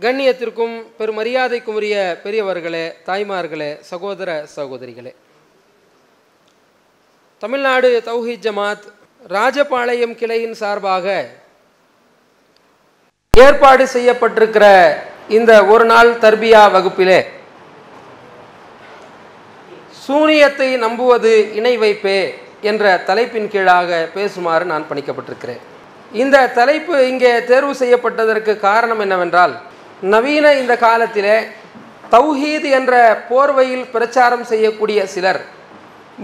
கண்ணியத்திற்கும் பெருமரியாதைக்கும் உரிய பெரியவர்களே தாய்மார்களே சகோதர சகோதரிகளே. தமிழ்நாடு தௌஹீத் ஜமாத் ராஜபாளையம் கிளையின் சார்பாக ஏற்பாடு செய்யப்பட்டிருக்கிற இந்த ஒரு நாள் தர்பியா வகுப்பிலே சூனியத்தை நம்புவது இணை வைப்பே என்ற தலைப்பின் கீழாக பேசுமாறு நான் பணிக்கப்பட்டிருக்கிறேன். இந்த தலைப்பு இங்கே தேர்வு செய்யப்பட்டதற்கு காரணம் என்னவென்றால் நவீன இந்த காலத்திலே தௌஹீத் என்ற போர்வையில் பிரச்சாரம் செய்யக்கூடிய சிலர்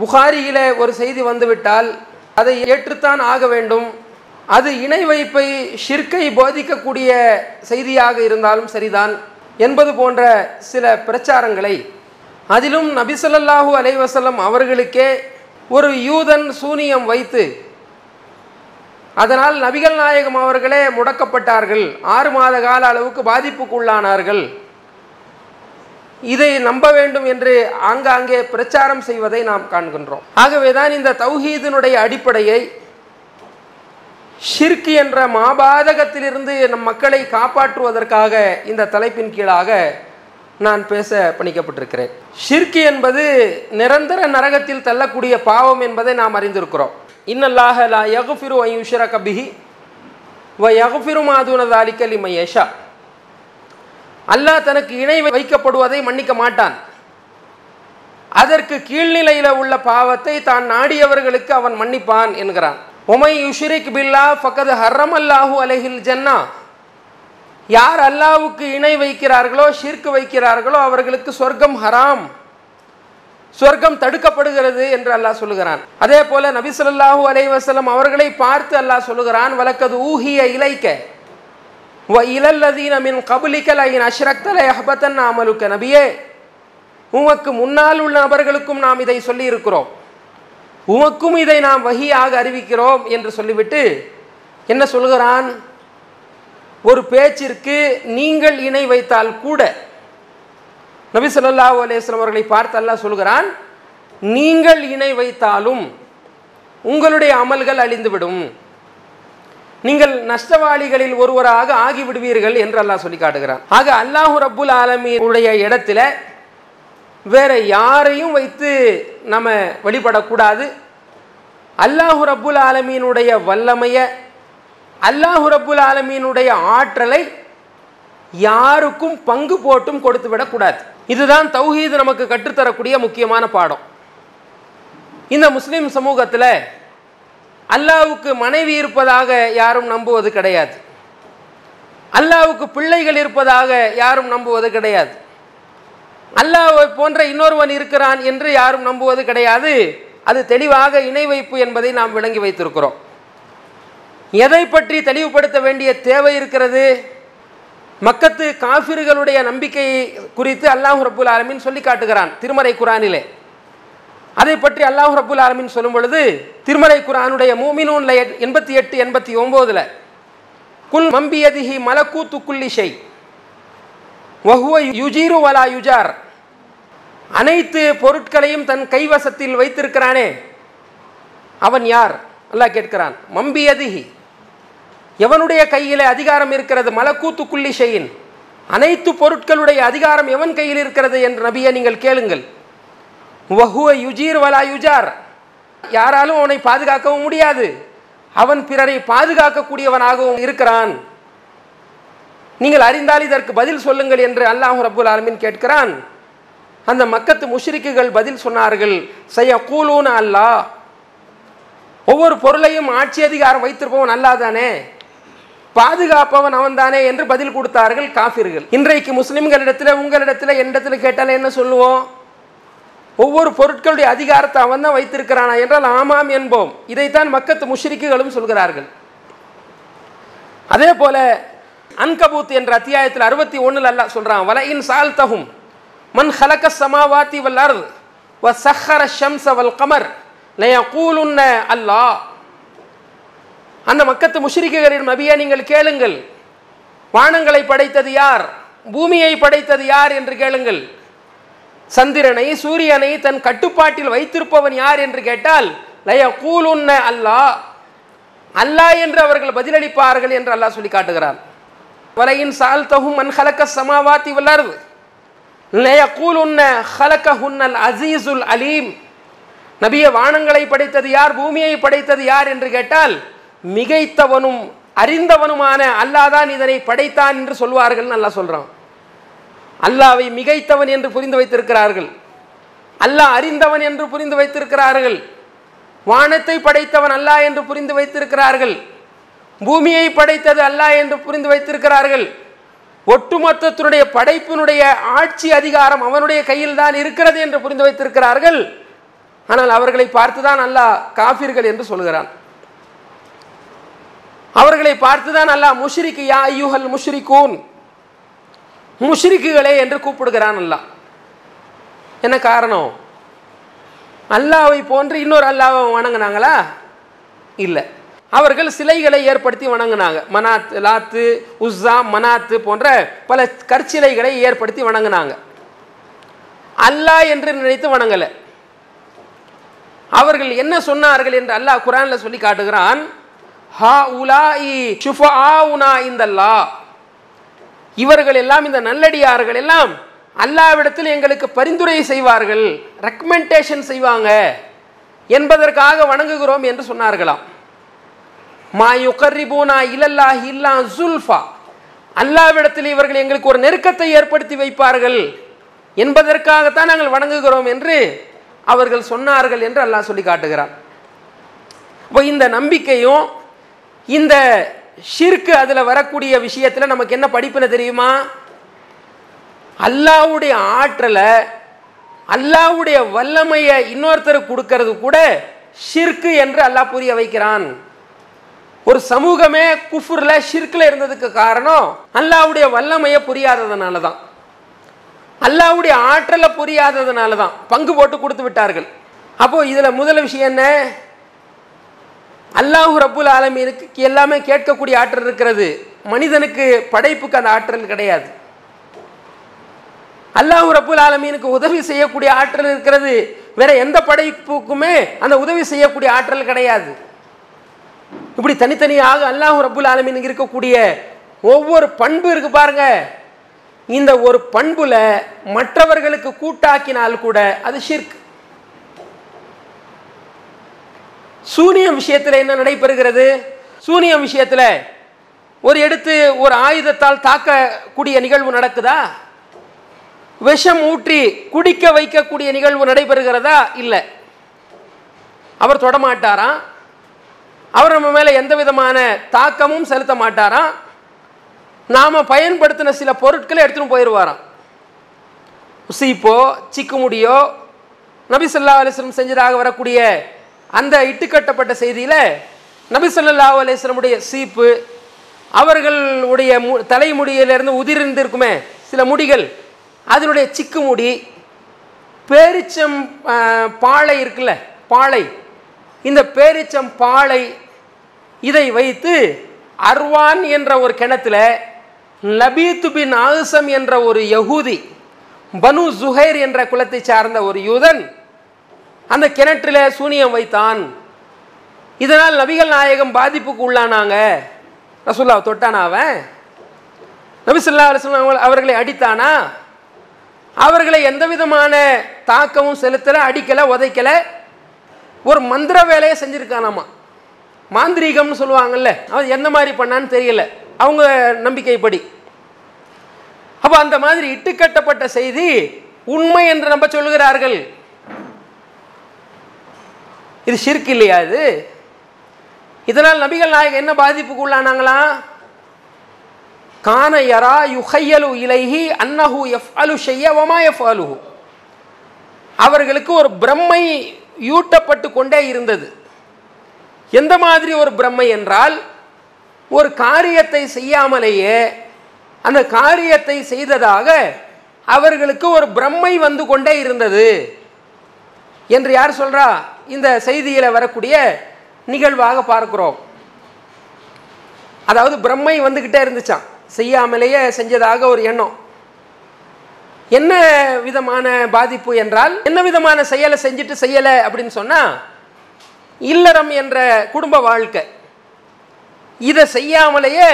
புகாரியிலே ஒரு செய்தி வந்துவிட்டால் அதை ஏற்றுத்தான் ஆக வேண்டும். அது இணை வைப்பை ஷிர்கை போதிக்கக்கூடிய செய்தியாக இருந்தாலும் சரிதான் என்பது போன்ற சில பிரச்சாரங்களை அதிலும் நபிசல்லாஹூ அலைவசல்லம் அவர்களுக்கே ஒரு யூதன் சூனியம் வைத்து அதனால் நபிகள் நாயகம் அவர்களே முடக்கப்பட்டார்கள். ஆறு மாத கால அளவுக்கு பாதிப்புக்குள்ளானார்கள். இதை நம்ப வேண்டும் என்று ஆங்காங்கே பிரச்சாரம் செய்வதை நாம் காண்கின்றோம். ஆகவேதான் இந்த தௌஹீதினுடைய அடிப்படையை ஷிர்க் என்ற மாபாதகத்திலிருந்து நம் மக்களை காப்பாற்றுவதற்காக இந்த தலைப்பின் கீழாக நான் பேச பணிக்கப்பட்டிருக்கிறேன். ஷிர்க் என்பது நிரந்தர நரகத்தில் தள்ளக்கூடிய பாவம் என்பதை நாம் அறிந்திருக்கிறோம். இன்னல்லாஹ லா யகுஃபிரு ஐயுஷர கபிஹி வ யகுஃபிரு மாதுனதாலிக்க லிமையேஷா அல்லாஹ் தனக்கு இணை வைக்கப்படுவதை மன்னிக்க மாட்டான். அதற்கு கீழ்நிலையில் உள்ள பாவத்தை தான் நாடியவர்களுக்கு அவன் மன்னிப்பான் என்கிறான். உமை யுஷிரிக் பில்லா ஃபக்கது ஹர்ரம் அல்லாஹு அலஹில் ஜன்னா. யார் அல்லாவுக்கு இணை வைக்கிறார்களோ ஷிர்க் வைக்கிறார்களோ அவர்களுக்கு சொர்க்கம் ஹராம். சொர்க்கம் தடுக்கப்படுகிறது என்று அல்லாஹ் சொல்லுகிறான். அதே போல நபிசல்லாஹூ அலை வசலம் அவர்களை பார்த்து அல்லாஹ் சொல்லுகிறான் வழக்கது ஊகிய இலைக்க வ இலல்லதீன மின் கபுலிக்கல் ஐன் அஷ்ரக்தலை அஹபத்தன் அமலுக்க. நபியே உமக்கு முன்னால் உள்ள நபர்களுக்கும் நாம் இதை சொல்லி இருக்கிறோம் உமக்கும் இதை நாம் வகியாக அறிவிக்கிறோம் என்று சொல்லிவிட்டு என்ன சொல்கிறான் ஒரு பேச்சிற்கு நீங்கள் இணை வைத்தால் கூட நபி சொல்லா அலேஸ்லம் அவர்களை பார்த்து அல்லாஹ் சொல்கிறான் நீங்கள் இணை வைத்தாலும் உங்களுடைய அமல்கள் அழிந்துவிடும். நீங்கள் நஷ்டவாளிகளில் ஒருவராக ஆகிவிடுவீர்கள் என்று அல்லாஹ் சொல்லி காட்டுகிறான். ஆக அல்லாஹு ரப்புல் ஆலமியுடைய இடத்துல வேற யாரையும் வைத்து நம்ம வழிபடக்கூடாது. அல்லாஹு ரப்புல் ஆலமீனுடைய வல்லமையை அல்லாஹு ரப்புல் ஆலமீனுடைய ஆற்றலை யாருக்கும் பங்கு போட்டும் கொடுத்து விடக்கூடாது. இதுதான் தௌஹீது நமக்கு கற்றுத்தரக்கூடிய முக்கியமான பாடம். இந்த முஸ்லீம் சமூகத்தில் அல்லாவுக்கு மனைவி இருப்பதாக யாரும் நம்புவது கிடையாது. அல்லாவுக்கு பிள்ளைகள் இருப்பதாக யாரும் நம்புவது கிடையாது. அல்லாவை போன்ற இன்னொருவன் இருக்கிறான் என்று யாரும் நம்புவது கிடையாது. அது தெளிவாக இணை வைப்பு என்பதை நாம் விளங்கி வைத்திருக்கிறோம். எதை பற்றி தெளிவுபடுத்த வேண்டிய தேவை இருக்கிறது? மக்கத்து காஃபிர்களுடைய நம்பிக்கை குறித்து அல்லாஹு ரபுல் ஆலமின் சொல்லி காட்டுகிறான் திருமறை குரானிலே. அதை பற்றி அல்லாஹு ரபுல் ஆலமின் சொல்லும் பொழுது திருமறை குரானுடைய மூமினூன்ல எண்பத்தி எட்டு எண்பத்தி ஒம்போதுல குல் மம்பியதிஹி மலக்கூத்து குல்லிஷை வஹுவ யுஜீரு வலா யுஜார். அனைத்து பொருட்களையும் தன் கைவசத்தில் வைத்திருக்கிறானே அவன் யார்? அல்லாஹ் கேட்கிறான் மம்பியதிஹி எவனுடைய கையில் அதிகாரம் இருக்கிறது? மலக்கூத்து குள்ளி ஷெயின். அனைத்து பொருட்களுடைய அதிகாரம் எவன் கையில் இருக்கிறது என்று நபியை நீங்கள் கேளுங்கள். வஹுவ யுஜீர் வலா யுஜார். யாராலும் அவனை பாதுகாக்கவும் முடியாது. அவன் பிறரை பாதுகாக்கக்கூடியவனாகவும் இருக்கிறான். நீங்கள் அறிந்தால் இதற்கு பதில் சொல்லுங்கள் என்று அல்லாஹு ரபுல் ஆலமின் கேட்கிறான். அந்த மக்கத்து முஷ்ரிக்குகள் பதில் சொன்னார்கள். செய்ய கூலூன அல்லாஹ். ஒவ்வொரு பொருளையும் ஆட்சி அதிகாரம் வைத்திருப்பவன் அல்லாதானே பாதுகாப்பவன் அவன் தானே என்று பதில் கொடுத்தார்கள் காஃபிர்கள். இன்றைக்கு முஸ்லிம்களிடத்தில் உங்களிடத்தில் என்னிடத்தில் கேட்டால் என்ன சொல்லுவோம்? ஒவ்வொரு பொருட்களுடைய அதிகாரத்தை அவன் தான் வைத்திருக்கிறானா என்றால் ஆமாம் என்போம். இதைத்தான் மக்கத்து முஷ்ரிக்குகளும் சொல்கிறார்கள். அதே போல அன்கபூத் என்ற அத்தியாயத்தில் அறுபத்தி ஒண்ணுல அல்ல சொல்றான் வலையின் சால் தகும் மன் ஹலக சமாவாத்தி வல் வ சஹர ஷம்ச வல் கமர் லயகூலுன்ன அல்லாஹ். அந்த மக்கத்து முஷ்ரிக்குகளின் நபியே நீங்கள் கேளுங்கள். வானங்களை படைத்தது யார்? பூமியை படைத்தது யார் என்று கேளுங்கள். சந்திரனை சூரியனை தன் கட்டுப்பாட்டில் வைத்திருப்பவன் யார் என்று கேட்டால் லய கூலுன்ன அல்லாஹ் அல்லா என்று அவர்கள் பதிலளிப்பார்கள் என்று அல்லாஹ் சொல்லி காட்டுகிறான். வலையின் சால் தகும் மண் ஹலக்க சமாவாத்தி வல்லர்வு லய கூலுன்ன ஹலக்க ஹுன்னல் அசீசுல் அலீம். நபிய வானங்களை படைத்தது யார்? பூமியை படைத்தது யார்? என்று கேட்டால் மிகைத்தவனும் அறிந்தவனுமான அல்லாஹ் தான் இதனை படைத்தான் என்று சொல்வார்கள் நல்லா சொல்கிறான் அல்லாவை மிகைத்தவன் என்று புரிந்து வைத்திருக்கிறார்கள். அல்லாஹ் அறிந்தவன் என்று புரிந்து வைத்திருக்கிறார்கள். வானத்தை படைத்தவன் அல்லாஹ் என்று புரிந்து வைத்திருக்கிறார்கள். பூமியை படைத்தது அல்லாஹ் என்று புரிந்து வைத்திருக்கிறார்கள். ஒட்டுமொத்தத்தினுடைய படைப்பினுடைய ஆட்சி அதிகாரம் அவனுடைய கையில் தான் இருக்கிறது என்று புரிந்து வைத்திருக்கிறார்கள். ஆனால் அவர்களை பார்த்துதான் அல்லாஹ் காஃபிர்கள் என்று சொல்கிறான். அவர்களை பார்த்துதான் அல்லாஹ் முஷ்ரிக்கு யா ஐயூஹல் முஷ்ரிகூன். முஷ்ரிக்குகளே என்று கூப்பிடுகிறான் அல்லாஹ். என்ன காரணம்? அல்லாவை போன்று இன்னொரு அல்லாவை வணங்கினாங்களா? இல்லை. அவர்கள் சிலைகளை ஏற்படுத்தி வணங்கினாங்க. மனாத் லாத்து உஸ்ஸா மனாத்து போன்ற பல கற்சிலைகளை ஏற்படுத்தி வணங்கினாங்க. அல்லாஹ் என்று நினைத்து வணங்கலை. அவர்கள் என்ன சொன்னார்கள் என்று அல்லாஹ் குரானில் சொல்லி காட்டுகிறான். ஹா உலாஇ ஷுஃபஆஉனா இந்தல்லாஹ். இவர்கள் எல்லாம் இந்த நல்லடியார்கள் எல்லாம் அல்லாவிடத்தில் எங்களுக்கு பரிந்துரை செய்வார்கள் ரெக்கமெண்டேஷன் செய்வாங்க என்பதற்காக வணங்குகிறோம் என்று சொன்னார்களாம். மா யுகர்ரிபூனா இல்லல்லாஹி இல்லா சுல்ஃபா. அல்லாவிடத்தில் இவர்கள் எங்களுக்கு ஒரு நெருக்கத்தை ஏற்படுத்தி வைப்பார்கள் என்பதற்காகத்தான் நாங்கள் வணங்குகிறோம் என்று அவர்கள் சொன்னார்கள் என்று அல்லாஹ் சொல்லி காட்டுகிறார் இப்போ இந்த நம்பிக்கையும் இந்த ஷிர்க்கு அதில் வரக்கூடிய விஷயத்தில் நமக்கு என்ன படிப்பின தெரியுமா? அல்லாவுடைய ஆற்றலை அல்லாவுடைய வல்லமையை இன்னொருத்தருக்கு கொடுக்கறது கூட ஷிர்க்கு என்று அல்லாஹ் புரிய வைக்கிறான். ஒரு சமூகமே குஃபுரில் ஷிர்க்கில் இருந்ததுக்கு காரணம் அல்லாவுடைய வல்லமையை புரியாததுனால தான் அல்லாவுடைய ஆற்றலை புரியாததுனால தான் பங்கு போட்டு கொடுத்து விட்டார்கள். அப்போது இதில் முதல் விஷயம் என்ன? அல்லாஹு ரப்புல் ஆலமீனுக்கு எல்லாமே கேட்கக்கூடிய ஆற்றல் இருக்கிறது. மனிதனுக்கு படைப்புக்கு அந்த ஆற்றல் கிடையாது. அல்லாஹு ரப்புல் ஆலமீனுக்கு உதவி செய்யக்கூடிய ஆற்றல் இருக்கிறது. வேற எந்த படைப்புக்குமே அந்த உதவி செய்யக்கூடிய ஆற்றல் கிடையாது. இப்படி தனித்தனியாக அல்லாஹு ரப்புல் ஆலமீனுக்கு இருக்கக்கூடிய ஒவ்வொரு பண்பு இருக்கு பாருங்க. இந்த ஒரு பண்புல மற்றவர்களுக்கு கூட்டாக்கினால் கூட அது ஷிர்க். சூனியம் விஷயத்தில் என்ன நடைபெறுகிறது? சூனியம் விஷயத்தில் ஒரு எடுத்து ஒரு ஆயுதத்தால் தாக்கக்கூடிய நிகழ்வு நடக்குதா? விஷம் ஊற்றி குடிக்க வைக்கக்கூடிய நிகழ்வு நடைபெறுகிறதா? இல்லை. அவர் தொடமாட்டாராம் அவர் நம்ம மேலே எந்த விதமான தாக்கமும் செலுத்த மாட்டாராம் நாம் பயன்படுத்தின சில பொருட்களை எடுத்துன்னு போயிடுவாராம் சீப்போ சிக்குமுடியோ நபி சொல்லா அலிஸ்லம் செஞ்சதாக வரக்கூடிய அந்த இட்டுக்கட்டப்பட்ட செய்தியில் நபி சொல்லா அலிஸ்லமுடைய சீப்பு அவர்களுடைய மு தலைமுடியிலிருந்து உதிர்ந்திருக்குமே சில முடிகள் அதனுடைய சிக்கு முடி பேரிச்சம் பாலை இருக்குல்ல பாலை இந்த பேரிச்சம் பாலை இதை வைத்து அர்வான் என்ற ஒரு கிணத்துல லபீத்து பின் ஆசம் என்ற ஒரு யகூதி பனு ஜுஹைர் என்ற குலத்தை சார்ந்த ஒரு யூதன் அந்த கிணற்றில் சூனியம் வைத்தான். இதனால் நபிகள் நாயகம் பாதிப்புக்கு உள்ளானாங்க. ரசுல்லா தொட்டானா அவன்? நபி அலுவலம் அவர்களை அடித்தானா? அவர்களை எந்த விதமான தாக்கமும் செலுத்தலை அடிக்கலை உதைக்கலை. ஒரு மந்திர வேலையை செஞ்சுருக்கானாமா? மாந்திரீகம்னு சொல்லுவாங்கல்ல அவன் எந்த மாதிரி பண்ணான்னு தெரியல. அவங்க நம்பிக்கைப்படி. அப்போ அந்த மாதிரி இட்டுக்கட்டப்பட்ட செய்தி உண்மை என்று நம்ப சொல்கிறார்கள் இது ஷிர்க் இல்லையா இது? இதனால் நபிகள் நாயகம் என்ன பாதிப்புக்கு உள்ளானாங்களா? கான யரா யுஹையலு இலைஹி அன்னஹு எஃப் அலு செய்ய ஒமா எஃப் அலுஹு அவர்களுக்கு ஒரு பிரம்மை யூட்டப்பட்டு கொண்டே இருந்தது. எந்த மாதிரி ஒரு பிரம்மை என்றால் ஒரு காரியத்தை செய்யாமலேயே அந்த காரியத்தை செய்ததாக அவர்களுக்கு ஒரு பிரம்மை வந்து கொண்டே இருந்தது. என்று யார் சொல்கிறா இந்த செய்தியில் வரக்கூடிய நிகழ்வாக பார்க்கிறோம். அதாவது பிரம்மை வந்துக்கிட்டே இருந்துச்சான் செய்யாமலேயே செஞ்சதாக ஒரு எண்ணம். என்ன விதமான பாதிப்பு என்றால் என்ன விதமான செயலை செஞ்சுட்டு செய்யலை அப்படின்னு சொன்னால் இல்லறம் என்ற குடும்ப வாழ்க்கை. இதை செய்யாமலேயே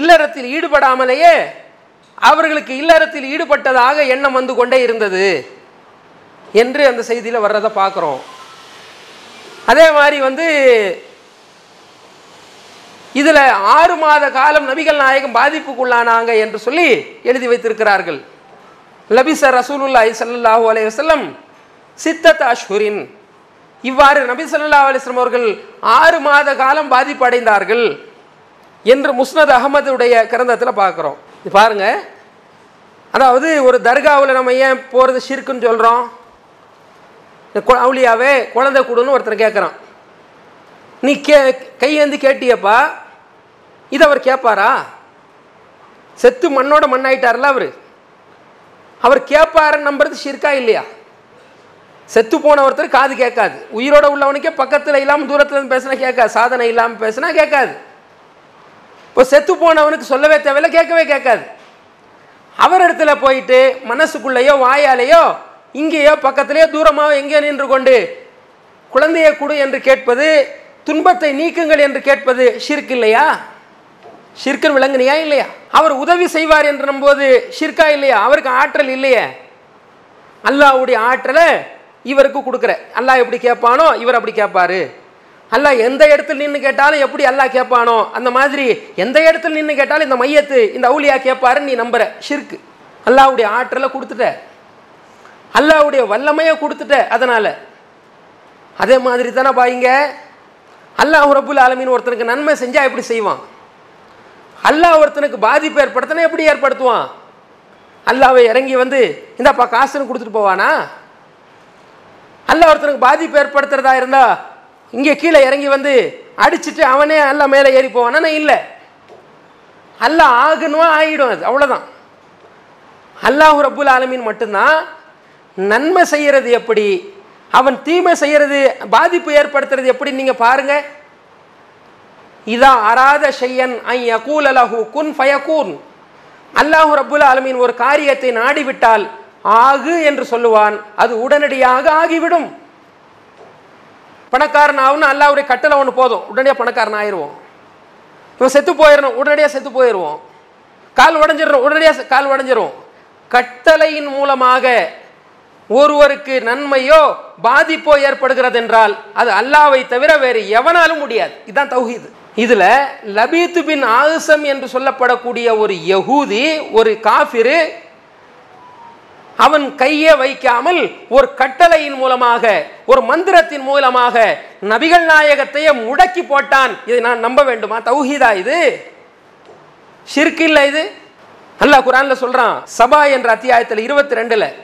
இல்லறத்தில் ஈடுபடாமலேயே அவர்களுக்கு இல்லறத்தில் ஈடுபட்டதாக எண்ணம் வந்து கொண்டே இருந்தது என்று அந்த செய்தியில் வர்றதை பார்க்குறோம். அதே மாதிரி வந்து இதில் ஆறு மாத காலம் நபிகள் நாயகம் பாதிப்புக்குள்ளானாங்க என்று சொல்லி எழுதி வைத்திருக்கிறார்கள். லபிச ரசூலுல்லாஹி சல்லாஹூ அலைஹி வஸல்லம் சித்தத் அஷ்ஹுரின். இவ்வாறு நபி ஸல்லல்லாஹு அலிஸ்லம் அவர்கள் ஆறு மாத காலம் பாதிப்படைந்தார்கள் என்று முஸ்னத் அகமதுடைய கிரந்தத்தில் பார்க்குறோம். இது பாருங்கள் அதாவது ஒரு தர்காவில் நம்ம ஏன் போகிறது ஷிர்க்குன்னு சொல்கிறோம் அவுளியாவே குழந்தை கொடுன்னு ஒருத்தர் கேட்குறான் நீ கே கையேந்து கேட்டியப்பா இது அவர் கேட்பாரா செத்து மண்ணோட மண்ணாயிட்டார்ல அவர். அவர் கேட்பாருன்னு நம்புறது ஷிர்கா இல்லையா? செத்து போன ஒருத்தர் காது கேட்காது உயிரோட உள்ளவனுக்கே பக்கத்தில் இல்லாமல் தூரத்தில் இருந்து பேசினா கேட்காது சாதனை இல்லாமல் பேசினா கேட்காது இப்போ செத்து போனவனுக்கு சொல்லவே தேவையில்ல கேட்கவே கேட்காது அவர் இடத்துல போயிட்டு மனசுக்குள்ளேயோ வாயாலேயோ இங்கேயோ பக்கத்திலே தூரமாக எங்கேயோ நின்று கொண்டு குழந்தையை கொடு என்று கேட்பது துன்பத்தை நீக்குங்கள் என்று கேட்பது ஷிர்க் இல்லையா? ஷிர்கன் விளங்குனியா இல்லையா? அவர் உதவி செய்வார் என்று நம்போது ஷிர்கா இல்லையா? அவருக்கு ஆற்றல் இல்லையே. அல்லாஹ்வுடைய ஆற்றலை இவருக்கு கொடுக்குற. அல்லாஹ் எப்படி கேட்பானோ இவர் அப்படி கேட்பாரு. அல்லாஹ் எந்த இடத்துல நின்று கேட்டாலும் எப்படி அல்லாஹ் கேட்பானோ? அந்த மாதிரி எந்த இடத்துல நின்று கேட்டாலும் இந்த மையத்து இந்த அவுலியா கேட்பாருன்னு நீ நம்புற. ஷிர்க்கு அல்லாவுடைய ஆற்றலை கொடுத்துட்ட. அல்லாவுடைய வல்லமையை கொடுத்துட்ட அதனால். அதே மாதிரி தானே பாயிங்க அல்லாஹ் ரபுல் ஆலமீன் ஒருத்தனுக்கு நன்மை செஞ்சால் எப்படி செய்வான்? அல்லாஹ் ஒருத்தனுக்கு பாதிப்பு ஏற்படுத்தினா எப்படி ஏற்படுத்துவான்? அல்லாவை இறங்கி வந்து இந்தாப்பா காசுன்னு கொடுத்துட்டு போவானா? அல்லாஹ் ஒருத்தனுக்கு பாதிப்பு ஏற்படுத்துறதா இருந்தா இங்கே கீழே இறங்கி வந்து அடிச்சுட்டு அவனே அல்ல மேலே ஏறி போவானா? இல்லை. அல்லாஹ் ஆகணும் ஆகிடும் அது அவ்வளோதான் அல்லாஹ் ரபுல் ஆலமீன் மட்டும்தான் நன்மை செய்யறது எப்படி? அவன் தீமை செய்கிறது பாதிப்பு ஏற்படுத்துறது எப்படி நீங்கள் பாருங்க. இதா அராத ஷையன் ஐ யகூல் அலஹு குன் ஃபயகூன். அல்லாஹூ ரபுல் ஆலமீன் ஒரு காரியத்தை நாடிவிட்டால் ஆகு என்று சொல்லுவான். அது உடனடியாக ஆகிவிடும். பணக்காரன் ஆகுன்னு அல்லாவுடைய கட்டளை ஒன்று போதும். உடனடியாக பணக்காரன் ஆயிடுவோம் இவன் செத்து போயிடணும் உடனடியாக செத்து போயிடுவோம் கால் உடஞ்சிடணும் உடனடியாக கால் உடஞ்சிரும். கட்டளையின் மூலமாக ஒருவருக்கு நன்மையோ பாதிப்போ ஏற்படுகிறது என்றால் அது அல்லாவை தவிர வேறு எவனாலும் முடியாது. இதுதான் தௌஹீது. இதுல லபீத்து பின் ஆகுசம் என்று சொல்லப்படக்கூடிய ஒரு யகூதி ஒரு காஃபிரு அவன் கையை வைக்காமல் ஒரு கட்டளையின் மூலமாக ஒரு மந்திரத்தின் மூலமாக நபிகள் நாயகத்தையே முடக்கி போட்டான். இதை நான் நம்ப வேண்டுமா? தௌஹீதா இது? ஷிர்க் இல்லை இது? அல்லாஹ் குரான்ல சொல்றான் சபா என்ற அத்தியாயத்தில் இருபத்தி ரெண்டுல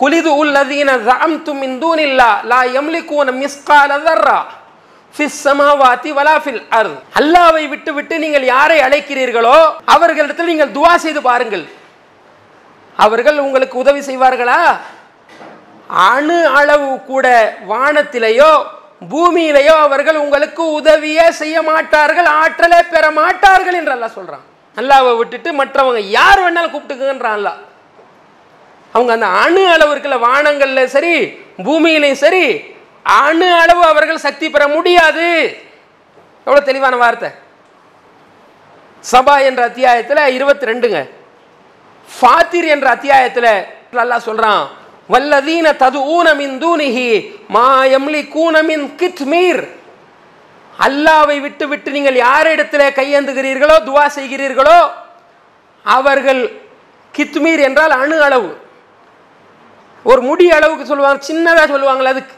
குலிது உல்லதீன ஜஅம்தும் மின் தூனில்லா லா யம்லிகூன மிஸ்கால தர்ரா ஃபிஸ் சமாவாதி வலாஃபில் அர்த். விட்டு விட்டு நீங்கள் யாரை அழைக்கிறீர்களோ அவர்களிடத்தில் நீங்கள் துவா செய்து பாருங்கள். அவர்கள் உங்களுக்கு உதவி செய்வார்களா? அணு அளவு கூட வானத்திலேயோ பூமியிலேயோ அவர்கள் உங்களுக்கு உதவியே செய்ய மாட்டார்கள் ஆற்றலே பெற மாட்டார்கள் என்று அல்லா சொல்றான். அல்லாவை விட்டுட்டு மற்றவங்க யார் வேணாலும் கூப்பிட்டுக்குன்றான் அல்லா அவங்க அந்த அணு அளவு இருக்குல்ல வானங்கள்ல சரி பூமியிலையும் சரி அணு அளவு அவர்கள் சக்தி பெற முடியாது. எவ்வளவு தெளிவான வார்த்தை. சபா என்ற அத்தியாயத்தில் இருபத்தி ரெண்டுங்க ஃபாத்திர் என்ற அத்தியாயத்தில் நல்லா சொல்றான் வல்லதீன தது ஊனமின் தூணிஹி மா எம்லி கூனமின் கித்மீர். அல்லாவை விட்டு விட்டு நீங்கள் யாரிடத்துல கையேந்துகிறீர்களோ துவா செய்கிறீர்களோ அவர்கள் கித்மீர் என்றால் அணு அளவு. ஒரு முடி அளவுக்கு சொல்லுவாங்க சின்னதாக சொல்லுவாங்களே அதுக்கு.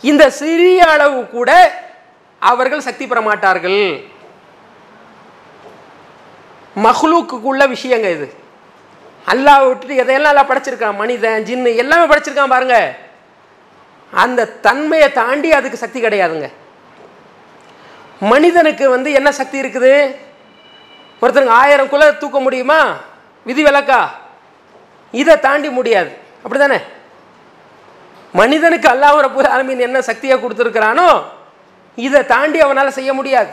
இந்த சிறிய அளவு கூட அவர்கள் சக்தி பெற மாட்டார்கள். மஹ்லூக்குள்ள விஷயங்க இது. அல்லாவை விட்டுட்டு எதையெல்லாம் எல்லாம் படைச்சிருக்கான்? மனிதன் ஜின்னு எல்லாமே படைச்சிருக்கான் பாருங்க. அந்த தன்மையை தாண்டி அதுக்கு சக்தி கிடையாதுங்க. மனிதனுக்கு வந்து என்ன சக்தி இருக்குது? ஒருத்தருக்கு ஆயிரம் குல தூக்க முடியுமா? விதி விலக்கா இதை தாண்டி முடியாது. அப்படிதானே? மனிதனுக்கு அல்லாஹ் ரபுல் ஆலமீன் என்ன சக்தியை கொடுத்துருக்கிறானோ இதை தாண்டி அவனால் செய்ய முடியாது.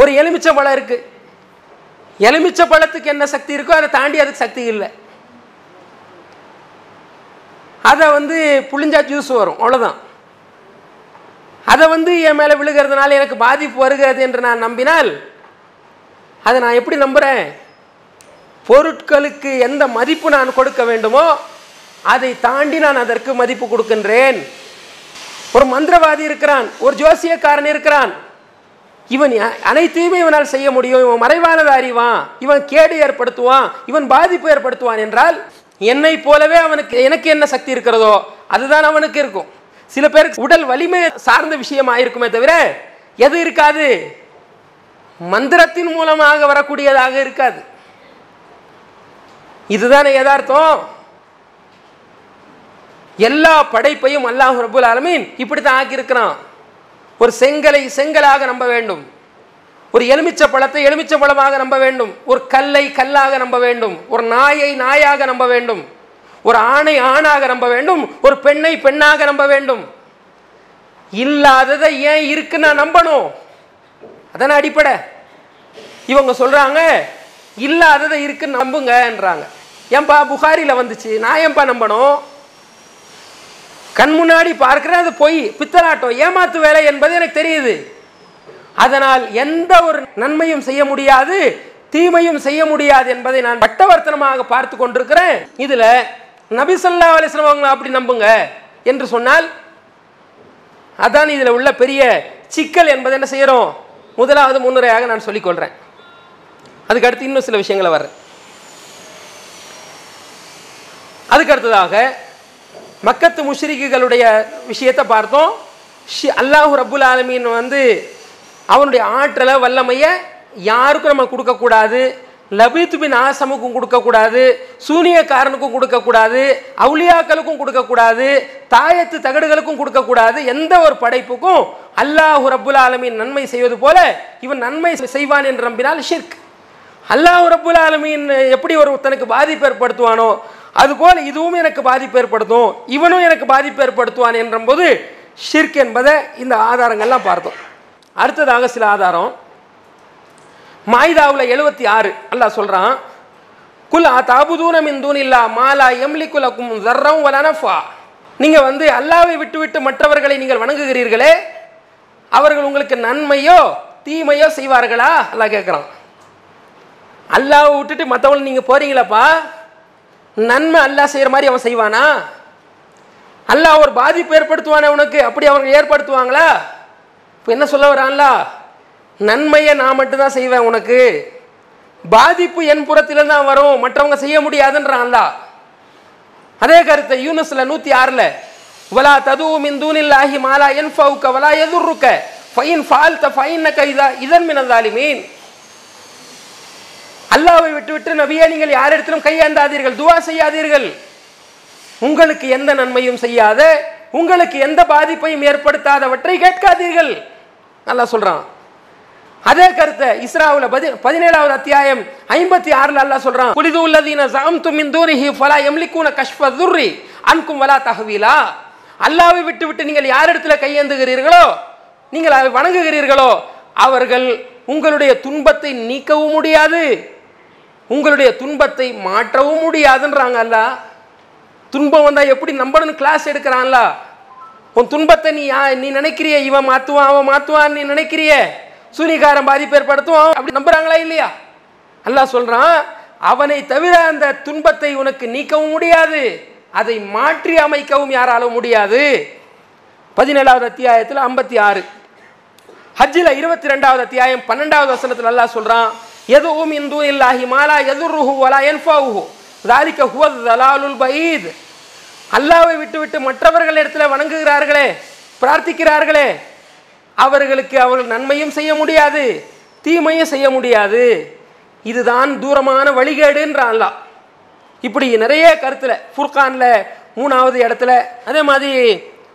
ஒரு எலுமிச்சை பழம் இருக்கு. எலுமிச்சை பழத்துக்கு என்ன சக்தி இருக்கோ அதை தாண்டி அதுக்கு சக்தி இல்லை. அதை வந்து புளிஞ்சா ஜூஸ் வரும் அவ்வளோதான் அதை வந்து என் மேலே விழுகிறதுனால எனக்கு பாதிப்பு வருகிறது என்று நான் நம்பினால் அதை நான் எப்படி நம்புகிறேன் பொருட்களுக்கு எந்த மதிப்பு நான் கொடுக்க வேண்டுமோ அதை தாண்டி நான் அதற்கு மதிப்பு கொடுக்கின்றேன். ஒரு மந்திரவாதி இருக்கிறான் ஒரு ஜோசியக்காரன் இருக்கிறான். இவன் அனைத்தையுமே இவனால் செய்ய முடியும். இவன் மறைவானது அறிவான். இவன் கேடு ஏற்படுத்துவான். இவன் பாதிப்பு ஏற்படுத்துவான் என்றால் என்னை போலவே அவனுக்கு எனக்கு என்ன சக்தி இருக்கிறதோ அதுதான் அவனுக்கு இருக்கும். சில பேருக்கு உடல் வலிமை சார்ந்த விஷயமா இருக்குமே தவிர எது இருக்காது. மந்திரத்தின் மூலமாக வரக்கூடியதாக இருக்காது. இதுதானே யதார்த்தம்? எல்லா படைப்பையும் அல்லாஹ் ரபுல் ஆலமீன் இப்படித்தான் ஆக்கியிருக்கிறான். ஒரு செங்கலை செங்கலாக நம்ப வேண்டும். ஒரு எலுமிச்சை பழத்தை எலுமிச்சை பழமாக நம்ப வேண்டும். ஒரு கல்லை கல்லாக நம்ப வேண்டும். ஒரு நாயை நாயாக நம்ப வேண்டும். ஒரு ஆணை ஆணாக நம்ப வேண்டும். ஒரு பெண்ணை பெண்ணாக நம்ப வேண்டும். இல்லாததை ஏன் இருக்குன்னு நான் நம்பணும்? அதான அடிப்படை. இவங்க சொல்றாங்க இல்லாததை இருக்குன்னு நம்புங்கன்றாங்க. ஏன்பா புகாரியில் வந்துச்சு? நான் ஏன்பா நம்பணும்? கண் முன்னாடி பார்க்குறேன் அது பொய். பித்தலாட்டம் ஏமாத்து வேலை என்பது எனக்கு தெரியுது. அதனால் எந்த ஒரு நன்மையும் செய்ய முடியாது தீமையும் செய்ய முடியாது என்பதை நான் பட்டவர்த்தனமாக பார்த்து கொண்டிருக்கிறேன். இதில் நபிசல்லா ஸல்லல்லாஹு அப்படி நம்புங்க என்று சொன்னால் அதான் இதில் உள்ள பெரிய சிக்கல் என்பதை என்ன செய்கிறோம் முதலாவது முன்னுரையாக நான் சொல்லிக்கொள்கிறேன் அதுக்கு அடுத்து இன்னும் சில விஷயங்களை வர்றேன். அதுக்கு அடுத்ததாக மக்கத்து முஷ்ரிக்குகளுடைய விஷயத்தை பார்த்தோம். ஷி- அல்லாஹ் ரப்புல் ஆலமீன் வந்து அவனுடைய ஆற்றலை வல்லமையை யாருக்கும் நம்ம கொடுக்கக்கூடாது. லபீத் பின் ஆசமுக்கும் கொடுக்கக்கூடாது. சூனியக்காரனுக்கும் கொடுக்கக்கூடாது. அவுலியாக்களுக்கும் கொடுக்கக்கூடாது. தாயத்து தகடுகளுக்கும் கொடுக்கக்கூடாது. எந்த ஒரு படைப்புக்கும் அல்லாஹ் ரபுல் ஆலமீன் நன்மை செய்வது போல இவன் நன்மை செய்வான் என்று நம்பினால் ஷிர்க். அல்லாஹ் ரபுல் ஆலமீன் எப்படி ஒரு ஒருத்தனுக்கு பாதிப்பு ஏற்படுத்துவானோ அதுபோல் இதுவும் எனக்கு பாதிப்பு ஏற்படுத்தும் இவனும் எனக்கு பாதிப்பு ஏற்படுத்துவான் என்றபோது ஷிர்க் என்பதை இந்த ஆதாரங்கள்லாம் பார்த்தோம். அடுத்ததாக சில ஆதாரம். மாய்தாவில் எழுபத்தி ஆறு அல்லாஹ் சொல்கிறான் குல் தாபுதூன மின் இல்லா மாலா எம்லி குலக்கும் தர்ரம் வலனஃபா நீங்கள் வந்து அல்லாவை விட்டு விட்டு மற்றவர்களை நீங்கள் வணங்குகிறீர்களே அவர்கள் உங்களுக்கு நன்மையோ தீமையோ செய்வார்களா? அல்லா கேட்குறான். அல்லாவை விட்டுட்டு மற்றவங்களை நீங்கள் போகிறீங்களாப்பா நன்மை அல்லாஹ் செய்கிற மாதிரி அவன் செய்வானா? அல்லாஹ் ஒரு பாதிப்பு ஏற்படுத்துவானே உனக்கு? அப்படி அவங்க ஏற்படுத்துவாங்களா? இப்போ என்ன சொல்ல வரான்ல? நன்மையை நான் மட்டும்தான் செய்வேன் உனக்கு. பாதிப்பு என் புறத்தில் தான் வரும். மற்றவங்க செய்ய முடியாதுன்றான்ல. அதே கருத்தை யூனஸில் நூற்றி ஆறில் வலா தது மின் தூனில்லாஹி மாலா என் ஃபவுக்க வலா எதுருக்க ஃபைன் ஃபால்த ஃபைன் கைதா இதன் மினந்தாலிமீன் அல்லாவை விட்டு விட்டு நபியே நீங்கள் யாரிடத்திலும் கையேந்தாதீர்கள் துவா செய்யாதீர்கள். உங்களுக்கு எந்த நன்மையும் செய்யாத உங்களுக்கு எந்த பாதிப்பையும் ஏற்படுத்தாதவற்றை கேட்காதீர்கள். நல்லா சொல்றான். அதே கருத்தை இஸ்ராவுல பதி பதினேழாவது அத்தியாயம் ஐம்பத்தி ஆறுல அல்லாஹ் சொல்றான். குலிது உள்ளதீன சாம் துமின் தூரிஹி ஃபலா எம்லிக்கூன கஷ்ப துர்ரி அன்கும் வலா தகவீலா அல்லாவை விட்டு விட்டு நீங்கள் யாரிடத்துல கையேந்துகிறீர்களோ நீங்கள் அதை வணங்குகிறீர்களோ அவர்கள் உங்களுடைய துன்பத்தை நீக்கவும் முடியாது. உங்களுடைய துன்பத்தை மாற்றவும் முடியாதுன்றாங்க அல்ல துன்பம் வந்தால் எப்படி நம்பணும்னு கிளாஸ் எடுக்கிறான்ல? உன் துன்பத்தை நீ யா- நீ நினைக்கிறிய இவன் மாற்றுவான் அவன் மாற்றுவான் நீ நினைக்கிறிய? சூனிகாரன் பாதிப்பு ஏற்படுத்துவான் அப்படி நம்புறாங்களா இல்லையா? அல்லா சொல்கிறான் அவனை தவிர அந்த துன்பத்தை உனக்கு நீக்கவும் முடியாது அதை மாற்றி அமைக்கவும் யாராலும் முடியாது. பதினேழாவது அத்தியாயத்தில் ஐம்பத்தி ஆறு. ஹஜ்ஜில் இருபத்தி ரெண்டாவது அத்தியாயம் பன்னெண்டாவது வசனத்தில் நல்லா சொல்கிறான் எதுவும் இந்து இல்லாஹி மாலா எதுருஹு வலா என்ஃபாவுஹு தாலிக்க ஹுவத் தலாலுல் பயீத் அல்லாவை விட்டுவிட்டு மற்றவர்கள் இடத்துல வணங்குகிறார்களே பிரார்த்திக்கிறார்களே அவர்களுக்கு அவர்கள் நன்மையும் செய்ய முடியாது தீமையும் செய்ய முடியாது. இதுதான் தூரமான வழிகேடுன்றான் அல்லா இப்படி நிறைய கருத்தில் ஃபுர்கானில் மூணாவது இடத்துல அதே மாதிரி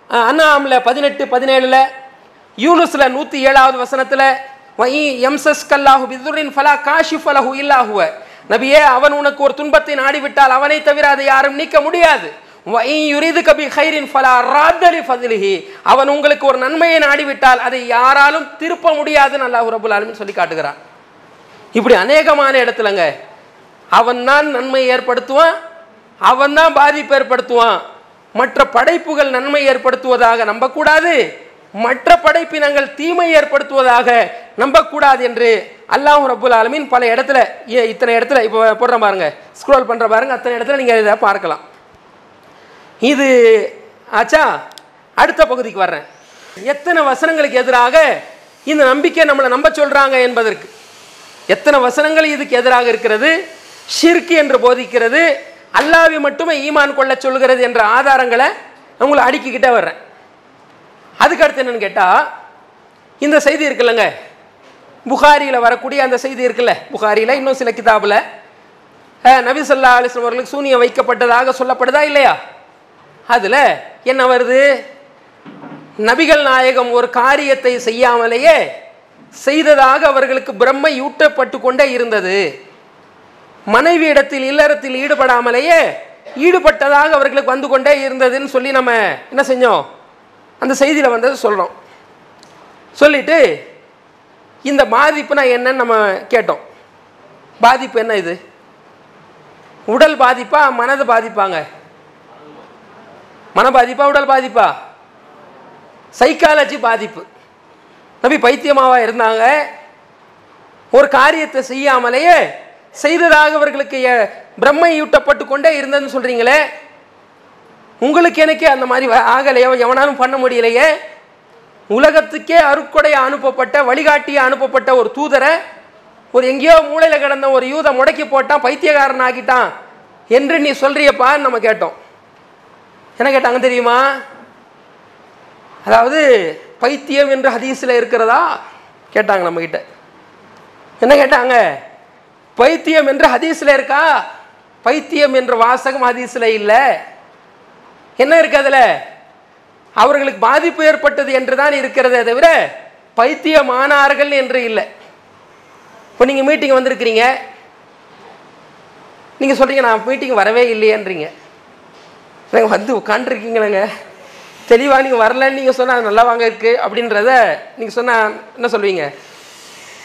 அண்ணாமில் பதினெட்டு பதினேழில் யூனுஸில் நூற்றி ஏழாவது வசனத்தில் எம்சஸ் கல்லாஹு பிதுரின் ஃபலா காஷி ஃபலஹு இல்லாஹுவ நபியே அவன் உனக்கு ஒரு துன்பத்தை நாடிவிட்டால் அவனை தவிர அதை யாரும் நீக்க முடியாது. யுரிது கபி ஹைரின் ஃபலா ராத்தலி ஃபதிலிஹி. அவன் உங்களுக்கு ஒரு நன்மையை நாடிவிட்டால் அதை யாராலும் திருப்ப முடியாதுன்னு அல்லாஹ் ரபுல் சொல்லி காட்டுகிறான். இப்படி அநேகமான இடத்துலங்க அவன் தான் நன்மை ஏற்படுத்துவான் அவன் தான் பாதிப்பு ஏற்படுத்துவான். மற்ற படைப்புகள் நன்மை ஏற்படுத்துவதாக நம்பக்கூடாது. மற்ற படைப்பினங்கள் தீமை ஏற்படுத்துவதாக நம்பக்கூடாது என்று அல்லாஹ் ரபுல் ஆலமீன் பல இடத்துல ஏ- இத்தனை இடத்துல இப்போ போடுற பாருங்க. ஸ்க்ரோல் பண்ணுற பாருங்க. அத்தனை இடத்துல நீங்கள் இதை பார்க்கலாம். இது ஆச்சா அடுத்த பகுதிக்கு வர்றேன். எத்தனை வசனங்களுக்கு எதிராக இந்த நம்பிக்கை நம்மளை நம்ப சொல்கிறாங்க என்பதற்கு. எத்தனை வசனங்கள் இதுக்கு எதிராக இருக்கிறது? ஷிர்க் என்று போதிக்கிறது. அல்லாவை மட்டுமே ஈமான் கொள்ள சொல்கிறது என்ற ஆதாரங்களை உங்களை அடுக்கிக்கிட்டே வர்றேன். அதுக்கு அடுத்து என்னன்னு கேட்டால் இந்த செய்தி இருக்குல்லங்க. புகாரியில் வரக்கூடிய அந்த செய்தி இருக்குல்ல. புகாரியில் இன்னும் சில கிதாபில் நபி சொல்லா அலிஸ்லாம் அவர்களுக்கு சூனியம் வைக்கப்பட்டதாக சொல்லப்படுதா இல்லையா? அதில் என்ன வருது? நபிகள் நாயகம் ஒரு காரியத்தை செய்யாமலேயே செய்ததாக அவர்களுக்கு பிரம்மை ஊட்டப்பட்டு கொண்டே இருந்தது. மனைவி இடத்தில் இல்லறத்தில் ஈடுபடாமலேயே ஈடுபட்டதாக அவர்களுக்கு வந்து கொண்டே இருந்ததுன்னு சொல்லி நம்ம என்ன செஞ்சோம்? அந்த செய்தியில் வந்ததை சொல்கிறோம் சொல்லிட்டு இந்த பாதிப்புனா என்னன்னு நம்ம கேட்டோம். பாதிப்பு என்ன இது? உடல் பாதிப்பா மனது பாதிப்பாங்க? மன பாதிப்பா உடல் பாதிப்பா? சைக்காலஜி பாதிப்பு. நபி பைத்தியமாவா இருந்தாங்க? ஒரு காரியத்தை செய்யாமலேயே செய்ததாக அவர்களுக்கு பிரம்மை யூட்டப்பட்டு கொண்டே இருந்ததுன்னு சொல்றீங்களே? உங்களுக்கு எனக்கே அந்த மாதிரி வ- ஆகலையோ எவனாலும் பண்ண முடியலையே? உலகத்துக்கே அருட்கொடைய அனுப்பப்பட்ட வழிகாட்டியை அனுப்பப்பட்ட ஒரு தூதரை ஒரு எங்கேயோ மூளையில் கிடந்த ஒரு யூதை முடக்கி போட்டான் பைத்தியக்காரன் ஆக்கிட்டான் என்று நீ சொல்றியப்பான்னு நம்ம கேட்டோம். என்ன கேட்டாங்க தெரியுமா? அதாவது பைத்தியம் என்று ஹதீஸில் இருக்கிறதா? கேட்டாங்க நம்மக்கிட்ட என்ன கேட்டாங்க? பைத்தியம் என்று ஹதீஸில் இருக்கா? பைத்தியம் என்ற வாசகம் ஹதீஸில் இல்லை. என்ன இருக்கு அதில்? அவர்களுக்கு பாதிப்பு ஏற்பட்டது என்று தான் இருக்கிறதே தவிர பைத்தியமானார்கள் என்று இல்லை. இப்போ நீங்கள் மீட்டிங் வந்திருக்கிறீங்க. நீங்கள் சொல்கிறீங்க நான் மீட்டிங் வரவே இல்லையேன்றீங்க. நீங்கள் வந்து உட்காந்துருக்கீங்களேங்க தெளிவாக நீங்கள் வரலன்னு நீங்கள் சொன்னால் நல்லா வாங்க இருக்குது அப்படின்றத நீங்கள் சொன்னால் என்ன சொல்வீங்க?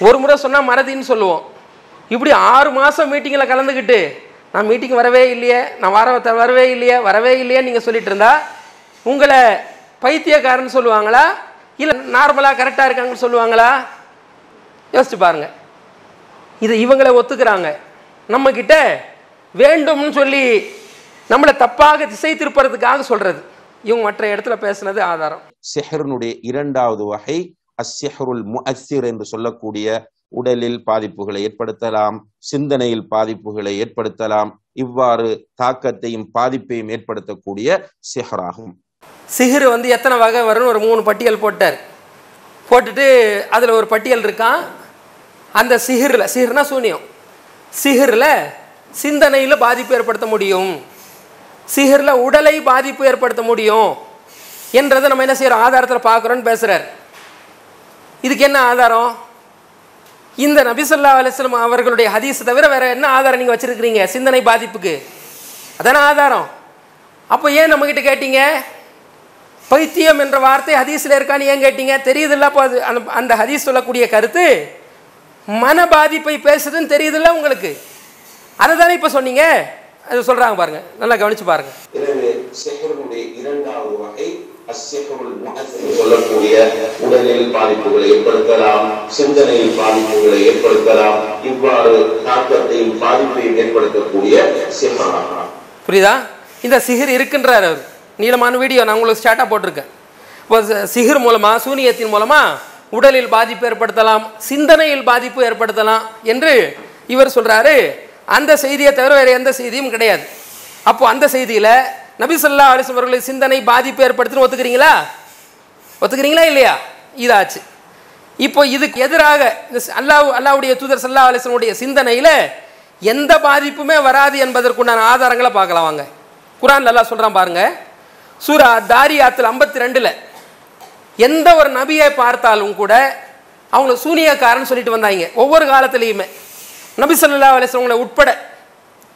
ஒரு முறை சொன்னால் மறதின்னு சொல்லுவோம். இப்படி ஆறு மாதம் மீட்டிங்கில் கலந்துக்கிட்டு நான் மீட்டிங் வரவே இல்லையே நான் வர வரவே இல்லையே வரவே இல்லையே நீங்கள் சொல்லிட்டு இருந்தா உங்களை பைத்தியக்காரன்னு சொல்லுவாங்களா? இல்லை நார்மலாக கரெக்டாக இருக்காங்கன்னு சொல்லுவாங்களா? யோசிச்சு பாருங்க. இது இவங்களை ஒத்துக்கிறாங்க. நம்மக்கிட்ட வேண்டும்னு சொல்லி நம்மளை தப்பாக திசை திருப்புறதுக்காக சொல்கிறது இவங்க மற்ற இடத்துல பேசுனது ஆதாரம். செஹருனுடைய இரண்டாவது வகை அஸ்ஸிஹ்ருல் முஅஸ்ஸிர் என்று சொல்லக்கூடிய உடலில் பாதிப்புகளை ஏற்படுத்தலாம் சிந்தனையில் பாதிப்புகளை ஏற்படுத்தலாம். இவ்வாறு தாக்கத்தையும் பாதிப்பையும் ஏற்படுத்தக்கூடிய சிகராகும் சிஹிர் வந்து எத்தனை வகை வரும்னு ஒரு மூணு பட்டியல் போட்டார். போட்டுட்டு அதில் ஒரு பட்டியல் இருக்கான் அந்த சிஹிரில் சிஹிர்னா சூனியம். சிஹிரில் சிந்தனையில் பாதிப்பு ஏற்படுத்த முடியும். சிஹிரில் உடலை பாதிப்பு ஏற்படுத்த முடியும் என்றதை நம்ம என்ன செய்கிறோம்? ஆதாரத்தில் பார்க்குறோன்னு பேசுகிறார் இதுக்கு என்ன ஆதாரம்? இந்த நபிசல்லா அலிஸ்லம் அவர்களுடைய ஹதீஸ் தவிர வேறு என்ன ஆதாரம் நீங்கள் வச்சுருக்கிறீங்க? சிந்தனை பாதிப்புக்கு. அதான ஆதாரம். அப்போ ஏன் நம்மக்கிட்ட கேட்டீங்க? பைத்தியம் என்ற வார்த்தை ஹதீஸில் இருக்கான்னு ஏன் கேட்டீங்க? தெரியுதுல்ல அப்போ அது அந்த அந்த ஹதீஸ் சொல்லக்கூடிய கருத்து. மன பாதிப்பை பேசுதுன்னு தெரியுதுல்ல உங்களுக்கு. அதை தானே இப்போ சொன்னீங்க? அது சொல்கிறாங்க பாருங்க. நல்லா கவனித்து பாருங்க. இரண்டாவது வகை சொல்லக்கூடிய உடலில் பாதிப்புகளை ஏற்படுத்தலாம் சிந்தனையில் பாதிப்புகளை ஏற்படுத்தலாம். இவ்வாறு தாக்கத்தையும் பாதிப்பையும் ஏற்படுத்தக்கூடிய சிஹ்ராகும் புரியுதா? இந்த சிகர் இருக்கின்றார் அவர். நீளமான வீடியோ நான் உங்களுக்கு ஸ்டார்ட்டாக போட்டிருக்கேன். இப்போ சி- மூலமாக சூனியத்தின் மூலமாக உடலில் பாதிப்பு ஏற்படுத்தலாம் சிந்தனையில் பாதிப்பு ஏற்படுத்தலாம் என்று இவர் சொல்கிறாரு அந்த செய்தியை தவிர வேறு எந்த செய்தியும் கிடையாது. அப்போது அந்த செய்தியில் நபிசல்லா சொல்லா அலிஸ் சிந்தனை பாதிப்பு ஏற்படுத்துன்னு ஒத்துக்கிறீங்களா? ஒத்துக்கிறீங்களா இல்லையா? இதாச்சு. இப்போ இதுக்கு எதிராக இந்த அல்லாஹ் அல்லாவுடைய தூதர் சல்லா அலிஸ்லனுடைய சிந்தனையில் எந்த பாதிப்புமே வராது என்பதற்குண்டான ஆதாரங்களை பார்க்கலாம் வாங்க. குரான் நல்லா சொல்கிறான் பாருங்க. சூரா தாரியாத்தில் ஐம்பத்தி ரெண்டில் எந்த ஒரு நபியை பார்த்தாலும் கூட அவங்க சூனியக்காரன் சொல்லிட்டு வந்தாங்க. ஒவ்வொரு காலத்துலேயுமே. நபி ஸல்லல்லாஹு அலைஹி உட்பட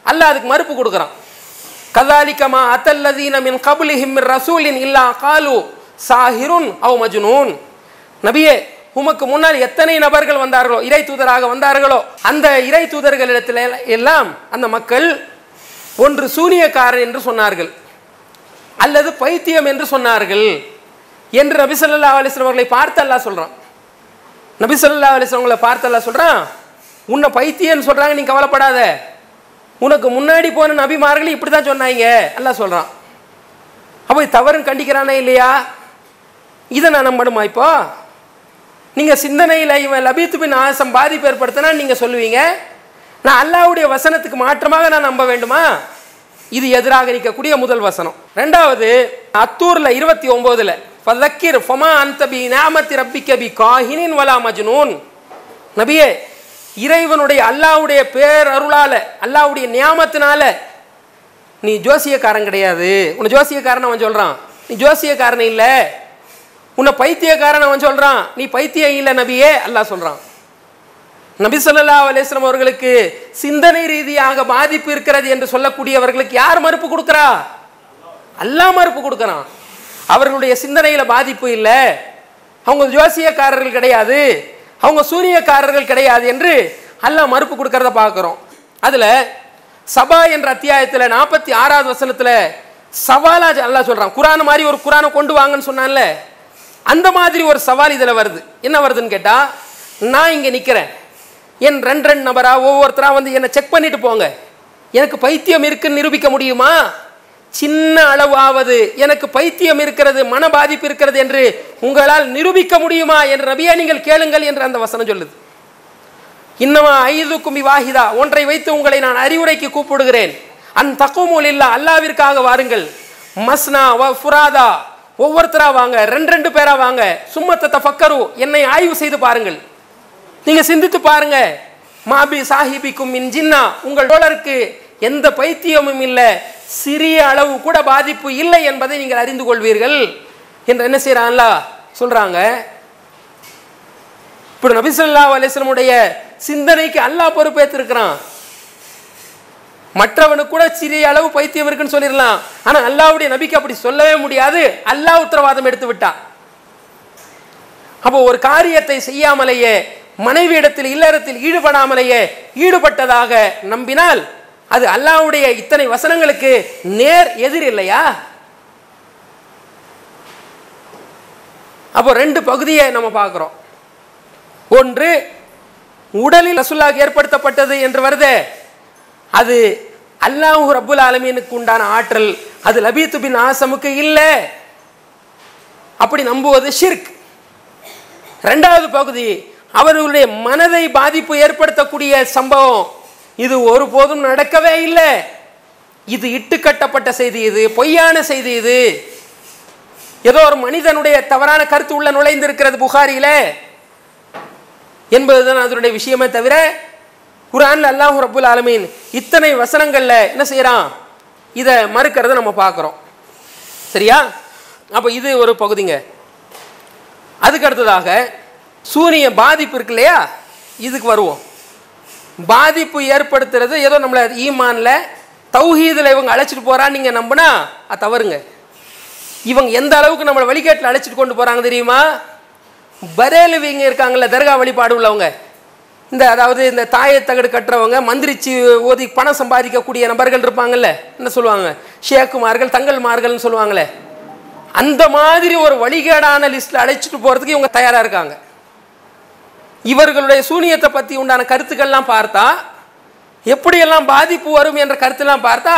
அல்லாஹ் அதுக்கு மறுப்பு கொடுக்குறான். கதாலிக்கமா அத்தல்லதீன மின் கபுலிஹிம் மின் ரசூலின் இல்லா காலு சாஹிருன் அவ் மஜ்னூன். நபியே உமக்கு முன்னால் எத்தனை நபர்கள் வந்தார்களோ இறை தூதராக வந்தார்களோ அந்த இறை தூதர்களிடத்தில் எல்லாம் அந்த மக்கள் ஒன்று சூனியக்காரன் என்று சொன்னார்கள் அல்லது பைத்தியம் என்று சொன்னார்கள் என்று நபிசல்லா ஸல்லல்லாஹு அவர்களை பார்த்து அல்லா சொல்கிறான் நபிசல்லா ஸல்லல்லாஹு அவங்களை பார்த்து அல்லா சொல்கிறான் உன்னை பைத்தியம்னு சொல்கிறாங்க நீ கவலைப்படாத. உனக்கு முன்னாடி போன நபிமார்கள் இப்படி தான் சொன்னாங்க. அல்லா சொல்கிறான் அப்போ தவறுன்னு கண்டிக்கிறானே இல்லையா? இதை நான் நம்பணுமா இப்போ? நீங்கள் சிந்தனையில் இவன் லபீத்து பின் ஆசம் பாதிப்பு ஏற்படுத்தினா நீங்கள் சொல்லுவீங்க? நான் அல்லாவுடைய வசனத்துக்கு மாற்றமாக நான் நம்ப வேண்டுமா? இது எதிராக நிற்கக்கூடிய முதல் வசனம். ரெண்டாவது அத்தூரில் இருபத்தி ஒம்போதில் ஃபதக்கிர் ஃபமா அந்தபி நாமத்தி ரப்பி கபி காஹினின் வலா மஜ்னூன். நபியே இறைவனுடைய அல்லாவுடைய பேர் அருளால் அல்லாஹ்வுடைய நியாமத்தினால நீ ஜோசியக்காரன் கிடையாது. உன்னை ஜோசியக்காரன் அவன் சொல்கிறான் நீ ஜோசியக்காரன் இல்லை. உன்னை பைத்தியக்காரன் அவன் சொல்கிறான் நீ பைத்தியம் இல்லை நபியே அல்லாஹ் சொல்கிறான் நபி ஸல்லல்லாஹு அலேஸ்லம் அவர்களுக்கு சிந்தனை ரீதியாக பாதிப்பு இருக்கிறது என்று சொல்லக்கூடியவர்களுக்கு யார் மறுப்பு கொடுக்குறா? அல்லா மறுப்பு கொடுக்குறான். அவர்களுடைய சிந்தனையில் பாதிப்பு இல்லை. அவங்க ஜோசியக்காரர்கள் கிடையாது. அவங்க சூரியக்காரர்கள் கிடையாது என்று அல்லாஹ் மறுப்பு கொடுக்கறத பார்க்குறோம். அதில் சபா என்ற அத்தியாயத்தில் நாற்பத்தி ஆறாவது வசனத்தில் சவாலாக அல்லா சொல்கிறான் குரான் மாதிரி ஒரு குரானை கொண்டு வாங்கன்னு சொன்னான்ல. அந்த மாதிரி ஒரு சவால் இதில் வருது. என்ன வருதுன்னு கேட்டால் நான் இங்கே நிற்கிறேன் என் ரெண்டு ரெண்டு நபராக ஒவ்வொருத்தராக வந்து என்னை செக் பண்ணிட்டு போங்க. எனக்கு பைத்தியம் இருக்குன்னு நிரூபிக்க முடியுமா? சின்ன அளவாவது எனக்கு பைத்தியம் இருக்கிறது மன பாதிப்பு இருக்கிறது என்று உங்களால் நிரூபிக்க முடியுமா என்று நபியா நீங்கள் கேளுங்கள் என்று அந்த வசனம் சொல்லுது. இன்னமா ஐது குமி வாஹிதா ஒன்றை வைத்து உங்களை நான் அறிவுரைக்கு கூப்பிடுகிறேன். அன் தக்குமூல் இல்லா அல்லாவிற்காக வாருங்கள். மஸ்னா வ ஃபுராதா ஒவ்வொருத்தரா வாங்க ரெண்டு ரெண்டு பேரா வாங்க. சும்மத்த பக்கரு என்னை ஆய்வு செய்து பாருங்கள். நீங்க சிந்தித்து பாருங்க. மாபி சாஹிபிக்கும் மின் ஜின்னா உங்கள் தோழருக்கு எந்த பைத்தியமும் இல்லை. சிறிய அளவு கூட பாதிப்பு இல்லை என்பதை நீங்கள் அறிந்து கொள்வீர்கள். என்று என்ன செய்யறான்ல சொல்றாங்க. இப்படி நபிசல்லா அலிஸ்லமுடைய சிந்தனைக்கு அல்லாஹ் பொறுப்பேற்றிருக்கிறான் மற்றவனுக்கு கூட சிறிய அளவு பைத்தியம் இருக்குன்னு சொல்லிடலாம். ஆனா அல்லாவுடைய நபிக்கு அப்படி சொல்லவே முடியாது. அல்லாஹ் உத்தரவாதம் எடுத்து விட்டான் அப்போ ஒரு காரியத்தை செய்யாமலேயே மனைவியிடத்தில் இல்லறத்தில் ஈடுபடாமலேயே ஈடுபட்டதாக நம்பினால் அது அல்லாஹ்வுடைய இத்தனை வசனங்களுக்கு நேர் எதிர் இல்லையா? அப்போ ரெண்டு பகுதியை நம்ம பார்க்குறோம். ஒன்று உடலில் ரசுல்லாக்கு ஏற்படுத்தப்பட்டது என்று வருதே. அது அல்லாஹ் ரபுல் ஆலமீனுக்கு உண்டான ஆற்றல். அது லபீத்து பின் ஆசமுக்கு இல்லை. அப்படி நம்புவது ஷிர்க். ரெண்டாவது பகுதி அவர்களுடைய மனதை பாதிப்பு ஏற்படுத்தக்கூடிய சம்பவம். இது ஒருபோதும் நடக்கவே இல்லை. இது இட்டுக்கட்டப்பட்ட செய்தி இது பொய்யான செய்தி இது. ஏதோ ஒரு மனிதனுடைய தவறான கருத்து உள்ள நுழைந்திருக்கிறது புகாரியில. என்பதுதான் அதனுடைய விஷயமே தவிர குரான் அல்லாஹ் ரபுல் ஆலமீன் இத்தனை வசனங்களில் என்ன செய்கிறான் இதை மறுக்கிறத நம்ம பார்க்குறோம். சரியா? அப்போ இது ஒரு பகுதிங்க. அதுக்கு அடுத்ததாக சூரிய பாதிப்பு இருக்கு இல்லையா? இதுக்கு வருவோம். பாதிப்பு ஏற்படுத்துறது ஏதோ நம்மளை ஈமானில் தௌஹீதில் இவங்க அழைச்சிட்டு போகிறான்னு நீங்கள் நம்பினா அது தவறுங்க. இவங்க எந்த அளவுக்கு நம்மளை வழிகாட்டில் அழைச்சிட்டு கொண்டு போகிறாங்க தெரியுமா? பரேலுவிங்க இருக்காங்களே தர்கா வழிபாடு உள்ளவங்க. இந்த அதாவது இந்த தாயத்தகடு கட்டுறவங்க மந்திரிச்சு ஓதி பணம் சம்பாதிக்கக்கூடிய நபர்கள் இருப்பாங்கல்ல? என்ன சொல்லுவாங்க? ஷேக்குமார்கள் தங்கல்மார்கள்னு சொல்லுவாங்களே. அந்த மாதிரி ஒரு வழிகேடான லிஸ்ட்டில் அழைச்சிட்டு போகிறதுக்கு இவங்க தயாராக இருக்காங்க. இவர்களுடைய சூனியத்தை பற்றி உண்டான கருத்துக்கள்லாம் பார்த்தா எப்படியெல்லாம் பாதிப்பு வரும் என்ற கருத்துலாம் பார்த்தா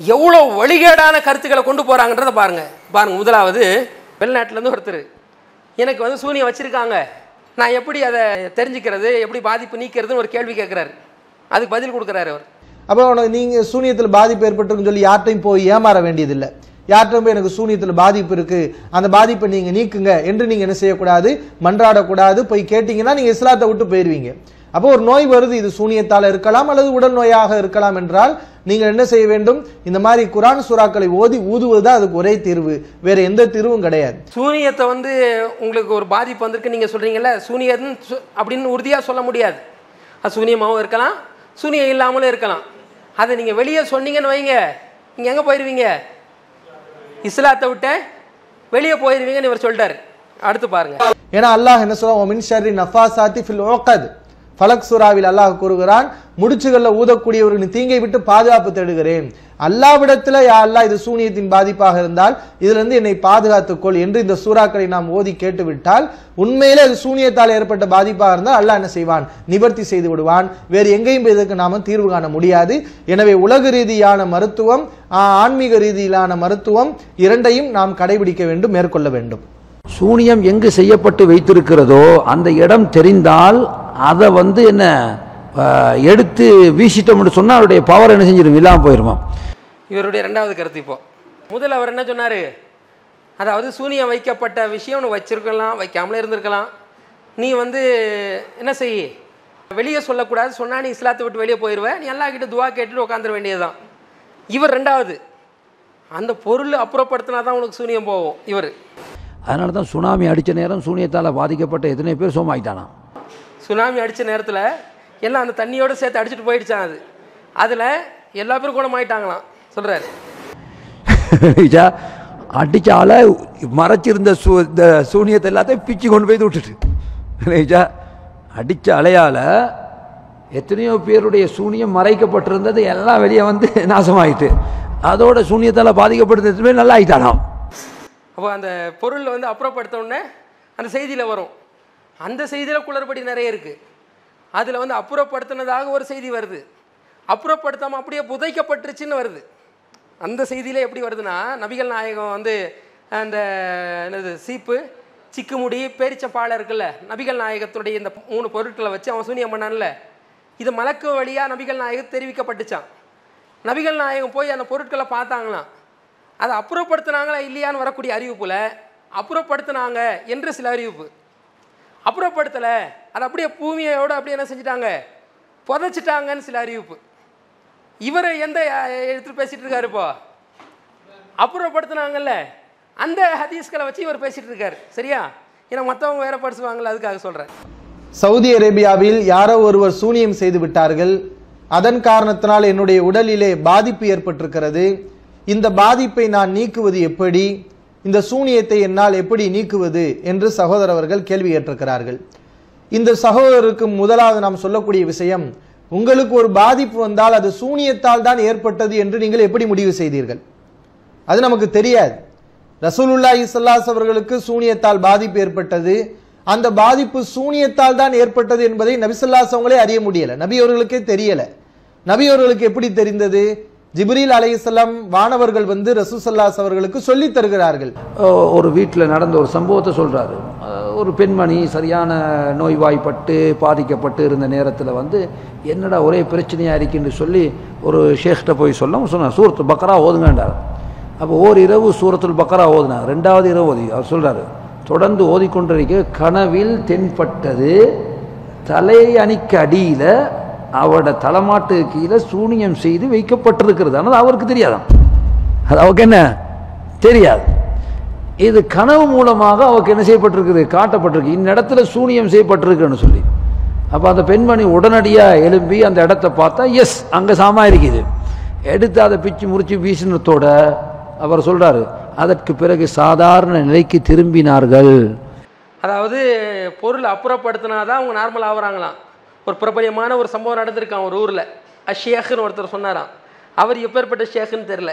எவ்வளோ வழிகேடான கருத்துக்களை கொண்டு போகிறாங்கன்றத பாருங்கள் பாருங்கள் முதலாவது வெளிநாட்டிலேருந்து ஒருத்தர் எனக்கு வந்து சூனியம் வச்சுருக்காங்க. நான் எப்படி அதை தெரிஞ்சுக்கிறது எப்படி பாதிப்பு நீக்கிறதுன்னு ஒரு கேள்வி கேட்குறாரு. அதுக்கு பதில் கொடுக்குறாரு அவர். அப்போ உனக்கு நீங்கள் சூனியத்தில் பாதிப்பு ஏற்பட்டிருக்குன்னு சொல்லி யார்ட்டையும் போய் ஏமாற வேண்டியதில்லை. யார்கிட்ட போய் எனக்கு சூனியத்தில் பாதிப்பு இருக்கு. அந்த பாதிப்பை நீங்கள் நீக்குங்க என்று நீங்கள் என்ன செய்யக்கூடாது? மன்றாடக்கூடாது. போய் கேட்டிங்கன்னா நீங்கள் இஸ்லாத்தை விட்டு போயிடுவீங்க அப்போ ஒரு நோய் வருது இது சூனியத்தால் இருக்கலாம் அல்லது உடல் நோயாக இருக்கலாம் என்றால் நீங்கள் என்ன செய்ய வேண்டும்? இந்த மாதிரி குரான் சுறாக்களை ஓதி ஊதுவது தான் அதுக்கு ஒரே தீர்வு. வேற எந்த தீர்வும் கிடையாது. சூனியத்தை வந்து உங்களுக்கு ஒரு பாதிப்பு வந்திருக்கு நீங்கள் சொல்கிறீங்கல்ல சூனியம் சு- அப்படின்னு உறுதியாக சொல்ல முடியாது. அது சூனியமாகவும் இருக்கலாம் சூனியம் இல்லாமலும் இருக்கலாம். அதை நீங்கள் வெளியே சொன்னீங்கன்னு வைங்க. நீங்கள் எங்கே போயிடுவீங்க இஸ்லாத்தை விட்டு வெளியே போயிடுவீங்கன்னு இவர் சொல்லிட்டாரு. அடுத்து பாருங்க. ஏன்னா அல்லாஹ் என்ன சொல்லுவான் ஒமின் ஷர்ரி நஃபாசாத்தி ஃபில் உக்கத் ஃபலக் சுறாவில் அல்லாஹ் கூறுகிறான் முடிச்சுகளில் ஊதக்கூடியவர்களின் தீங்கை விட்டு பாதுகாப்பு தேடுகிறேன். அல்லாவிடத்தில் யா அல்லாஹ் இது சூனியத்தின் பாதிப்பாக இருந்தால் இதிலிருந்து என்னை பாதுகாத்துக்கொள் என்று இந்த சூறாக்களை நாம் ஓதி கேட்டுவிட்டால் உண்மையிலே அது சூனியத்தால் ஏற்பட்ட பாதிப்பாக இருந்தால் அல்லாஹ் என்ன செய்வான்? நிவர்த்தி செய்து விடுவான். வேறு எங்கேயும் இதற்கு நாம தீர்வு காண முடியாது. எனவே உலக ரீதியான மருத்துவம் ஆன்மீக ரீதியிலான மருத்துவம் இரண்டையும் நாம் கடைபிடிக்க வேண்டும் மேற்கொள்ள வேண்டும். சூனியம் எங்கு செய்யப்பட்டு வைத்திருக்கிறதோ அந்த இடம் தெரிந்தால் அதை வந்து என்ன எடுத்து வீசிட்டோம்னு சொன்னால் அவருடைய பவர் என்ன செஞ்சிடும் இல்லாமல் போயிருமா? இவருடைய ரெண்டாவது கருத்து இப்போ. முதல் அவர் என்ன சொன்னார்? அதாவது சூனியம் வைக்கப்பட்ட விஷயம் உனக்கு வச்சிருக்கலாம் வைக்காமலே இருந்திருக்கலாம். நீ வந்து என்ன செய்? வெளியே சொல்லக்கூடாது. சொன்னால் நீ இஸ்லாத்தை விட்டு வெளியே போயிடுவ நீ எல்லா கிட்ட துவா கேட்டுட்டு உட்காந்துட வேண்டியதுதான். இவர் ரெண்டாவது. அந்த பொருள் அப்புறப்படுத்தினா தான் உனக்கு சூனியம் போகும். இவர். அதனால தான் சுனாமி அடித்த நேரம் சூனியத்தால் பாதிக்கப்பட்ட எத்தனை பேர் சோமாயிட்டானா? சுனாமி அடித்த நேரத்தில் எல்லாம் அந்த தண்ணியோடு சேர்த்து அடிச்சுட்டு போயிடுச்சான் அது. அதில் எல்லா பேரும் குணமாயிட்டாங்களாம். சொல்கிறாரு ஆளை மறைச்சிருந்த சூ இந்த சூனியத்தை எல்லாத்தையும் பிச்சு கொண்டு போய் விட்டுட்டு அடிச்ச அலையால் எத்தனையோ பேருடைய சூனியம் மறைக்கப்பட்டிருந்தது எல்லாம் வெளியே வந்து நாசமாயிட்டு. அதோட சூனியத்தால் பாதிக்கப்பட்டது எத்தனை நல்லா ஆயிட்டானாம் அப்போ அந்த பொருள் வந்து அப்புறப்படுத்த உடனே அந்த செய்தியில் வரும். அந்த செய்தியில் குளறுபடி நிறைய இருக்குது அதில் வந்து அப்புறப்படுத்தினதாக ஒரு செய்தி வருது. அப்புறப்படுத்தாமல் அப்படியே புதைக்கப்பட்டுருச்சுன்னு வருது. அந்த செய்தியில் எப்படி வருதுன்னா நபிகள் நாயகம் வந்து அந்த என்னது சீப்பு சிக்குமுடி பேரிச்சப்பாலை இருக்குல்ல நபிகள் நாயகத்துடைய இந்த மூணு பொருட்களை வச்சு அவன் சூனியம் பண்ணான்ல இது மலக்கு வழியாக நபிகள் நாயகம் தெரிவிக்கப்பட்டுச்சான் நபிகள் நாயகம் போய் அந்த பொருட்களை பார்த்தாங்களாம். அதை அப்புறப்படுத்தினாங்களா இல்லையான்னு வரக்கூடிய அறிவிப்பில் அப்புறப்படுத்தினாங்க என்று சில அறிவிப்பு. அப்புறப்படுத்தலை அதை அப்படியே பூமியோடு அப்படியே என்ன செஞ்சிட்டாங்க? புதைச்சிட்டாங்கன்னு சில அறிவிப்பு. இவர் எந்த எடுத்துட்டு பேசிகிட்டு இருக்காரு இப்போ? அப்புறப்படுத்தினாங்கல்ல. அந்த ஹதீஸ்களை வச்சு இவர் பேசிகிட்டு இருக்கார். சரியா? ஏன்னா மற்றவங்க வேற படிச்சுவாங்கல்ல அதுக்காக சொல்கிறேன் சவுதி அரேபியாவில் யாரோ ஒருவர் சூனியம் செய்து விட்டார்கள். அதன் காரணத்தினால் என்னுடைய உடலிலே பாதிப்பு ஏற்பட்டிருக்கிறது. இந்த பாதிப்பை நான் நீக்குவது எப்படி? இந்த சூனியத்தை என்னால் எப்படி நீக்குவது? என்று சகோதரர் அவர்கள் கேள்வி கேட்டிருக்கிறார்கள் இந்த சகோதரருக்கு முதலாவது நாம் சொல்லக்கூடிய விஷயம் உங்களுக்கு ஒரு பாதிப்பு வந்தால் அது சூனியத்தால் தான் ஏற்பட்டது என்று நீங்கள் எப்படி முடிவு செய்தீர்கள்? அது நமக்கு தெரியாது. ரசூலுல்லாஹி ஸல்லல்லாஹு அவர்களுக்கு சூனியத்தால் பாதிப்பு ஏற்பட்டது. அந்த பாதிப்பு சூனியத்தால் தான் ஏற்பட்டது என்பதை நபிசல்லாஸ் அவங்களே அறிய முடியலை. நபி அவர்களுக்கே தெரியலை. நபி அவர்களுக்கு எப்படி தெரிந்தது? ஜிப்ரீல் அலையுசல்லாம் வானவர்கள் வந்து ரசூசல்லாஸ் அவர்களுக்கு சொல்லித் தருகிறார்கள். ஒரு வீட்டில் நடந்த ஒரு சம்பவத்தை சொல்கிறாரு ஒரு பெண்மணி சரியான நோய்வாய்ப்பட்டு பாதிக்கப்பட்டு இருந்த நேரத்தில் வந்து என்னடா ஒரே பிரச்சனையாக இருக்குன்னு சொல்லி ஒரு ஷேக்கிட்ட போய் சொல்ல சொன்னார் சூரத்து பக்கரா ஓதுங்கன்றார். அப்போ ஓர் இரவு சூரத்துல் பக்கரா ஓதுனார். ரெண்டாவது இரவு ஓதி அவர் சொல்கிறாரு தொடர்ந்து ஓதிக்கொண்டிருக்க கனவில் தென்பட்டது தலை அணிக்கு அடியில் அவட தலைமாட்டு கீழே சூனியம் செய்து வைக்கப்பட்டிருக்கிறது ஆனால் அவருக்கு தெரியாதான் அது அவருக்கு என்ன? தெரியாது. இது கனவு மூலமாக அவருக்கு என்ன செய்யப்பட்டிருக்குது? காட்டப்பட்டிருக்கு. இந்த இடத்துல சூனியம் செய்யப்பட்டிருக்குன்னு சொல்லி. அப்போ அந்த பெண்மணி உடனடியாக எழும்பி அந்த இடத்த பார்த்தா எஸ் அங்கே சாமா இருக்குது எடுத்து அதை பிச்சு முறிச்சு வீசினத்தோட அவர் சொல்கிறாரு அதற்கு பிறகு சாதாரண நிலைக்கு திரும்பினார்கள். அதாவது பொருள் அப்புறப்படுத்தினாதான் அவங்க நார்மல் ஆகுறாங்களாம். ஒரு பிரபலியமான ஒரு சம்பவம் நடந்திருக்கான் ஒரு ஊரில். அஷேக்குன்னு ஒருத்தர் சொன்னாராம். அவர் எப்பேற்பட்ட ஷேக்குன்னு தெரில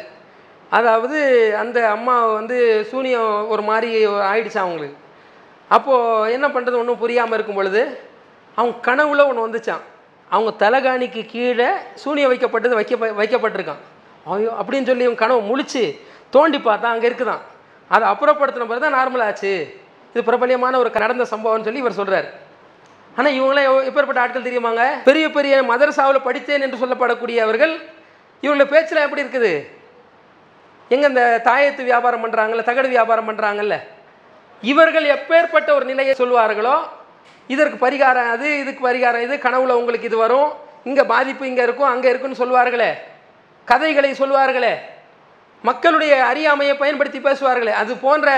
அதாவது அந்த அம்மா வந்து சூனியம் ஒரு மாதிரி ஆயிடுச்சு அவங்களுக்கு. அப்போது என்ன பண்ணுறது ஒன்றும் புரியாமல் இருக்கும் பொழுது அவங்க கனவுல ஒன்று வந்துச்சான் அவங்க தலைகாணிக்கு கீழே சூனியம் வைக்கப்பட்டது வைக்க வைக்கப்பட்டிருக்கான் ஐயோ அப்படின்னு சொல்லி இவன் கனவு முழிச்சு தோண்டி பார்த்தா அங்கே இருக்குதான் அதை அப்புறப்படுத்தின பிறகு தான் நார்மலாச்சு இது பிரபலியமான ஒரு நடந்த சம்பவம்னு சொல்லி இவர் சொல்கிறார் ஆனால் இவங்களாம் எப்பேற்பட்ட ஆட்கள் தெரியுமாங்க? பெரிய பெரிய மதரசாவில் படித்தேன் என்று சொல்லப்படக்கூடியவர்கள் இவங்களோட பேச்சில் எப்படி இருக்குது? எங்கே இந்த தாயத்து வியாபாரம் பண்ணுறாங்கல்ல தகடு வியாபாரம் பண்ணுறாங்கல்ல இவர்கள் எப்பேற்பட்ட ஒரு நிலையை சொல்வார்களோ இதற்கு பரிகாரம் அது இதுக்கு பரிகாரம் இது கனவுல உங்களுக்கு இது வரும் இங்கே பாதிப்பு இங்கே இருக்கும் அங்கே இருக்குன்னு சொல்லுவார்களே கதைகளை சொல்லுவார்களே மக்களுடைய அறியாமையை பயன்படுத்தி பேசுவார்களே அது போன்ற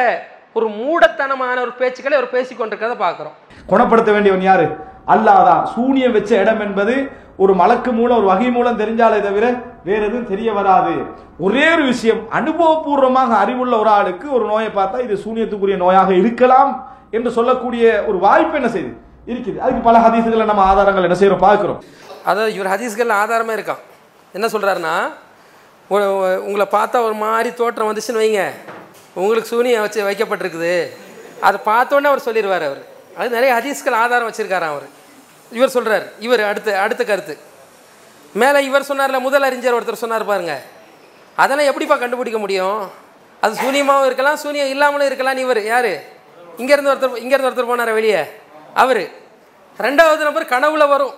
ஒரு மூடத்தனமான ஒரு பேச்சுக்களை அவர் பேசிக் கொண்டிருக்கிறத பார்க்குறோம். குணப்படுத்த வேண்டியவன் யாரு? அல்லாஹ் தான் சூனியம் வச்ச இடம் என்பது ஒரு மலக்கு மூலம் ஒரு வகை மூலம் தெரிஞ்சாலே தவிர வேற எதுவும் தெரிய வராது. ஒரே ஒரு விஷயம் அனுபவபூர்வமாக அறிவுள்ள ஒரு ஆளுக்கு ஒரு நோயை பார்த்தா இது சூனியத்துக்குரிய நோயாக இருக்கலாம் என்று சொல்லக்கூடிய ஒரு வாய்ப்பு என்ன செய்யுது இருக்குது. அதுக்கு பல ஹதீசுகளை நம்ம ஆதாரங்கள் என்ன செய்யறோம் பார்க்கிறோம். அதாவது இவர் ஹதீஸ்கள் ஆதாரமே இருக்கான். என்ன சொல்கிறாருன்னா உங்களை பார்த்தா ஒரு மாதிரி தோற்றம் வந்துச்சுன்னு வைங்க. உங்களுக்கு சூனியம் வச்சு வைக்கப்பட்டிருக்குது. அதை பார்த்தோன்னே அவர் சொல்லிடுவார் அவர். அது நிறைய ஹதீஸ்கள் ஆதாரம் வச்சுருக்காராம் அவர். இவர் சொல்கிறார் இவர் அடுத்த அடுத்த கருத்து. மேலே இவர் சொன்னார்ல முதல் அறிஞர் ஒருத்தர் சொன்னார் பாருங்க. அதெல்லாம் எப்படிப்பா கண்டுபிடிக்க முடியும்? அது சூனியமாகவும் இருக்கலாம் சூனியம் இல்லாமலும் இருக்கலாம் இவர் யார்? இங்கேருந்து ஒருத்தர் இங்கேருந்து ஒருத்தர் போனார் வெளியே? அவர். ரெண்டாவது நபர் கனவுல வரும்.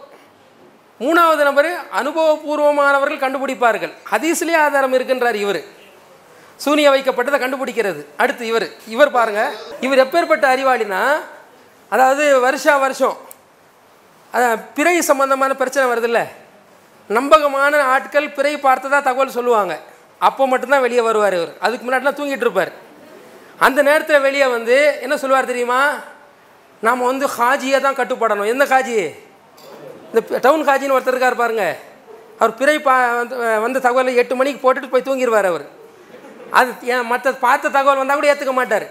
மூணாவது நபர் அனுபவபூர்வமானவர்கள் கண்டுபிடிப்பார்கள். ஹதீஸ்லேயே ஆதாரம் இருக்கின்றார் இவர். சூனிய வைக்கப்பட்டதை கண்டுபிடிக்கிறது. அடுத்து இவர். இவர் பாருங்க. இவர் எப்பேற்பட்ட அறிவாளினா அதாவது வருஷா வருஷம் அதான் பிறை சம்பந்தமான பிரச்சனை வருதில்ல. நம்பகமான ஆட்கள் பிறை பார்த்ததா தகவல் சொல்லுவாங்க. அப்போ மட்டும்தான் வெளியே வருவார் இவர். அதுக்கு முன்னாடிலாம் தூங்கிட்டு இருப்பார். அந்த நேரத்தில் வெளியே வந்து என்ன சொல்லுவார் தெரியுமா? நாம் வந்து ஹாஜியை தான் கட்டுப்படணும். எந்த ஹாஜி? இந்த டவுன் ஹாஜின்னு ஒருத்தர் இருக்கார் பாருங்க. அவர் பிறை பா வந்து- வந்த தகவலை எட்டு மணிக்கு போட்டுட்டு போய் தூங்கிடுவார் அவர். அது ஏன் மற்ற பார்த்த தகவல் வந்தால் கூட ஏற்றுக்க மாட்டார்.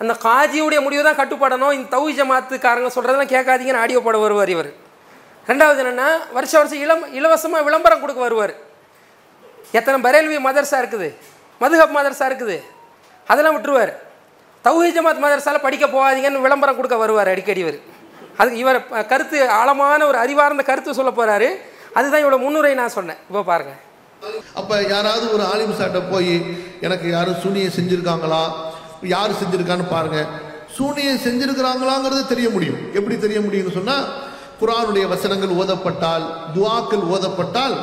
அந்த காஜியுடைய முடிவு தான் கட்டுப்படணும். இந்த தௌ ஜமாத்துக்காரங்க சொல்கிறதெல்லாம் கேட்காதீங்கன்னு ஆடியோ போட வருவார் இவர். ரெண்டாவது என்னென்னா வருஷ வருஷம் இளம் இலவசமாக விளம்பரம் கொடுக்க வருவார். எத்தனை பரேல்வி மதர்ஸாக இருக்குது? மதுஹப் மதர்ஸாக இருக்குது. அதெல்லாம் விட்டுருவார். தௌஹி ஜமாத் மதர்ஸால் படிக்க போகாதீங்கன்னு விளம்பரம் கொடுக்க வருவார் அடிக்கடி இவர். அதுக்கு இவர் கருத்து ஆழமான ஒரு அறிவார்ந்த கருத்து சொல்ல போகிறாரு அதுதான் இவ்வளோ முன்னுரை நான் சொன்னேன். இப்போ பாருங்கள் அப்போ யாராவது ஒரு ஆலிம் சாட்ட போய் எனக்கு யாரும் சூனியை செஞ்சுருக்காங்களா? யார் செஞ்சுருக்கான்னு பாருங்கள் சூனியை செஞ்சுருக்கிறாங்களாங்கிறது தெரிய முடியும். எப்படி தெரிய முடியும்னு சொன்னால் குரானுடைய வசனங்கள் ஓதப்பட்டால் துவாக்கள் ஓதப்பட்டால்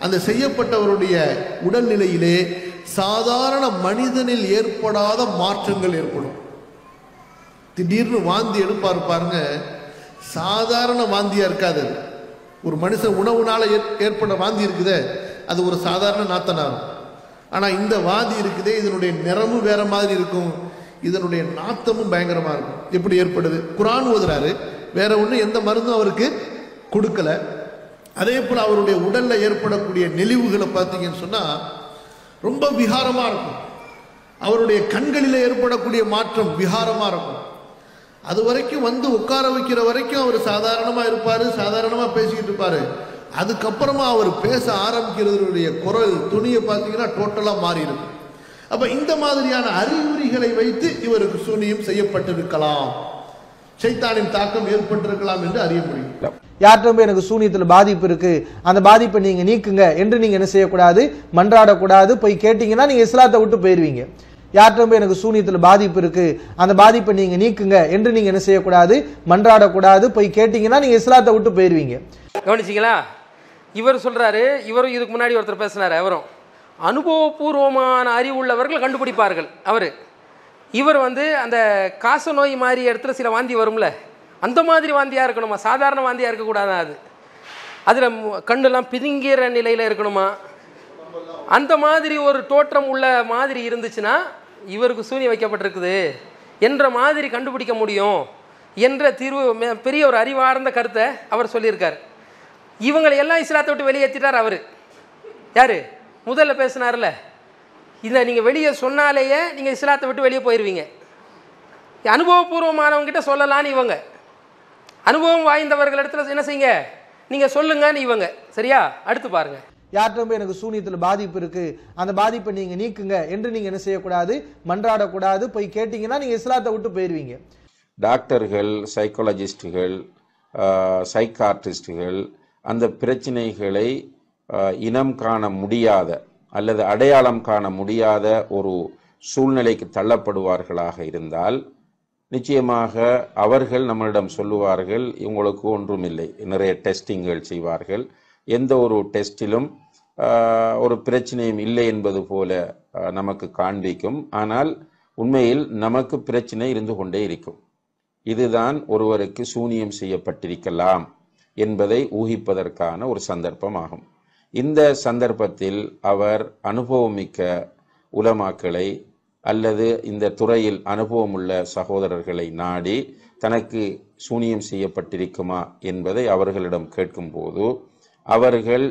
அந்த செய்யப்பட்டவருடைய உடல்நிலையிலே சாதாரண மனிதனில் ஏற்படாத மாற்றங்கள் ஏற்படும். திடீர்னு வாந்தி எடுப்பார் பாருங்க. சாதாரண வாந்தியா இருக்காது ஒரு மனுஷன் உணவுனால ஏற்- ஏற்பட வாந்தி இருக்குதே. அது ஒரு சாதாரண நாத்தனாகும் ஆனால் இந்த வாதி இருக்குதே இதனுடைய நிறமும் வேற மாதிரி இருக்கும். இதனுடைய நாத்தமும் பயங்கரமாக இருக்கும். எப்படி ஏற்படுது? குரான் ஓதுறாரு. வேற ஒன்றும் எந்த மருந்தும் அவருக்கு கொடுக்கல. அதே போல் அவருடைய உடலில் ஏற்படக்கூடிய நெளிவுகளை பார்த்தீங்கன்னு சொன்னால் ரொம்ப விகாரமாக இருக்கும். அவருடைய கண்களில் ஏற்படக்கூடிய மாற்றம் விகாரமாக இருக்கும். அது வரைக்கும் வந்து உட்கார வைக்கிற வரைக்கும் அவர் சாதாரணமாக இருப்பார் சாதாரணமாக பேசிக்கிட்டு இருப்பார். அதுக்கப்புறமா அவர் பேச ஆரம்பிக்கிறதுடைய குரல் துணியை பார்த்தீங்கன்னா டோட்டலா மாறி இருக்கும் அப்ப இந்த மாதிரியான அறிகுறிகளை வைத்து இவருக்கு சூனியம் செய்யப்பட்டிருக்கலாம். சைத்தானின் தாக்கம் ஏற்பட்டிருக்கலாம் என்று அறிய முடியும். யார்கிட்ட போய் எனக்கு சூனியத்துல பாதிப்பு இருக்கு? அந்த பாதிப்பை நீங்க நீக்குங்க என்று நீங்க என்ன செய்யக்கூடாது? மன்றாடக்கூடாது. போய் கேட்டீங்கன்னா நீங்க இஸ்லாத்தை விட்டு போயிருவீங்க. யார்கிட்ட போய் எனக்கு சூனியத்துல பாதிப்பு இருக்கு? அந்த பாதிப்பை நீங்க நீக்குங்க என்று நீங்க என்ன செய்யக்கூடாது? மன்றாடக்கூடாது. போய் கேட்டீங்கன்னா நீங்க இஸ்லாத்தை விட்டு போயிருவீங்க. கவனிச்சிங்களா? இவர் சொல்கிறாரு இவரும் இதுக்கு முன்னாடி ஒருத்தர் பேசினார் அவரும். அனுபவபூர்வமான அறிவு உள்ளவர்கள் கண்டுபிடிப்பார்கள் அவர். இவர் வந்து அந்த காச நோய் மாதிரி இடத்துல சில வாந்தி வரும்ல அந்த மாதிரி வாந்தியாக இருக்கணுமா? சாதாரண வாந்தியாக இருக்கக்கூடாதா அது? அதில் கண்ணெல்லாம் பிதுங்கிற நிலையில் இருக்கணுமா? அந்த மாதிரி ஒரு தோற்றம் உள்ள மாதிரி இருந்துச்சுன்னா இவருக்கு சூனி வைக்கப்பட்டிருக்குது. என்ற மாதிரி கண்டுபிடிக்க முடியும் என்ற தீர்வு பெரிய ஒரு அறிவார்ந்த கருத்தை அவர் சொல்லியிருக்கார். இவங்களை எல்லாம் இஸ்லாத்தை விட்டு வெளியேற்றிட்டார் அவர். யார்? முதல்ல பேசினார்ல. இதை நீங்கள் வெளியே சொன்னாலேயே நீங்கள் இஸ்லாத்தை விட்டு வெளியே போயிடுவீங்க அனுபவபூர்வமானவங்ககிட்ட சொல்லலான்னு இவங்க. அனுபவம் வாய்ந்தவர்கள் இடத்துல என்ன செய்யுங்க? நீங்கள் சொல்லுங்கன்னு இவங்க. சரியா? அடுத்து பாருங்கள் யார்கிட்ட போய் எனக்கு சூனியத்துல பாதிப்பு இருக்கு? அந்த பாதிப்பை நீங்க நீக்குங்க என்று நீங்க என்ன செய்யக்கூடாது? மன்றாடக்கூடாது? போய் கேட்டீங்கன்னா நீங்க இஸ்லாத்தை விட்டு போயிருவீங்க. டாக்டர்கள் சைக்காலஜிஸ்டுகள் சைக்கார்டிஸ்டுகள் அந்த பிரச்சனைகளை இனம் காண முடியாத அல்லது அடையாளம் காண முடியாத ஒரு சூழ்நிலைக்கு தள்ளப்படுவார்களாக இருந்தால் நிச்சயமாக அவர்கள் நம்மளிடம் சொல்லுவார்கள் உங்களுக்கு ஒன்றுமில்லை. நிறைய டெஸ்டிங்கள் செய்வார்கள். எந்த ஒரு டெஸ்டிலும் ஒரு பிரச்சனையும் இல்லை என்பது போல நமக்கு காண்பிக்கும். ஆனால் உண்மையில் நமக்கு பிரச்சனை இருந்து கொண்டே இருக்கும். இதுதான் ஒருவருக்கு சூனியம் செய்யப்பட்டிருக்கலாம். என்பதை ஊகிப்பதற்கான ஒரு சந்தர்ப்பமாகும். இந்த சந்தர்ப்பத்தில் அவர் அனுபவமிக்க உலமாக்களை அல்லது இந்த துறையில் அனுபவமுள்ள சகோதரர்களை நாடி தனக்கு சூனியம் செய்யப்பட்டிருக்குமா என்பதை அவர்களிடம் கேட்கும்போது அவர்கள்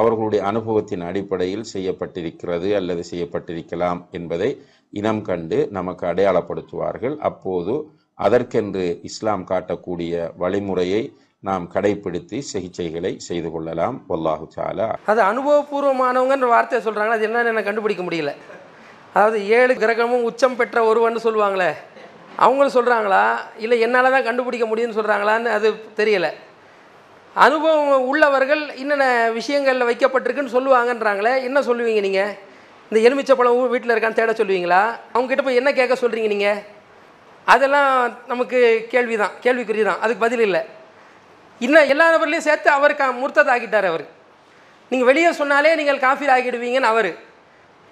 அவர்களுடைய அனுபவத்தின் அடிப்படையில் செய்யப்பட்டிருக்கிறது அல்லது செய்யப்பட்டிருக்கலாம் என்பதை இனம் கண்டு நமக்கு அடையாளப்படுத்துவார்கள். அப்போது அதற்கென்று இஸ்லாம் காட்டக்கூடிய வழிமுறையை நாம் கடைபிடித்து சிகிச்சைகளை செய்து கொள்ளலாம். வல்லாஹு சாலா அது அனுபவபூர்வமானவங்கன்ற வார்த்தையை சொல்கிறாங்க அது என்னன்னு எனக்கு கண்டுபிடிக்க முடியல. அதாவது ஏழு கிரகமும் உச்சம் பெற்ற ஒருவன் சொல்லுவாங்களே அவங்களும் சொல்கிறாங்களா இல்லை என்னால் தான் கண்டுபிடிக்க முடியும்னு சொல்கிறாங்களான்னு அது தெரியலை. அனுபவம் உள்ளவர்கள் என்னென்ன விஷயங்களில் வைக்கப்பட்டிருக்குன்னு சொல்லுவாங்கன்றாங்களே என்ன சொல்லுவீங்க நீங்கள் இந்த எலுமிச்சப்பழம் வீட்டில் இருக்கான்னு தேட சொல்லுவீங்களா? அவங்ககிட்ட போய் என்ன கேட்க சொல்கிறீங்க நீங்கள் அதெல்லாம் நமக்கு கேள்வி தான் கேள்விக்குறி தான் அதுக்கு பதில் இல்லை. இன்னும் எல்லா நபர்லையும் சேர்த்து அவர் க முர்த்தத் அவர். நீங்கள் வெளியே சொன்னாலே நீங்கள் காஃபீர் ஆகிடுவீங்கன்னு அவர்.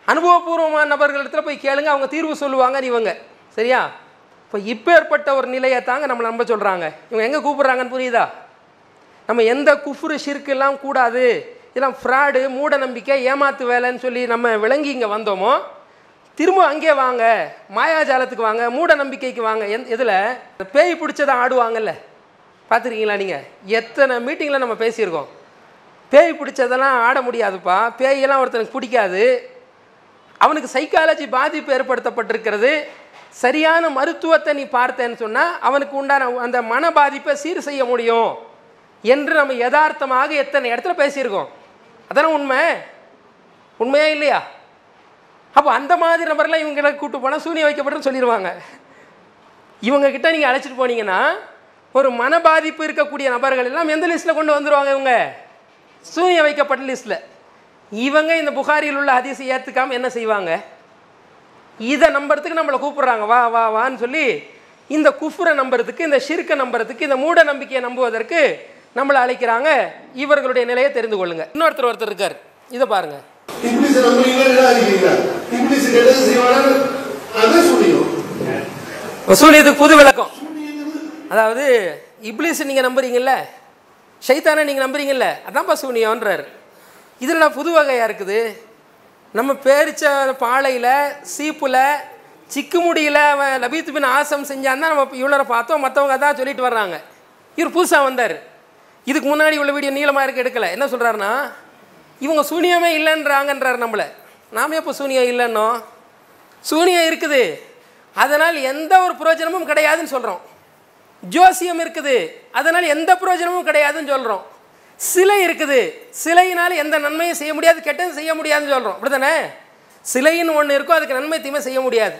அனுபவபூர்வமான நபர்களிடத்தில் போய் கேளுங்க அவங்க தீர்வு சொல்லுவாங்கன்னு இவங்க. சரியா? இப்போ இப்பேற்பட்ட ஒரு நிலையை தாங்க நம்மளை நம்ப சொல்கிறாங்க இவங்க எங்கே கூப்பிட்றாங்கன்னு புரியுதா? நம்ம எந்த குஃப்ரு ஷிர்க்கெல்லாம் கூடாது. இதெல்லாம் ஃப்ராடு மூட நம்பிக்கை ஏமாத்து வேலைன்னு சொல்லி நம்ம விளங்கி இங்கே வந்தோமோ திரும்ப அங்கே வாங்க மாயாஜாலத்துக்கு வாங்க மூட நம்பிக்கைக்கு வாங்க. எந் எதில்? பேய் பிடிச்சதை ஆடுவாங்கல்ல. பார்த்துருக்கீங்களா நீங்கள் எத்தனை மீட்டிங்கில் நம்ம பேசியிருக்கோம்? பேய் பிடிச்சதெல்லாம் ஆட முடியாதுப்பா. பேயெல்லாம் ஒருத்தனுக்கு பிடிக்காது. அவனுக்கு சைக்காலஜி பாதிப்பு ஏற்படுத்தப்பட்டிருக்கிறது. சரியான மருத்துவத்தை நீ பார்த்தேன்னு சொன்னால் அவனுக்கு உண்டான அந்த மன பாதிப்பை சீர் செய்ய முடியும் என்று நம்ம யதார்த்தமாக எத்தனை இடத்துல பேசியிருக்கோம். அதானே உண்மை? உண்மையா இல்லையா? அப்போ அந்த மாதிரி நபர்லாம் இவங்களை கூப்பிட்டு போனால் சூனியம் வைக்கப்பட்டுன்னு சொல்லிடுவாங்க இவங்கக்கிட்ட நீங்கள் அழைச்சிட்டு போனீங்கன்னா ஒரு மன பாதிப்பு இருக்கக்கூடிய நபர்கள் எல்லாம் எந்த லிஸ்ட்டில் கொண்டு வந்துருவாங்க இவங்க? சூனியம் வைக்கப்பட்ட லிஸ்ட்டில் இவங்க இந்த புகாரியில் உள்ள ஹதீஸை ஏற்றுக்காம என்ன செய்வாங்க? இதை நம்புறதுக்கு நம்மளை கூப்பிடுறாங்க. வா வா வான்னு சொல்லி இந்த குஃப்ரை நம்புறதுக்கு இந்த ஷிர்க்கை நம்புறதுக்கு இந்த மூட நம்பிக்கையை நம்புவதற்கு நம்மளை அழைக்கிறாங்க. இவர்களுடைய நிலையை தெரிந்து கொள்ளுங்க. இன்னொருத்தர் ஒருத்தர் இருக்கார். இதை பாருங்க. வசூலியத்துக்கு புது விளக்கம். அதாவது இப்ளீஸ் நீங்கள் நம்புறீங்கல்ல? ஷைத்தானை நீங்கள் நம்புறீங்கல்ல? அதான்ப்பா சூனியம்ன்றார் இதில் புது வகையாக இருக்குது. நம்ம பேரிச்ச பாலையில் சீப்பில் சிக்குமுடியில் அவன் லபீத் பின் ஆசம் செஞ்சான் தான் நம்ம இவ்வளோ பார்த்தோம். மற்றவங்க அதான் சொல்லிட்டு வர்றாங்க. இவர் புதுசாக வந்தார். இதுக்கு முன்னாடி உள்ள வீடியோ நீளமாக இருக்க எடுக்கல. என்ன சொல்கிறாருன்னா இவங்க சூனியமே இல்லைன்றாங்கன்றார் நம்மளை. நாம எப்போ சூனியம் இல்லைன்னோ சூனியம் இருக்குது. அதனால் எந்த ஒரு பிரயோஜனமும் கிடையாதுன்னு சொல்கிறோம் ஜோசியம் இருக்குது. அதனால் எந்த பிரயோஜனமும் கிடையாதுன்னு சொல்கிறோம் சிலை இருக்குது. சிலையினால் எந்த நன்மையும் செய்ய முடியாது கெட்டதும் செய்ய முடியாதுன்னு சொல்கிறோம் அப்படிதானே சிலைன்னு ஒன்று இருக்கும் அதுக்கு நன்மை தீமை செய்ய முடியாது.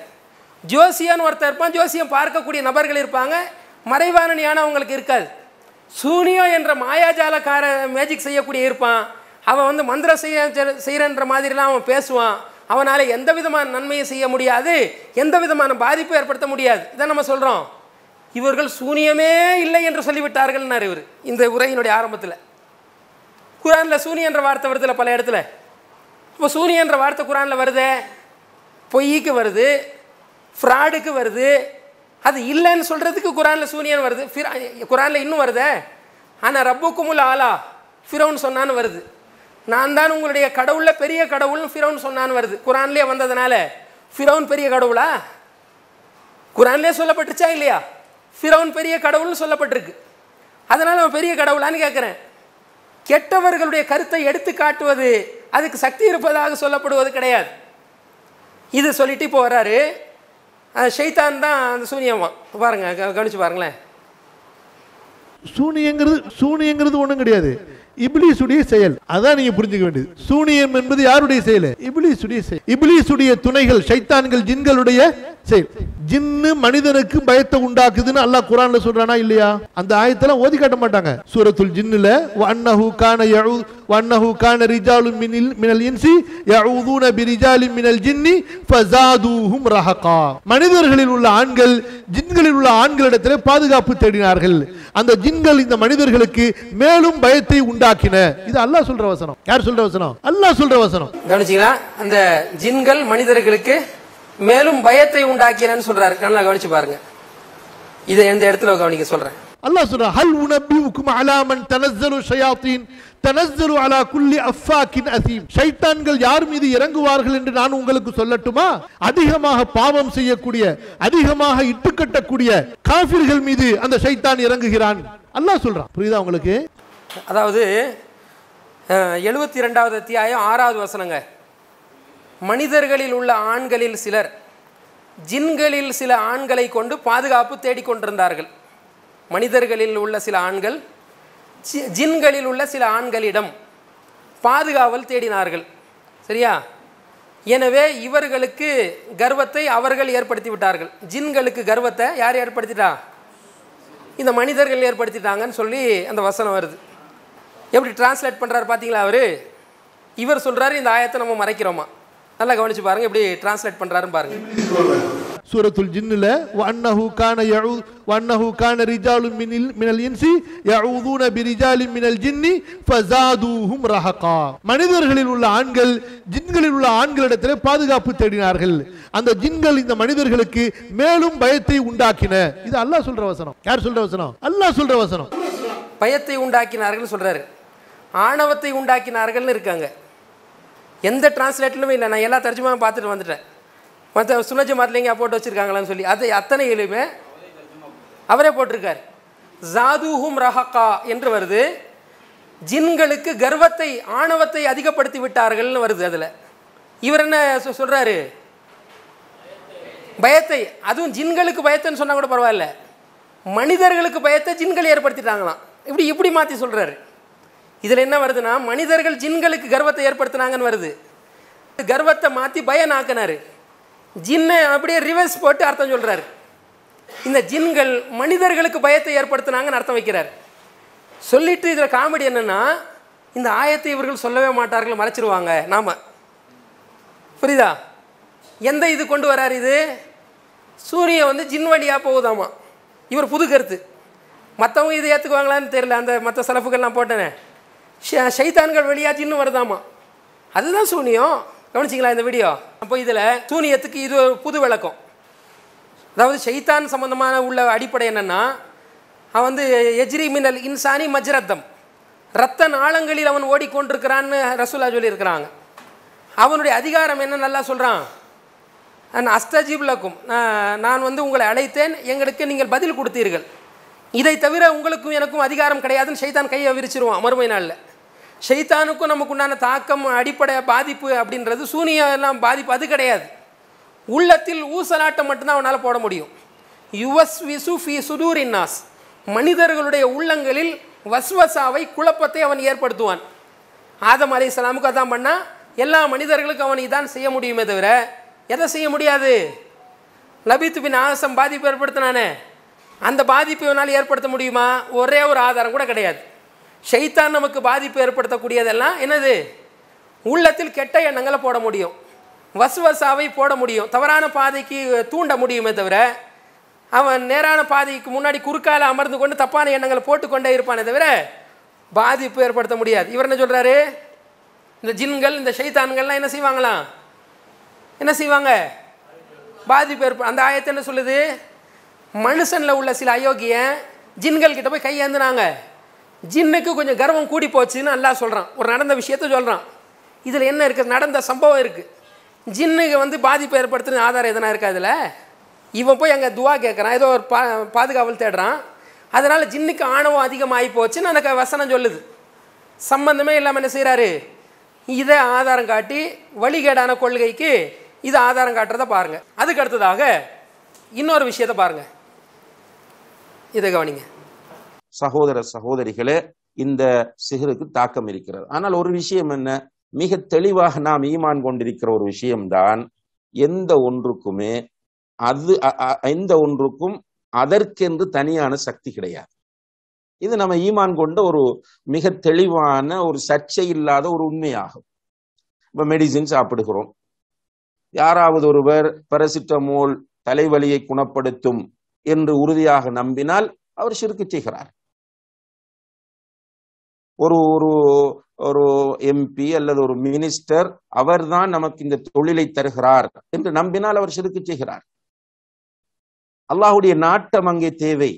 ஜோசியான்னு ஒருத்தர் இருப்பான் ஜோசியம் பார்க்கக்கூடிய நபர்கள் இருப்பாங்க. மறைவான ஞானம் அவங்களுக்கு இருக்காது. சூனியம் என்ற மாயாஜாலக்கார மேஜிக் செய்யக்கூடிய இருப்பான். அவன் வந்து மந்திர செய்ய செய்கிறன்ற மாதிரிலாம் அவன் பேசுவான். அவனால் எந்த விதமான நன்மையும் செய்ய முடியாது. எந்த விதமான பாதிப்பும் ஏற்படுத்த முடியாது. இதை நம்ம சொல்கிறோம் இவர்கள் சூனியமே இல்லை என்று சொல்லிவிட்டார்கள்னார் இவர் இந்த உரையினுடைய ஆரம்பத்தில். குரானில் சூனியம் என்ற வார்த்தை வருதுல பல இடத்துல. இப்போ சூனியம் என்ற வார்த்தை குரானில் வருதே? பொய்க்கு வருது ஃப்ராடுக்கு வருது அது இல்லைன்னு சொல்கிறதுக்கு குரானில் சூனியன் வருது. குரானில் இன்னும் வருதே? ஆனால் ரப்புக்குமுல் ஆலா ஃபிரௌன் சொன்னான்னு வருது. நான் தான் உங்களுடைய கடவுளில் பெரிய கடவுள்னு ஃபிரௌன் சொன்னான்னு வருது. குரான்லேயே வந்ததுனால ஃபிரௌன் பெரிய கடவுளா? குரான்லேயே சொல்லப்பட்டுச்சா இல்லையா? ஃபிரௌன் பெரிய கடவுள்னு சொல்லப்பட்டிருக்கு. அதனால் அவன் பெரிய கடவுளான்னு கேட்குறேன் கெட்டவர்களுடைய கருத்தை எடுத்து காட்டுவது அதுக்கு சக்தி இருப்பதாக சொல்லப்படுவது கிடையாது. இது சொல்லிட்டு இப்போ வராரு ஷைத்தான் தான் அந்த சூனியமா பாருங்க க- கவனிச்சு பாருங்களேன். சூனியங்கிறது சூனியங்கிறது ஒன்றும் கிடையாது. இப்லீசுடைய செயல். அதான் நீங்க புரிஞ்சுக்க வேண்டியது. சூனியம் என்பது யாருடைய செயல்? இப்லீசுடைய செயல். இப்லீசுடைய துணைகள் சைத்தான்கள் ஜின்களுடைய செயல். ஜின்னு மனிதனுக்கு பயத்தை உண்டாக்குதுன்னு அல்லாஹ் குரான்ல சொல்றானா இல்லையா? அந்த ஆயத்தெல்லாம் ஓதி காட்ட மாட்டாங்க. சூரத்துல் ஜின்னுல வன்னஹு கான யஊ வன்னஹு கான ரிஜாலுன் மினில் மினல் இன்சி யஊதுன பிரிஜாலின் மினல் ஜின்னி ஃபஸாதுஹும் ரஹகா. மனிதர்களில் உள்ள ஆண்கள் ஜின்களில் உள்ள ஆண்களிடத்திலே பாதுகாப்பு தேடினார்கள். அந்த ஜின்கள் இந்த மனிதர்களுக்கு மேலும் பயத்தை உண்டாக்கின. இது அல்லாஹ் சொல்ற வசனம். யார் சொல்ற வசனம்? அல்லாஹ் சொல்ற வசனம். கவனிச்சிங்களா? அந்த ஜின்கள் மனிதர்களுக்கு மேலும் பயத்தை உண்டாக்கிறேன்னு சொல்றாரு. நல்லா கவனிச்சு பாருங்க. இதை எந்த இடத்துல கவனிக்க சொல்றேன்? அல்லாஹ் சொல்றான் ஹல் உனபியுக்கும் அலாமன் தனஸ்ஸலு ஷயாத்தீன் தனஸ்ஸலு அலா குல்லி அஃபாக்கின் அசீம். ஷைத்தான்கள் யார் மீது இறங்குவார்கள் என்று நான் உங்களுக்கு சொல்லட்டுமா? அதிகமாக பாவம் செய்யக்கூடிய அதிகமாக இட்டுக்கட்டக்கூடிய காஃபிர்கள் மீது அந்த ஷைத்தான் இறங்குகிறான். அல்லாஹ் சொல்றான். புரியுதா உங்களுக்கு? அதாவது எழுபத்தி ரெண்டாவது அத்தியாயம் ஆறாவது வசனங்க. மனிதர்களில் உள்ள ஆண்களில் சிலர் ஜின்களில் சில ஆண்களை கொண்டு பாதுகாப்பு தேடிக்கொண்டிருந்தார்கள் மனிதர்களில் உள்ள சில ஆண்கள் ஜி- ஜின்களில் உள்ள சில ஆண்களிடம் பாதுகாவல் தேடினார்கள். சரியா? எனவே இவர்களுக்கு கர்வத்தை அவர்கள் ஏற்படுத்தி விட்டார்கள். ஜின்களுக்கு கர்வத்தை யார் ஏற்படுத்திட்டா? இந்த மனிதர்கள் ஏற்படுத்திட்டாங்கன்னு சொல்லி அந்த வசனம் வருது. எப்படி டிரான்ஸ்லேட் பண்ணுறாரு பார்த்தீங்களா அவர்? இவர் சொல்கிறாரு இந்த ஆயத்தை நம்ம மறைக்கிறோமா? நல்லா கவனிச்சு பாருங்க எப்படி டிரான்ஸ்லேட் பண்ணுறாருன்னு பாருங்க. சூரத்துல் ஜின்னுல வன்னஹு கான யஊ வன்னஹு கான ரிஜாலுன் மினில் மினல் இன்சி யஊதுன பிரிஜாலின் மினல் ஜின்னி ஃபஸாதுஹும் ரஹகா. மனிதர்களில் உள்ள ஆண்கள் ஜின்களில் உள்ள ஆண்களிடத்திலே பாதுகாப்பு தேடினார்கள். அந்த ஜின்கள் இந்த மனிதர்களுக்கு மேலும் பயத்தை உண்டாக்கின. இது அல்லாஹ் சொல்ற வசனம். யார் சொல்ற வசனம்? அல்லாஹ் சொல்ற வசனம். பயத்தை உண்டாக்கினார்கள் சொல்கிறாரு ஆணவத்தை உண்டாக்கினார்கள்னு இருக்காங்க. எந்த டிரான்ஸ்லேட்லுமே இல்லை. நான் எல்லா தர்ஜுமாவும் பார்த்துட்டு வந்துட்டேன். மற்ற சுனஜ மாத்திலைங்க போட்டு வச்சுருக்காங்களான்னு சொல்லி. அது அத்தனையிலுமே அவரே போட்டிருக்கார். ஜாதுஹும் ரஹக்கா என்று வருது. ஜின்களுக்கு கர்வத்தை ஆணவத்தை அதிகப்படுத்தி விட்டார்கள்னு வருது அதில். இவர் என்ன சொ- பயத்தை. அதுவும் ஜின்களுக்கு பயத்தைன்னு சொன்னால் கூட பரவாயில்ல. மனிதர்களுக்கு பயத்தை ஜின்கள் ஏற்படுத்திட்டாங்களாம். இப்படி இப்படி மாற்றி சொல்கிறாரு இதில் என்ன வருதுன்னா மனிதர்கள் ஜின்களுக்கு கர்வத்தை ஏற்படுத்தினாங்கன்னு வருது. கர்வத்தை மாற்றி பயனாக்கினாரு. ஜின்னை அப்படியே ரிவர்ஸ் போட்டு அர்த்தம் சொல்கிறார் இந்த ஜின்கள் மனிதர்களுக்கு பயத்தை ஏற்படுத்தினாங்கன்னு அர்த்தம் வைக்கிறார். சொல்லிட்டு இதில் காமெடி என்னென்னா இந்த ஆயத்தை இவர்கள் சொல்லவே மாட்டார்கள் மறைச்சிருவாங்க. நாம். புரியுதா? எந்த இது கொண்டு வரார் இது? சூரியன் வந்து ஜின் வழியாக போகுதாமா? இவர் புது கருத்து. மற்றவங்க இதை ஏற்றுக்குவாங்களான்னு தெரியல அந்த மற்ற சலப்புகள் போட்டேனே. ஷ- ஷைத்தான்கள் வழியாக ஜின்னு வருதாமா? அதுதான் சூனியம். கவனிச்சிங்களா இந்த வீடியோ அப்போ இதில் சூனியத்துக்கு இது ஒரு புது விளக்கம். அதாவது ஷைத்தான் சம்மந்தமான உள்ள அடிப்படை என்னன்னா அவன் வந்து எஜ்ரி மின்னல் இன்சானி மஜ்ரத்தம். ரத்த நாளங்களில் அவன் ஓடிக்கொண்டிருக்கிறான்னு ரசூலா சொல்லியிருக்கிறாங்க. அவனுடைய அதிகாரம் என்ன நல்லா சொல்கிறான் நான் அஸ்தஜீப்லக்கும் நான் வந்து உங்களை அழைத்தேன். எங்களுக்கு நீங்கள் பதில் கொடுத்தீர்கள். இதை தவிர உங்களுக்கும் எனக்கும் அதிகாரம் கிடையாதுன்னு ஷைத்தான் கையை விரிச்சிருவான் மறுமை நாளில். ஷைத்தானுக்கும் நமக்கு உண்டான தாக்கம் அடிப்படை பாதிப்பு அப்படின்றது சூனியம் எல்லாம் பாதிப்பு அது கிடையாது. உள்ளத்தில் ஊசலாட்டம் மட்டும்தான் அவனால் போட முடியும். யுவஸ் விசு ஃபி சுதூரின்னாஸ் மனிதர்களுடைய உள்ளங்களில் வஸ்வசாவை குழப்பத்தை அவன் ஏற்படுத்துவான். ஆதம் அலி இஸ்லாமுக்கு அதான் பண்ணால் எல்லா மனிதர்களுக்கும் அவன் இதான் செய்ய முடியுமே தவிர எதை செய்ய முடியாது? லபித்து பின் ஆசம் பாதிப்பு ஏற்படுத்தினானே. அந்த பாதிப்பு இவனால் ஏற்படுத்த முடியுமா? ஒரே ஒரு ஆதாரம் கூட கிடையாது. ஷைத்தான் நமக்கு பாதிப்பு ஏற்படுத்தக்கூடியதெல்லாம் என்னது? உள்ளத்தில் கெட்ட எண்ணங்களை போட முடியும். வசுவசாவை போட முடியும். தவறான பாதைக்கு தூண்ட முடியுமே தவிர அவன் நேரான பாதைக்கு முன்னாடி குறுக்கால அமர்ந்து கொண்டு தப்பான எண்ணங்களை போட்டுக்கொண்டே இருப்பானே தவிர பாதிப்பு ஏற்படுத்த முடியாது. இவர் என்ன சொல்கிறாரு இந்த ஜின்கள் இந்த ஷைத்தான்கள்லாம் என்ன செய்வாங்களாம் என்ன செய்வாங்க? பாதிப்பு ஏற்ப அந்த ஆயத்தை என்ன சொல்லுது? மனுஷனில் உள்ள சில அயோக்கியன் ஜின்கள் கிட்ட போய் கையேந்துனாங்க. ஜின்னுக்கு கொஞ்சம் கர்வம் கூடி போச்சுன்னு அல்லாஹ் சொல்கிறான் ஒரு நடந்த விஷயத்த சொல்கிறான் இதில் என்ன இருக்குது நடந்த சம்பவம் இருக்குது ஜின்னுக்கு வந்து பாதிப்பு ஏற்படுத்துன ஆதாரம் எதனா இருக்கா இதில்? இவன் போய் அங்கே துவா கேட்குறான் ஏதோ ஒரு பா பாதுகாவல் தேடுறான். அதனால் ஜின்னுக்கு ஆணவம் அதிகமாகி போச்சுன்னு அந்த க- வசனம் சொல்லுது. சம்மந்தமே இல்லாமல் என்ன செய்கிறாரு இதை ஆதாரம் காட்டி வழிகேடான கொள்கைக்கு இதை ஆதாரம் காட்டுறதை பாருங்கள் அதுக்கு அடுத்ததாக இன்னொரு விஷயத்தை பாருங்கள் இதை கவனிங்க. சகோதர சகோதரிகளே இந்த சிகருக்கு தாக்கம் இருக்கிறது. ஆனால் ஒரு விஷயம் என்ன? மிக தெளிவாக நாம் ஈமான் கொண்டிருக்கிற ஒரு விஷயம்தான் எந்த ஒன்றுக்குமே அது அ- எந்த ஒன்றுக்கும் அதற்கென்று தனியான சக்தி கிடையாது. இது நம்ம ஈமான் கொண்ட ஒரு மிக தெளிவான ஒரு சர்ச்சை இல்லாத ஒரு உண்மையாகும். இப்ப மெடிசின் சாப்பிடுகிறோம். யாராவது ஒருவர் பெரசிட்டமோல் தலைவலியை குணப்படுத்தும் என்று உறுதியாக நம்பினால் அவர் சிறுக்கு செய்கிறார். ஒரு ஒரு ஒரு எம்பி அல்லது ஒரு மினிஸ்டர் அவர்தான் நமக்கு இந்த தொழிலை தருகிறார் என்று நம்பினால் அவர் சிறுக்கு செய்கிறார். அல்லாஹுடைய நாட்டம் அங்கே தேவை.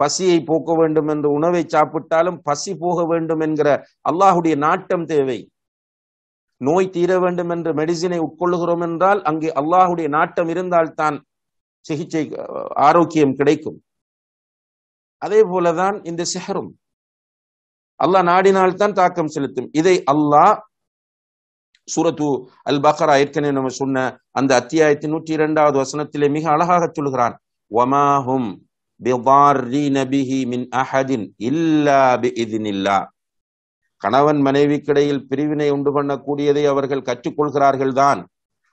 பசியை போக்க வேண்டும் என்று உணவை சாப்பிட்டாலும் பசி போக வேண்டும் என்கிற அல்லாஹுடைய நாட்டம் தேவை. நோய் தீர வேண்டும் என்று மெடிசினை உட்கொள்ளுகிறோம் என்றால் அங்கே அல்லாஹுடைய நாட்டம் இருந்தால்தான் சிகிச்சை ஆரோக்கியம் கிடைக்கும். அதே போலதான் இந்த சிஹரும். அல்லாஹ் நாடினால்தான் தாக்கம் செலுத்தும். இதை அல்லாஹ் சூரத்து அல் பக்ரா ஏற்கனவே நம்ம சொன்ன அந்த அத்தியாயத்தின் நூற்றி இரண்டாவது வசனத்திலே மிக அழகாக சொல்கிறான் வமாஹும் கணவன் மனைவிக்கிடையில் பிரிவினை உண்டு பண்ணக்கூடியதை அவர்கள் கற்றுக்கொள்கிறார்கள் தான்.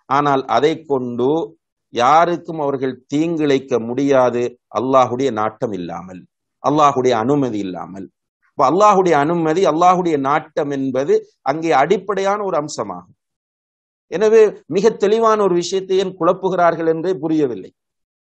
ஆனால் அதை கொண்டு யாருக்கும் அவர்கள் தீங்கிழைக்க முடியாது. அல்லாஹுடைய நாட்டம் இல்லாமல் அல்லாஹுடைய அனுமதி இல்லாமல். இப்ப அல்லாஹுடைய அனுமதி அல்லாஹுடைய நாட்டம் என்பது அங்கே அடிப்படையான ஒரு அம்சமாகும். எனவே மிக தெளிவான ஒரு விஷயத்தை ஏன் குழப்புகிறார்கள் என்றே புரியவில்லை.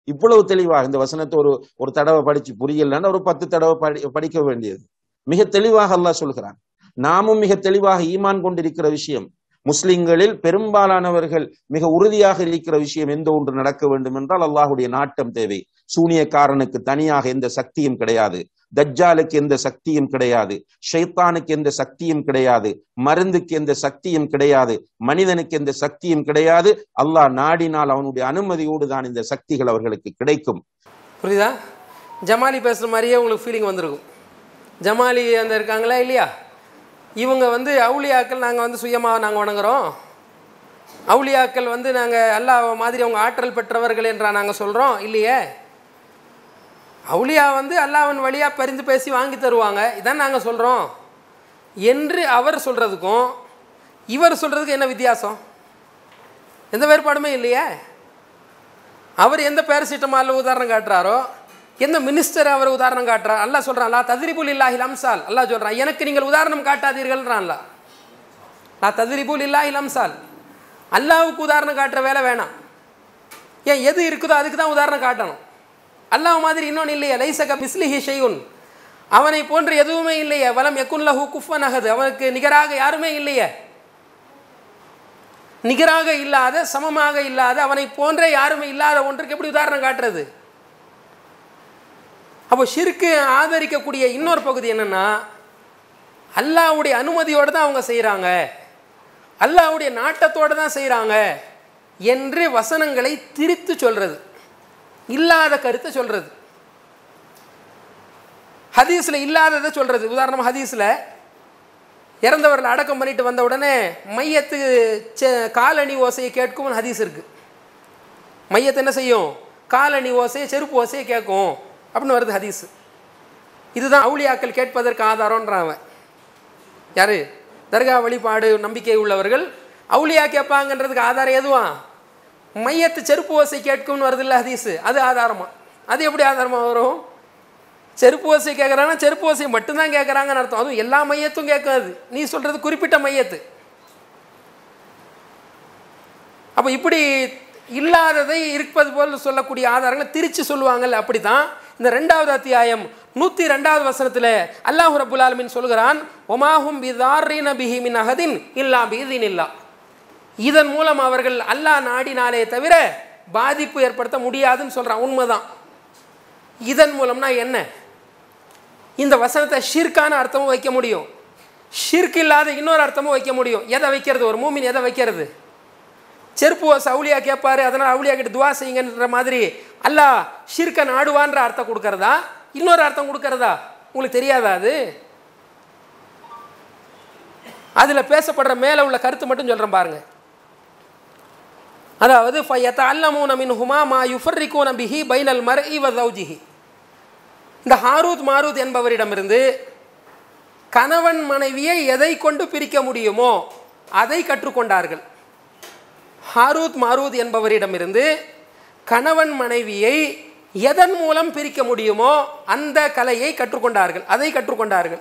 இவ்வளவு தெளிவாக இந்த வசனத்தை ஒரு ஒரு தடவை படிச்சு புரியலன்னா ஒரு பத்து தடவை படி படிக்க வேண்டியது. மிக தெளிவாக அல்லாஹ் சொல்கிறான். நாமும் மிக தெளிவாக ஈமான் கொண்டிருக்கிற விஷயம் முஸ்லிம்களில் பெரும்பாலானவர்கள் மிக உறுதியாக இருக்கிற விஷயம் எந்த ஒன்று நடக்க வேண்டும் என்றால் அல்லாஹுடைய நாட்டம் தேவை. சூனியக்காரனுக்கு தனியாக எந்த சக்தியும் கிடையாது. தஜ்ஜாலுக்கு எந்த சக்தியும் கிடையாது. ஷைத்தானுக்கு எந்த சக்தியும் கிடையாது. மருந்துக்கு எந்த சக்தியும் கிடையாது. மனிதனுக்கு எந்த சக்தியும் கிடையாது. அல்லாஹ் நாடினால் அவனுடைய அனுமதியோடு தான் இந்த சக்திகள் அவர்களுக்கு கிடைக்கும். புரியுதா? ஜமாலி பேசுகிற மாதிரியே உங்களுக்கு ஃபீலிங் வந்திருக்கும். ஜமாலி அந்த இருக்காங்களா இல்லையா? இவங்க வந்து அவுளியாக்கள் நாங்கள் வந்து சுயமாக நாங்கள் வணங்குறோம். அவுளியாக்கள் வந்து நாங்கள் அல்லாஹ் மாதிரி அவங்க ஆற்றல் பெற்றவர்கள் என்றா நாங்கள் சொல்கிறோம் இல்லையே? அவுளியா வந்து அல்லாவின் வழியாக பரிந்து பேசி வாங்கி தருவாங்க. இதான் நாங்கள் சொல்கிறோம் என்று அவர் சொல்கிறதுக்கும் இவர் சொல்கிறதுக்கு என்ன வித்தியாசம்? எந்த வேறுபாடுமே இல்லையே? அவர் எந்த பேரசிட்டமாலில் உதாரணம் காட்டுறாரோ எந்த மினிஸ்டர் அவர் உதாரணம் காட்டுறார் அல்லா சொல்கிறான் அல்லா ததிரிபுல் இல்லாஹில் அம்சால் அல்லா சொல்கிறான் எனக்கு நீங்கள் உதாரணம் காட்டாதீர்கள்ன்றான்ல அல்லாஹ் நான் ததிரிபுல் இல்லாஹில் அம்சால் அல்லாவுக்கு உதாரணம் காட்டுற வேலை வேணாம். ஏன் எது இருக்குதோ அதுக்கு தான் உதாரணம் காட்டணும். அல்லாஹ் மாதிரி இன்னொன்று இல்லையே லைசக மிஸ்லிஹி அவனை போன்று எதுவுமே இல்லையே வலம் எக்குன்லஹு குஃபன் அகது. அவனுக்கு நிகராக யாருமே இல்லையே. நிகராக இல்லாத சமமாக இல்லாத அவனை போன்றே யாருமே இல்லாத ஒன்றுக்கு எப்படி உதாரணம் காட்டுறது? அப்போ ஷிர்க்கு ஆதரிக்கக்கூடிய இன்னொரு பகுதி என்னென்னா அல்லாஹ்வுடைய அனுமதியோடு தான் அவங்க செய்கிறாங்க அல்லாஹ்வுடைய நாட்டத்தோடு தான் செய்கிறாங்க என்று வசனங்களை திரித்து சொல்கிறது இல்லாத கருத்தை சொல்கிறது ஹதீஸில் இல்லாததை சொல்கிறது உதாரணமாக ஹதீஸில் இறந்தவர்கள் அடக்கம் பண்ணிட்டு வந்த உடனே மையத்து செ- காலணி ஓசையை கேட்கும் ஹதீஸ் இருக்குது மையத்தை என்ன செய்யும்? காலணி ஓசையை செருப்பு ஓசையை கேட்கும் அப்படின்னு வருது ஹதீஸ். இதுதான் அவுளியாக்கள் கேட்பதற்கு ஆதாரம்ன்றான் அவன் யாரு? தர்கா வழிபாடு நம்பிக்கை உள்ளவர்கள் அவுளியா கேட்பாங்கன்றதுக்கு ஆதாரம் எதுவான் மையத்து செருப்பு ஓசை கேட்கும்னு வருதில்ல ஹதீஸ். அது ஆதாரமாக அது எப்படி ஆதாரமாக வரும்? செருப்பு ஓசை கேட்குறாங்கன்னா செருப்பு ஓசை மட்டும்தான் கேட்குறாங்கன்னு அர்த்தம். அதுவும் எல்லா மையத்தும் கேட்காது நீ சொல்கிறது குறிப்பிட்ட மையத்து. அப்போ இப்படி இல்லாததை இருப்பது போல் சொல்லக்கூடிய ஆதாரங்களை திரிச்சு சொல்லுவாங்கல்ல அப்படி தான் இந்த ரெண்டாவது அத்தியாயம் நூற்றி ரெண்டாவது வசனத்தில் அல்லாஹு ரபுல் ஆலமின் சொல்கிறான் ஒமாஹும் பிதாரின பிஹிமின் அகதின் இல்லா பீதின் இல்லா இதன் மூலம் அவர்கள் அல்லாஹ் நாடினாலே தவிர பாதிப்பு ஏற்படுத்த முடியாதுன்னு சொல்கிறான் உண்மைதான். இதன் மூலம்னா என்ன? இந்த வசனத்தை ஷிர்கான அர்த்தமும் வைக்க முடியும். ஷிர்க் இல்லாத இன்னொரு அர்த்தமும் வைக்க முடியும். எதை வைக்கிறது? ஒரு மூமின் எதை வைக்கிறது? செருப்பு ஓசை அவுளியா கேட்பாரு அதனால் அவுளியா கிட்ட துவா செய்யுங்கன்ற மாதிரி அல்லாஹ் ஷிர்க நாடுவான்ற அர்த்தம் கொடுக்கறதா? இன்னொரு அர்த்தம் கொடுக்கறதா? உங்களுக்கு தெரியாதா அது? அதில் பேசப்படுற மேலே உள்ள கருத்து மட்டும் சொல்கிறேன் பாருங்கள் அதாவது ஃபையத்த அல்லமூன மின் ஹுமா மா யுஃபர்ரிகூன நபிஹி பைனல் மர் இவ இந்த ஹாரூத் மாரூத் என்பவரிடமிருந்து கணவன் மனைவியை எதை கொண்டு பிரிக்க முடியுமோ அதை கற்றுக்கொண்டார்கள். ஹாரூத் மாரூத் என்பவரிடமிருந்து கணவன் மனைவியை எதன் மூலம் பிரிக்க முடியுமோ அந்த கலையை கற்றுக்கொண்டார்கள் அதை கற்றுக்கொண்டார்கள்.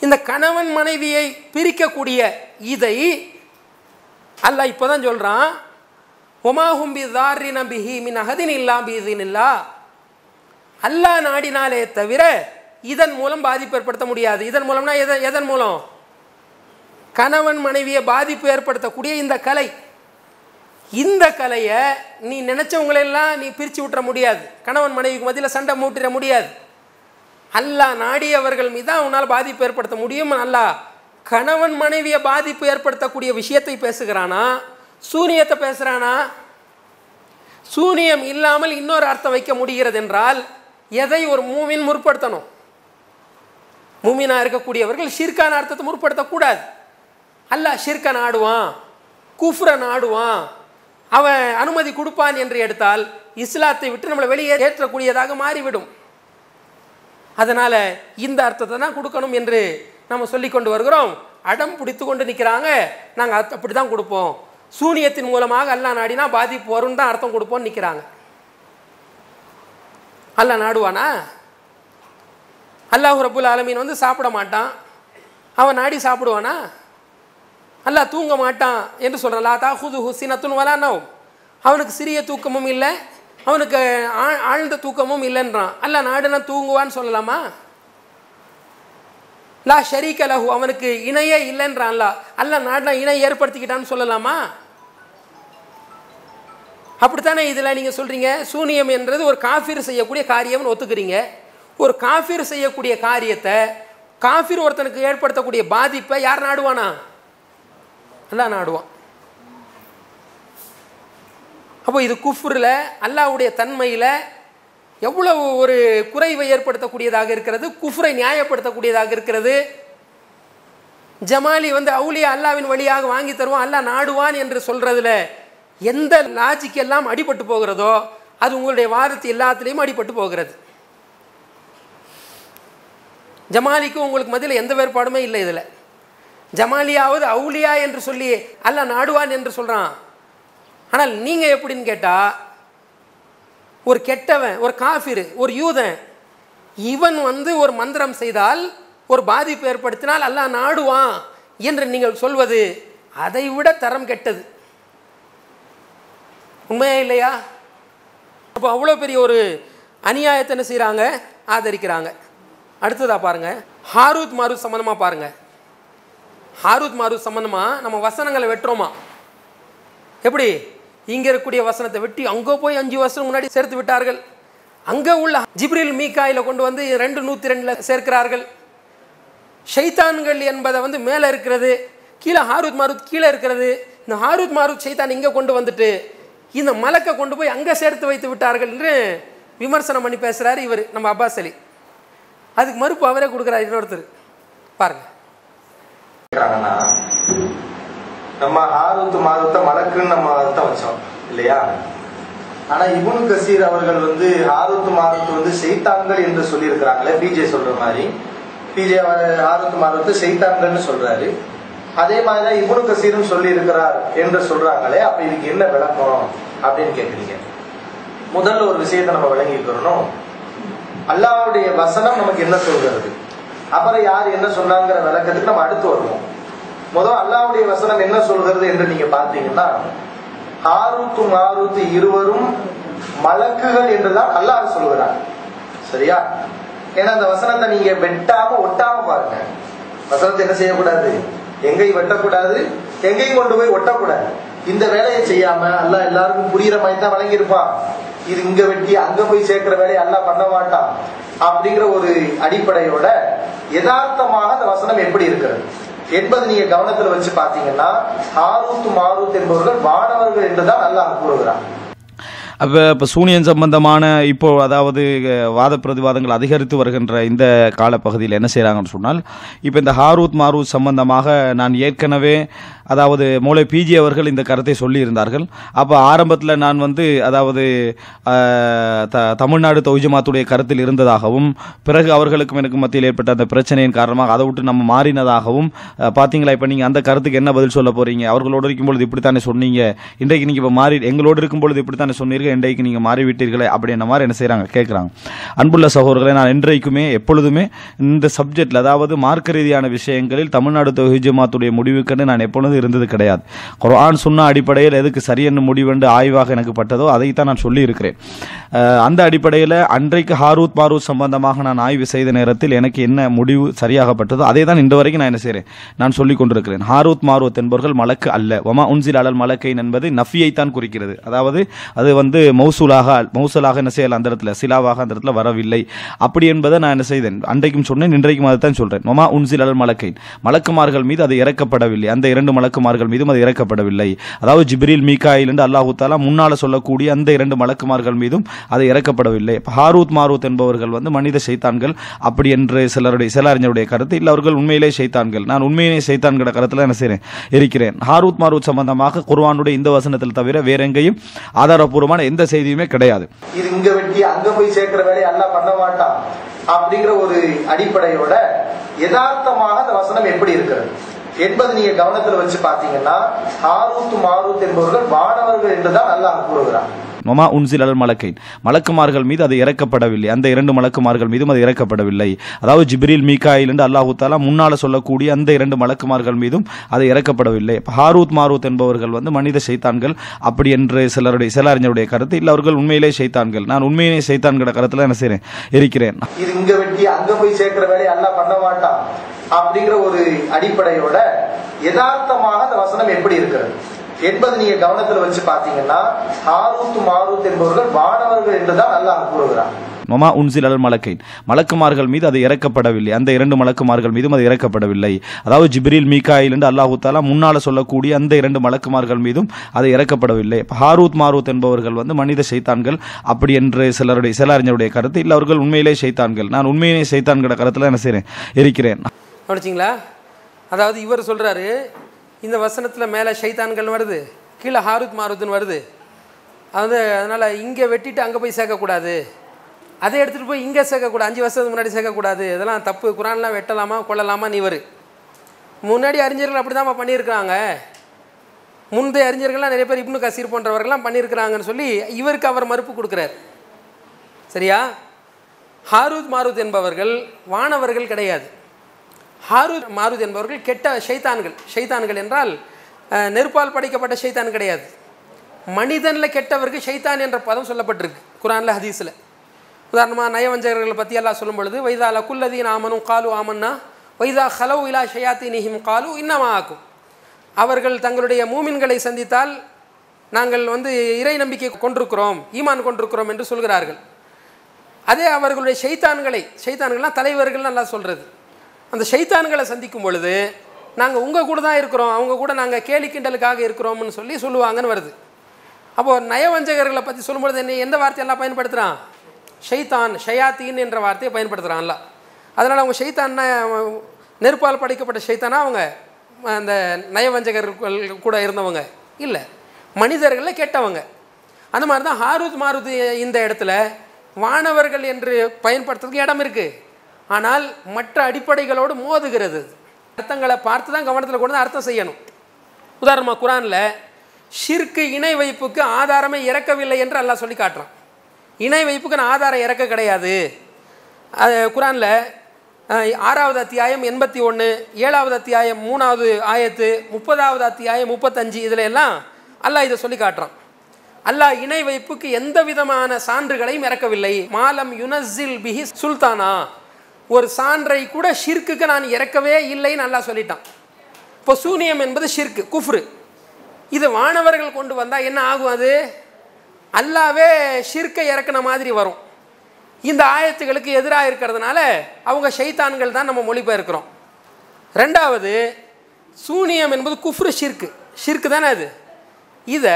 இந்த கணவன் மனைவியை பிரிக்கக்கூடிய இதை அல்லாஹ் இப்போதான் சொல்கிறான் ஒமாஹும் பி தாரின பிஹி மின் அகதின் இல்லா பீதின் இல்லா அல்லாஹ் நாடினாலே தவிர இதன் மூலம் பாதிப்பு ஏற்படுத்த முடியாது. இதன் மூலம்னா எதன் எதன் மூலம்? கணவன் மனைவியை பாதிப்பு ஏற்படுத்தக்கூடிய இந்த கலை. இந்த கலையை நீ நினச்சவங்களெல்லாம் நீ பிரித்து விட்டுற முடியாது. கணவன் மனைவிக்கு மத்தியில் சண்டை மூட்டிட முடியாது. அல்லாஹ் நாடியவர்கள் மீது தான் உன்னால் பாதிப்பு ஏற்படுத்த முடியும் அல்லா? கணவன் மனைவியை பாதிப்பு ஏற்படுத்தக்கூடிய விஷயத்தை பேசுகிறானா? சூனியத்தை பேசுகிறானா சூனியம் இல்லாமல் இன்னொரு அர்த்தம் வைக்க முடிகிறது என்றால் எதை ஒரு மூமின் முற்படுத்தணும்? மூமினாக இருக்கக்கூடியவர்கள் ஷிர்கான அர்த்தத்தை முற்படுத்தக்கூடாது. அல்லாஹ் ஷிர்க நாடுவான் குஃப்ரன் நாடுவான் அவன் அனுமதி கொடுப்பான் என்று எடுத்தால் இஸ்லாத்தை விட்டு நம்மளை வெளியே ஏற்றக்கூடியதாக மாறிவிடும். அதனால் இந்த அர்த்தத்தை தான் கொடுக்கணும் என்று நம்ம சொல்லி கொண்டு வருகிறோம். அடம் பிடித்து கொண்டு நிற்கிறாங்க. நாங்கள் அப்படி தான் கொடுப்போம். சூனியத்தின் மூலமாக அல்லா நாடினா பாதிப்பு வரும்னு தான் அர்த்தம் கொடுப்போம்னு நிற்கிறாங்க. அல்லா நாடுவானா? அல்லாஹ் ரபுல் ஆலமீன் வந்து சாப்பிட மாட்டான். அவன் நாடி சாப்பிடுவானா? அல்லா தூங்க மாட்டான் என்று சொல்கிறான் லா தாஹுது ஹுசினத்துன் வலானவ் அவனுக்கு சிறிய தூக்கமும் இல்லை. அவனுக்கு ஆழ்- ஆழ்ந்த தூக்கமும் இல்லைன்றான். அல்ல நாடுனா தூங்குவான்னு சொல்லலாமா? லா ஷரீக லஹு அவனுக்கு இணையே இல்லைன்றான் அல்ல அல்ல இணை ஏற்படுத்திக்கிட்டான்னு சொல்லலாமா? அப்படித்தானே இதில் நீங்கள் சொல்கிறீங்க சூனியம் என்றது ஒரு காஃபீர் செய்யக்கூடிய காரியம்னு ஒத்துக்கிறீங்க. ஒரு காஃபிர் செய்யக்கூடிய காரியத்தை காஃபிர் ஒருத்தனுக்கு ஏற்படுத்தக்கூடிய பாதிப்பை யார் நாடுவானா? அல்லா நாடுவான். அப்போ இது குஃப்ரில் அல்லாஹ்வுடைய தன்மையில் எவ்வளவு ஒரு குறைவை ஏற்படுத்தக்கூடியதாக இருக்கிறது குஃப்ரை நியாயப்படுத்தக்கூடியதாக இருக்கிறது. ஜமாலி வந்து அவுலியா அல்லாவின் வழியாக வாங்கி தருவான் அல்லா நாடுவான் என்று சொல்கிறதுல எந்த லாஜிக் எல்லாம் அடிபட்டு போகிறதோ அது உங்களுடைய வாதத்து எல்லாத்துலேயும் அடிபட்டு போகிறது. ஜமாலிக்கும் உங்களுக்கு மதியில் எந்த வேறுபாடுமே இல்லை இதில். ஜமாலியாவது அவுலியா என்று சொல்லி அல்லாஹ் நாடுவான் என்று சொல்கிறான் ஆனால் நீங்கள் எப்படின்னு கேட்டால் ஒரு கெட்டவன் ஒரு காஃபிர் ஒரு யூதன் இவன் வந்து ஒரு மந்திரம் செய்தால் ஒரு பாதிப்பு ஏற்படுத்தினால் அல்லாஹ் நாடுவான் என்று நீங்கள் சொல்வது அதை விட தரம் கெட்டது. உண்மையா இல்லையா? அப்போ அவ்வளோ பெரிய ஒரு அநியாயத்தை என்ன செய்கிறாங்க ஆதரிக்கிறாங்க. அடுத்ததாக பாருங்க ஹாரூத் மாரூத் சம்மந்தமாக பாருங்கள் ஹாரூத் மாரூத் சம்மந்தமாக நம்ம வசனங்களை வெட்டுறோமா? எப்படி? இங்கே இருக்கக்கூடிய வசனத்தை வெட்டி அங்கே போய் அஞ்சு வருஷம் முன்னாடி சேர்த்து விட்டார்கள். அங்கே உள்ள ஜிப்ரில் மீக்காயில் கொண்டு வந்து ரெண்டு நூற்றி ரெண்டில் சேர்க்கிறார்கள். ஷைத்தான்கள் என்பதை வந்து மேலே இருக்கிறது கீழே ஹாரூத் மாரூத் கீழே இருக்கிறது. இந்த ஹாரூத் மாரூத் ஷைத்தான் இங்கே கொண்டு வந்துட்டு இந்த மலக்கை கொண்டு போய் அங்கே சேர்த்து வைத்து விட்டார்கள் என்று விமர்சனம் பண்ணி பேசுகிறார் இவர் நம்ம அப்பாஸ் அலி. அதுக்கு மறுப்பு அவரே கொடுக்குறார் இன்னொருத்தர். பாருங்கள் நம்ம ஆறுத்து மாதத்தை மலக்குன்னு நம்ம அர்த்தம் வச்சோம் இல்லையா? ஆனா இபுன் கசீர் அவர்கள் வந்து ஆறுத்து மாதத்து வந்து செய்தாங்கள் என்று சொல்லியிருக்கிறாங்களே பிஜே சொல்ற மாதிரி. பிஜே ஆறுத்து மாதத்து செய்தாங்கள்னு சொல்றாரு. அதே மாதிரிதான் இபுனு கசீரும் சொல்லி இருக்கிறார் என்று சொல்றாங்களே அப்ப இதுக்கு என்ன விளக்கம் அப்படின்னு கேக்குறீங்க? முதல்ல ஒரு விஷயத்தை நம்ம விளங்கிக்கிறோம் அல்லாவுடைய வசனம் நமக்கு என்ன சொல்கிறது? அப்புறம் யார் என்ன சொன்னாங்கிற விளக்கத்துக்கு நம்ம அடுத்து வருவோம். முதல் அல்லாவுடைய வசனம் என்ன சொல்கிறது என்று நீங்க பார்த்தீங்கன்னா ஹாரூத்து மாரூத்து இருவரும் மலக்குகள் என்றுதான் அல்லாஹ் சொல்லுகிறார் சரியா? ஏன்னா அந்த வசனத்தை நீங்க வெட்டாம ஒட்டாம பாருங்க. வசனத்தை என்ன செய்யக்கூடாது? எங்கேயும் வெட்டக்கூடாது. எங்கேயும் கொண்டு போய் ஒட்டக்கூடாது. இந்த வேலையை செய்யாம அல்லா எல்லாருக்கும் புரியுற மாதிரி தான் வழங்கியிருப்பான். இது இங்க வெட்டி அங்க போய் சேர்க்கிற வேலையை அல்லா பண்ண மாட்டான். அப்படிங்கிற ஒரு அடிப்படையோட யதார்த்தமாக அந்த வசனம் எப்படி இருக்கிறது? என்பது நீங்க கவனத்துல வச்சு பாத்தீங்கன்னா ஹாரூத் மாரூத் என்பவர்கள் வானவர்கள் என்றுதான் அல்லாஹ் கூறுகிறார் அப்போ இப்போ சூனியன் சம்பந்தமான இப்போ அதாவது வாத பிரதிவாதங்கள் அதிகரித்து வருகின்ற இந்த காலப்பகுதியில் என்ன செய்கிறாங்கன்னு சொன்னால் இப்போ இந்த ஹாரூத் மாரூத் சம்பந்தமாக நான் ஏற்கனவே அதாவது மூளை பிஜி அவர்கள் இந்த கருத்தை சொல்லியிருந்தார்கள். அப்போ ஆரம்பத்தில் நான் வந்து அதாவது த தமிழ்நாடு தொகுஜமாத்துடைய கருத்தில் இருந்ததாகவும் பிறகு அவர்களுக்கும் எனக்கு மத்தியில் ஏற்பட்ட அந்த பிரச்சனையின் காரணமாக அதை விட்டு நம்ம மாறினதாகவும் பார்த்தீங்களா இப்போ நீங்கள் அந்த கருத்துக்கு என்ன பதில் சொல்ல போகிறீங்க அவர்களோடு இருக்கும்பொழுது இப்படித்தானே சொன்னீங்க? இன்றைக்கு நீங்கள் இப்போ மாறி எங்களோடு இருக்கும்பொழுது இப்படித்தானே சொன்னீர்கள்? இன்றைக்கு நீங்கள் மாறிவிட்டீர்களே? அப்படின்ற மாதிரி என்ன செய்கிறாங்க கேட்குறாங்க அன்புள்ள சகோதரர்களை நான் இன்றைக்குமே எப்பொழுதுமே இந்த சப்ஜெக்டில் அதாவது மார்க்க ரீதியான விஷயங்களில் தமிழ்நாடு தொகுஜமாத்துடைய முடிவுக்குன்னு நான் நான் எப்பொழுதும் இருந்தது கிடையாது. குரான் சொன்ன அடிப்படையில் எதுக்கு சரியென்னு முடிவென்று ஆய்வாக எனக்கு பட்டதோ அதைத்தான் நான் சொல்லியிருக்கிறேன். அந்த அடிப்படையில் அன்றைக்கு ஹாரூத் மாரூத் சம்பந்தமாக நான் ஆய்வு செய்த நேரத்தில் எனக்கு என்ன முடிவு சரியாகப்பட்டதோ அதை தான் இன்று வரைக்கும் நான் என்ன செய்கிறேன் நான் சொல்லிக் கொண்டிருக்கிறேன். ஹாரூத் மாரூத் என்பவர்கள் மலக்கு அல்ல. ஒமா உன்சில் அலல் மலக்கைன் என்பது நஃபியைத்தான் குறிக்கிறது. அதாவது அது வந்து மௌசூலாக மௌசூலாக என்ன செய்யலாம் அந்த இடத்துல சிலாவாக அந்த இடத்துல வரவில்லை. அப்படி என்பதை நான் என்ன செய்தேன்? அன்றைக்கும் சொன்னேன் இன்றைக்கும் அதை தான் சொல்கிறேன் ஒமா உன்சில் அலல் மலக்கைன் மலக்குமார்கள் மீது அது இறக்கப்படவில்லை. அந்த இரண்டு மலக்கு மலக்குமார்கள் மீதும் அது இறக்கப்படவில்லை. அதாவது ஜிப்ரீல் மீகாயில் என்று அல்லாஹு தாலா முன்னால் சொல்லக்கூடிய அந்த இரண்டு மலக்குமார்கள் மீதும் அது இறக்கப்படவில்லை. ஹாரூத் மாரூத் என்பவர்கள் வந்து மனித சைத்தான்கள் அப்படி என்று சிலருடைய சில அறிஞருடைய கருத்து. இல்லை அவர்கள் உண்மையிலே சைத்தான்கள். நான் உண்மையிலே சைத்தான்கிற கருத்தில் என்ன செய்கிறேன் இருக்கிறேன். ஹாரூத் மாரூத் சம்பந்தமாக குர்வானுடைய இந்த வசனத்தில் தவிர வேற எங்கேயும் ஆதாரபூர்வமான எந்த செய்தியுமே கிடையாது. இது இங்க வெட்டி அங்க போய் சேர்க்கிற வேலையை எல்லாம் பண்ண மாட்டான். அப்படிங்கிற ஒரு அடிப்படையோட யதார்த்தமாக அந்த வசனம் எப்படி இருக்கிறது? என்பது நீங்க கவனத்துல வச்சு பாத்தீங்கன்னா ஹாரூத் மாரூத் என்பவர்கள் வானவர்கள் என்றுதான் அல்லாஹ் கூறுகிறான். மமா உன்சில் அல் மலக்கைன் மலக்குமார்கள் மீது அது இறக்கப்படவில்லை. அந்த இரண்டு மலக்குமார்கள் மீதும் அது இறக்கப்படவில்லை. அதாவது ஜிப்ரீல் மீகாயில் என்று அல்லாஹு தாலா முன்னால சொல்லக்கூடிய அந்த இரண்டு மலக்குமார்கள் மீதும் அது இறக்கப்படவில்லை. ஹாரூத் மாரூத் என்பவர்கள் வந்து மனித சைத்தான்கள். அப்படி என்று சிலருடைய சில அறிஞருடைய கருத்து இல்லை அவர்கள் உண்மையிலே சைத்தான்கள். நான் உண்மையிலே சைத்தான்கிற கருத்துல என்ன செய்றேன்? இருக்கிறேன். இது இங்க வெட்டி அங்க போய் சேர்க்கிற வேலையை எல்லாம் பண்ண மாட்டான். அப்படிங்கிற ஒரு அடிப்படையோட யதார்த்தமாக அந்த வசனம் எப்படி இருக்கிறது? என்பது நீங்க கவனத்துல வச்சு பாத்தீங்கன்னா ஹாரூத் மாரூத் என்பவர்கள் வானவர்கள் என்றுதான் நல்லா கூறுகிறார் மமா உன்சில் அல் மலக்கைன். மலக்குமார்கள் மீது அது இறக்கப்படவில்லை. அந்த இரண்டு மலக்குமார்கள் மீதும் அது இறக்கப்படவில்லை. அதாவது ஜிப்ரில் மீகாயில் என்று அல்லாஹு தாலா முன்னால சொல்லக்கூடிய அந்த இரண்டு மலக்குமார்கள் மீதும் அது இறக்கப்படவில்லை. ஹாரூத் மாரூத் என்பவர்கள் வந்து மனித சைத்தான்கள் அப்படி என்று சிலருடைய சில அறிஞருடைய கருத்து இல்லை அவர்கள் உண்மையிலே சைத்தான்கள். நான் உண்மையிலே சைத்தான்கிற கருத்துல என்ன செய்றேன்? இருக்கிறேன். கவனிச்சிங்களா? அதாவது இவர் சொல்கிறாரு இந்த வசனத்தில் மேலே ஷைத்தான்கள் வருது கீழே ஹாருத் மாருத்துன்னு வருது. அது அதனால் இங்கே வெட்டிட்டு அங்கே போய் சேர்க்கக்கூடாது. அதை எடுத்துகிட்டு போய் இங்கே சேர்க்கக்கூடாது அஞ்சு வருஷத்துக்கு முன்னாடி சேர்க்கக்கூடாது. இதெல்லாம் தப்பு. குரான்லாம் வெட்டலாமா கொள்ளலாமா நீ வரு முன்னாடி அறிஞர்கள் அப்படி தான் பண்ணியிருக்கிறாங்க. முந்தைய அறிஞர்கள்லாம் நிறைய பேர் இப்னு கசீர் போன்றவர்கள்லாம் பண்ணியிருக்கிறாங்கன்னு சொல்லி இவருக்கு அவர் மறுப்பு கொடுக்குறார். சரியா? ஹாரூத் மாரூத் என்பவர்கள் வானவர்கள் கிடையாது. ஹாரூத் மாருத் என்பவர்கள் கெட்ட ஷைத்தான்கள். ஷைத்தான்கள் என்றால் நெருப்பால் படைக்கப்பட்ட ஷைத்தான் கிடையாது. மனிதனில் கெட்டவருக்கு ஷைத்தான் என்ற பதம் சொல்லப்பட்டிருக்கு குரானில் ஹதீஸில். உதாரணமாக நயவஞ்சகர்களை பற்றி எல்லாம் சொல்லும் பொழுது வைதா குல்லதீன் ஆமனும் காலு ஆமன்னா வைதா ஹலோ இலா ஷயாத்தி நிஹிம் காலு இன்னமா ஆக்கும் அவர்கள் தங்களுடைய மூமின்களை சந்தித்தால் நாங்கள் வந்து இறை நம்பிக்கை கொண்டிருக்கிறோம் ஈமான் கொண்டிருக்கிறோம் என்று சொல்கிறார்கள். அதே அவர்களுடைய ஷைத்தான்களை ஷைத்தான்கள்லாம் தலைவர்கள் நல்லா சொல்கிறது அந்த ஷைத்தான்களை சந்திக்கும் பொழுது நாங்கள் உங்கள் கூட தான் இருக்கிறோம் அவங்க கூட நாங்கள் கேலி கிண்டலுக்காக இருக்கிறோம்னு சொல்லி சொல்லுவாங்கன்னு வருது. அப்போது நயவஞ்சகர்களை பற்றி சொல்லும்பொழுது என்ன எந்த வார்த்தையெல்லாம் பயன்படுத்துகிறான் ஷைத்தான் ஷயாத்தீன் என்ற வார்த்தையை பயன்படுத்துகிறான்ல அதனால் அவங்க ஷைத்தான்னா நெருப்பால் படைக்கப்பட்ட ஷைத்தானா அவங்க? அந்த நயவஞ்சகர்கள் கூட இருந்தவங்க? இல்லை. மனிதர்களில் கெட்டவங்க. அந்த மாதிரி தான் ஹாரூத் மாருத் இந்த இடத்துல வானவர்கள் என்று பயன்படுத்துறதுக்கு இடம் இருக்குது ஆனால் மற்ற அடிப்படைகளோடு மோதுகிறது. அர்த்தங்களை பார்த்து தான் கவனத்தில் கொண்டு வந்து அர்த்தம் செய்யணும். உதாரணமாக குரானில் ஷிர்க்கு இணை வைப்புக்கு ஆதாரமே இறக்கவில்லை என்று அல்லாஹ் சொல்லி காட்டுறான். இணை வைப்புக்கு நான் ஆதாரம் இறக்க கிடையாது. அது குரானில் ஆறாவது அத்தியாயம் எண்பத்தி ஒன்று ஏழாவது அத்தியாயம் மூணாவது ஆயத்து முப்பதாவது அத்தியாயம் முப்பத்தஞ்சு இதில் எல்லாம் அல்லாஹ் இதை சொல்லி காட்டுறான். அல்லாஹ் இணை வைப்புக்கு எந்த விதமான சான்றுகளையும் இறக்கவில்லை. மாலம் யுனஸில் பிஹி சுல்தானா? ஒரு சான்றை கூட ஷிர்க்குக்கு நான் இறக்கவே இல்லைன்னு நல்லா சொல்லிட்டான். இப்போ சூனியம் என்பது ஷிர்க்கு குஃப்ரு. இது வானவர்கள் கொண்டு வந்தால் என்ன ஆகும் அது? அல்லாவே ஷிர்க்கை இறக்குன மாதிரி வரும். இந்த ஆயத்துகளுக்கு எதிராக இருக்கிறதுனால அவங்க ஷைத்தான்கள் தான் நம்ம மொழிபெயர்க்கிறோம். ரெண்டாவது சூனியம் என்பது குஃப்ரு ஷிர்க்கு. ஷிர்க்கு தானே அது? இதை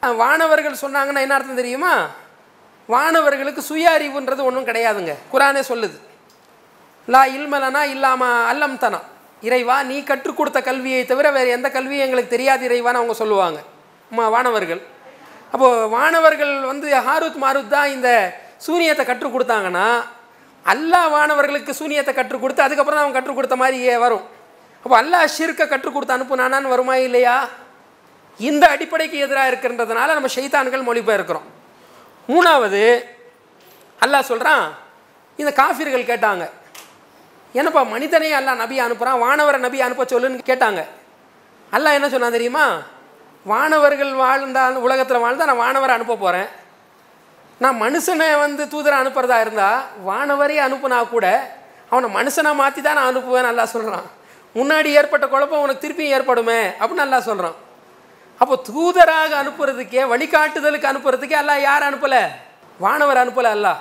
வானவர்கள் சொன்னாங்கன்னா என்ன அர்த்தம் தெரியுமா? வானவர்களுக்கு சுய அறிவுன்றது ஒன்றும் கிடையாதுங்க. குரானே சொல்லுது. லா இல்மலனா இல்லாம அல்லம் தனா இறைவா நீ கற்றுக் கொடுத்த கல்வியை தவிர வேறு எந்த கல்வியும் எங்களுக்கு தெரியாது இறைவான்னு அவங்க சொல்லுவாங்க. வானவர்கள். அப்போது வானவர்கள் வந்து ஹாருத் மாருத் தான் இந்த சூனியத்தை கற்றுக் கொடுத்தாங்கன்னா அல்லாஹ் வானவர்களுக்கு சூனியத்தை கற்றுக் கொடுத்து அதுக்கப்புறம் தான் அவன் கற்றுக் கொடுத்த மாதிரி வரும். அப்போ அல்லாஹ் ஷிர்க்கை கற்றுக் கொடுத்து அனுப்புனானான்னு வருமா இல்லையா? இந்த அடிப்படைக்கு எதிராக இருக்கின்றதுனால நம்ம ஷைத்தான்கள் மொழிபெயர்க்கிறோம். மூணாவது அல்லாஹ் சொல்கிறான் இந்த காஃபிர்கள் கேட்டாங்க என்னப்பா மனிதனே அல்லா நபி அனுப்புகிறான் வானவரை நபி அனுப்ப சொல்லுன்னு கேட்டாங்க. அல்லாஹ் என்ன சொன்னான் தெரியுமா? வானவர்கள் வாழ்ந்தால் உலகத்தில் வாழ்ந்தால் நான் வானவரை அனுப்ப போகிறேன் நான் மனுஷனை வந்து தூதரை அனுப்புறதா இருந்தால் வானவரே அனுப்புனா கூட அவனை மனுஷனாக மாற்றி தான் நான் அனுப்புவேன் நல்லா சொல்கிறான் முன்னாடி ஏற்பட்ட குழப்பம் உனக்கு திருப்பியும் ஏற்படுமே அப்படின்னு நல்லா சொல்கிறான் அப்போ தூதராக அனுப்புறதுக்கே வழிகாட்டுதலுக்கு அனுப்புறதுக்கே அல்லா யார் அனுப்பலை? வானவர் அனுப்பலை அல்லா.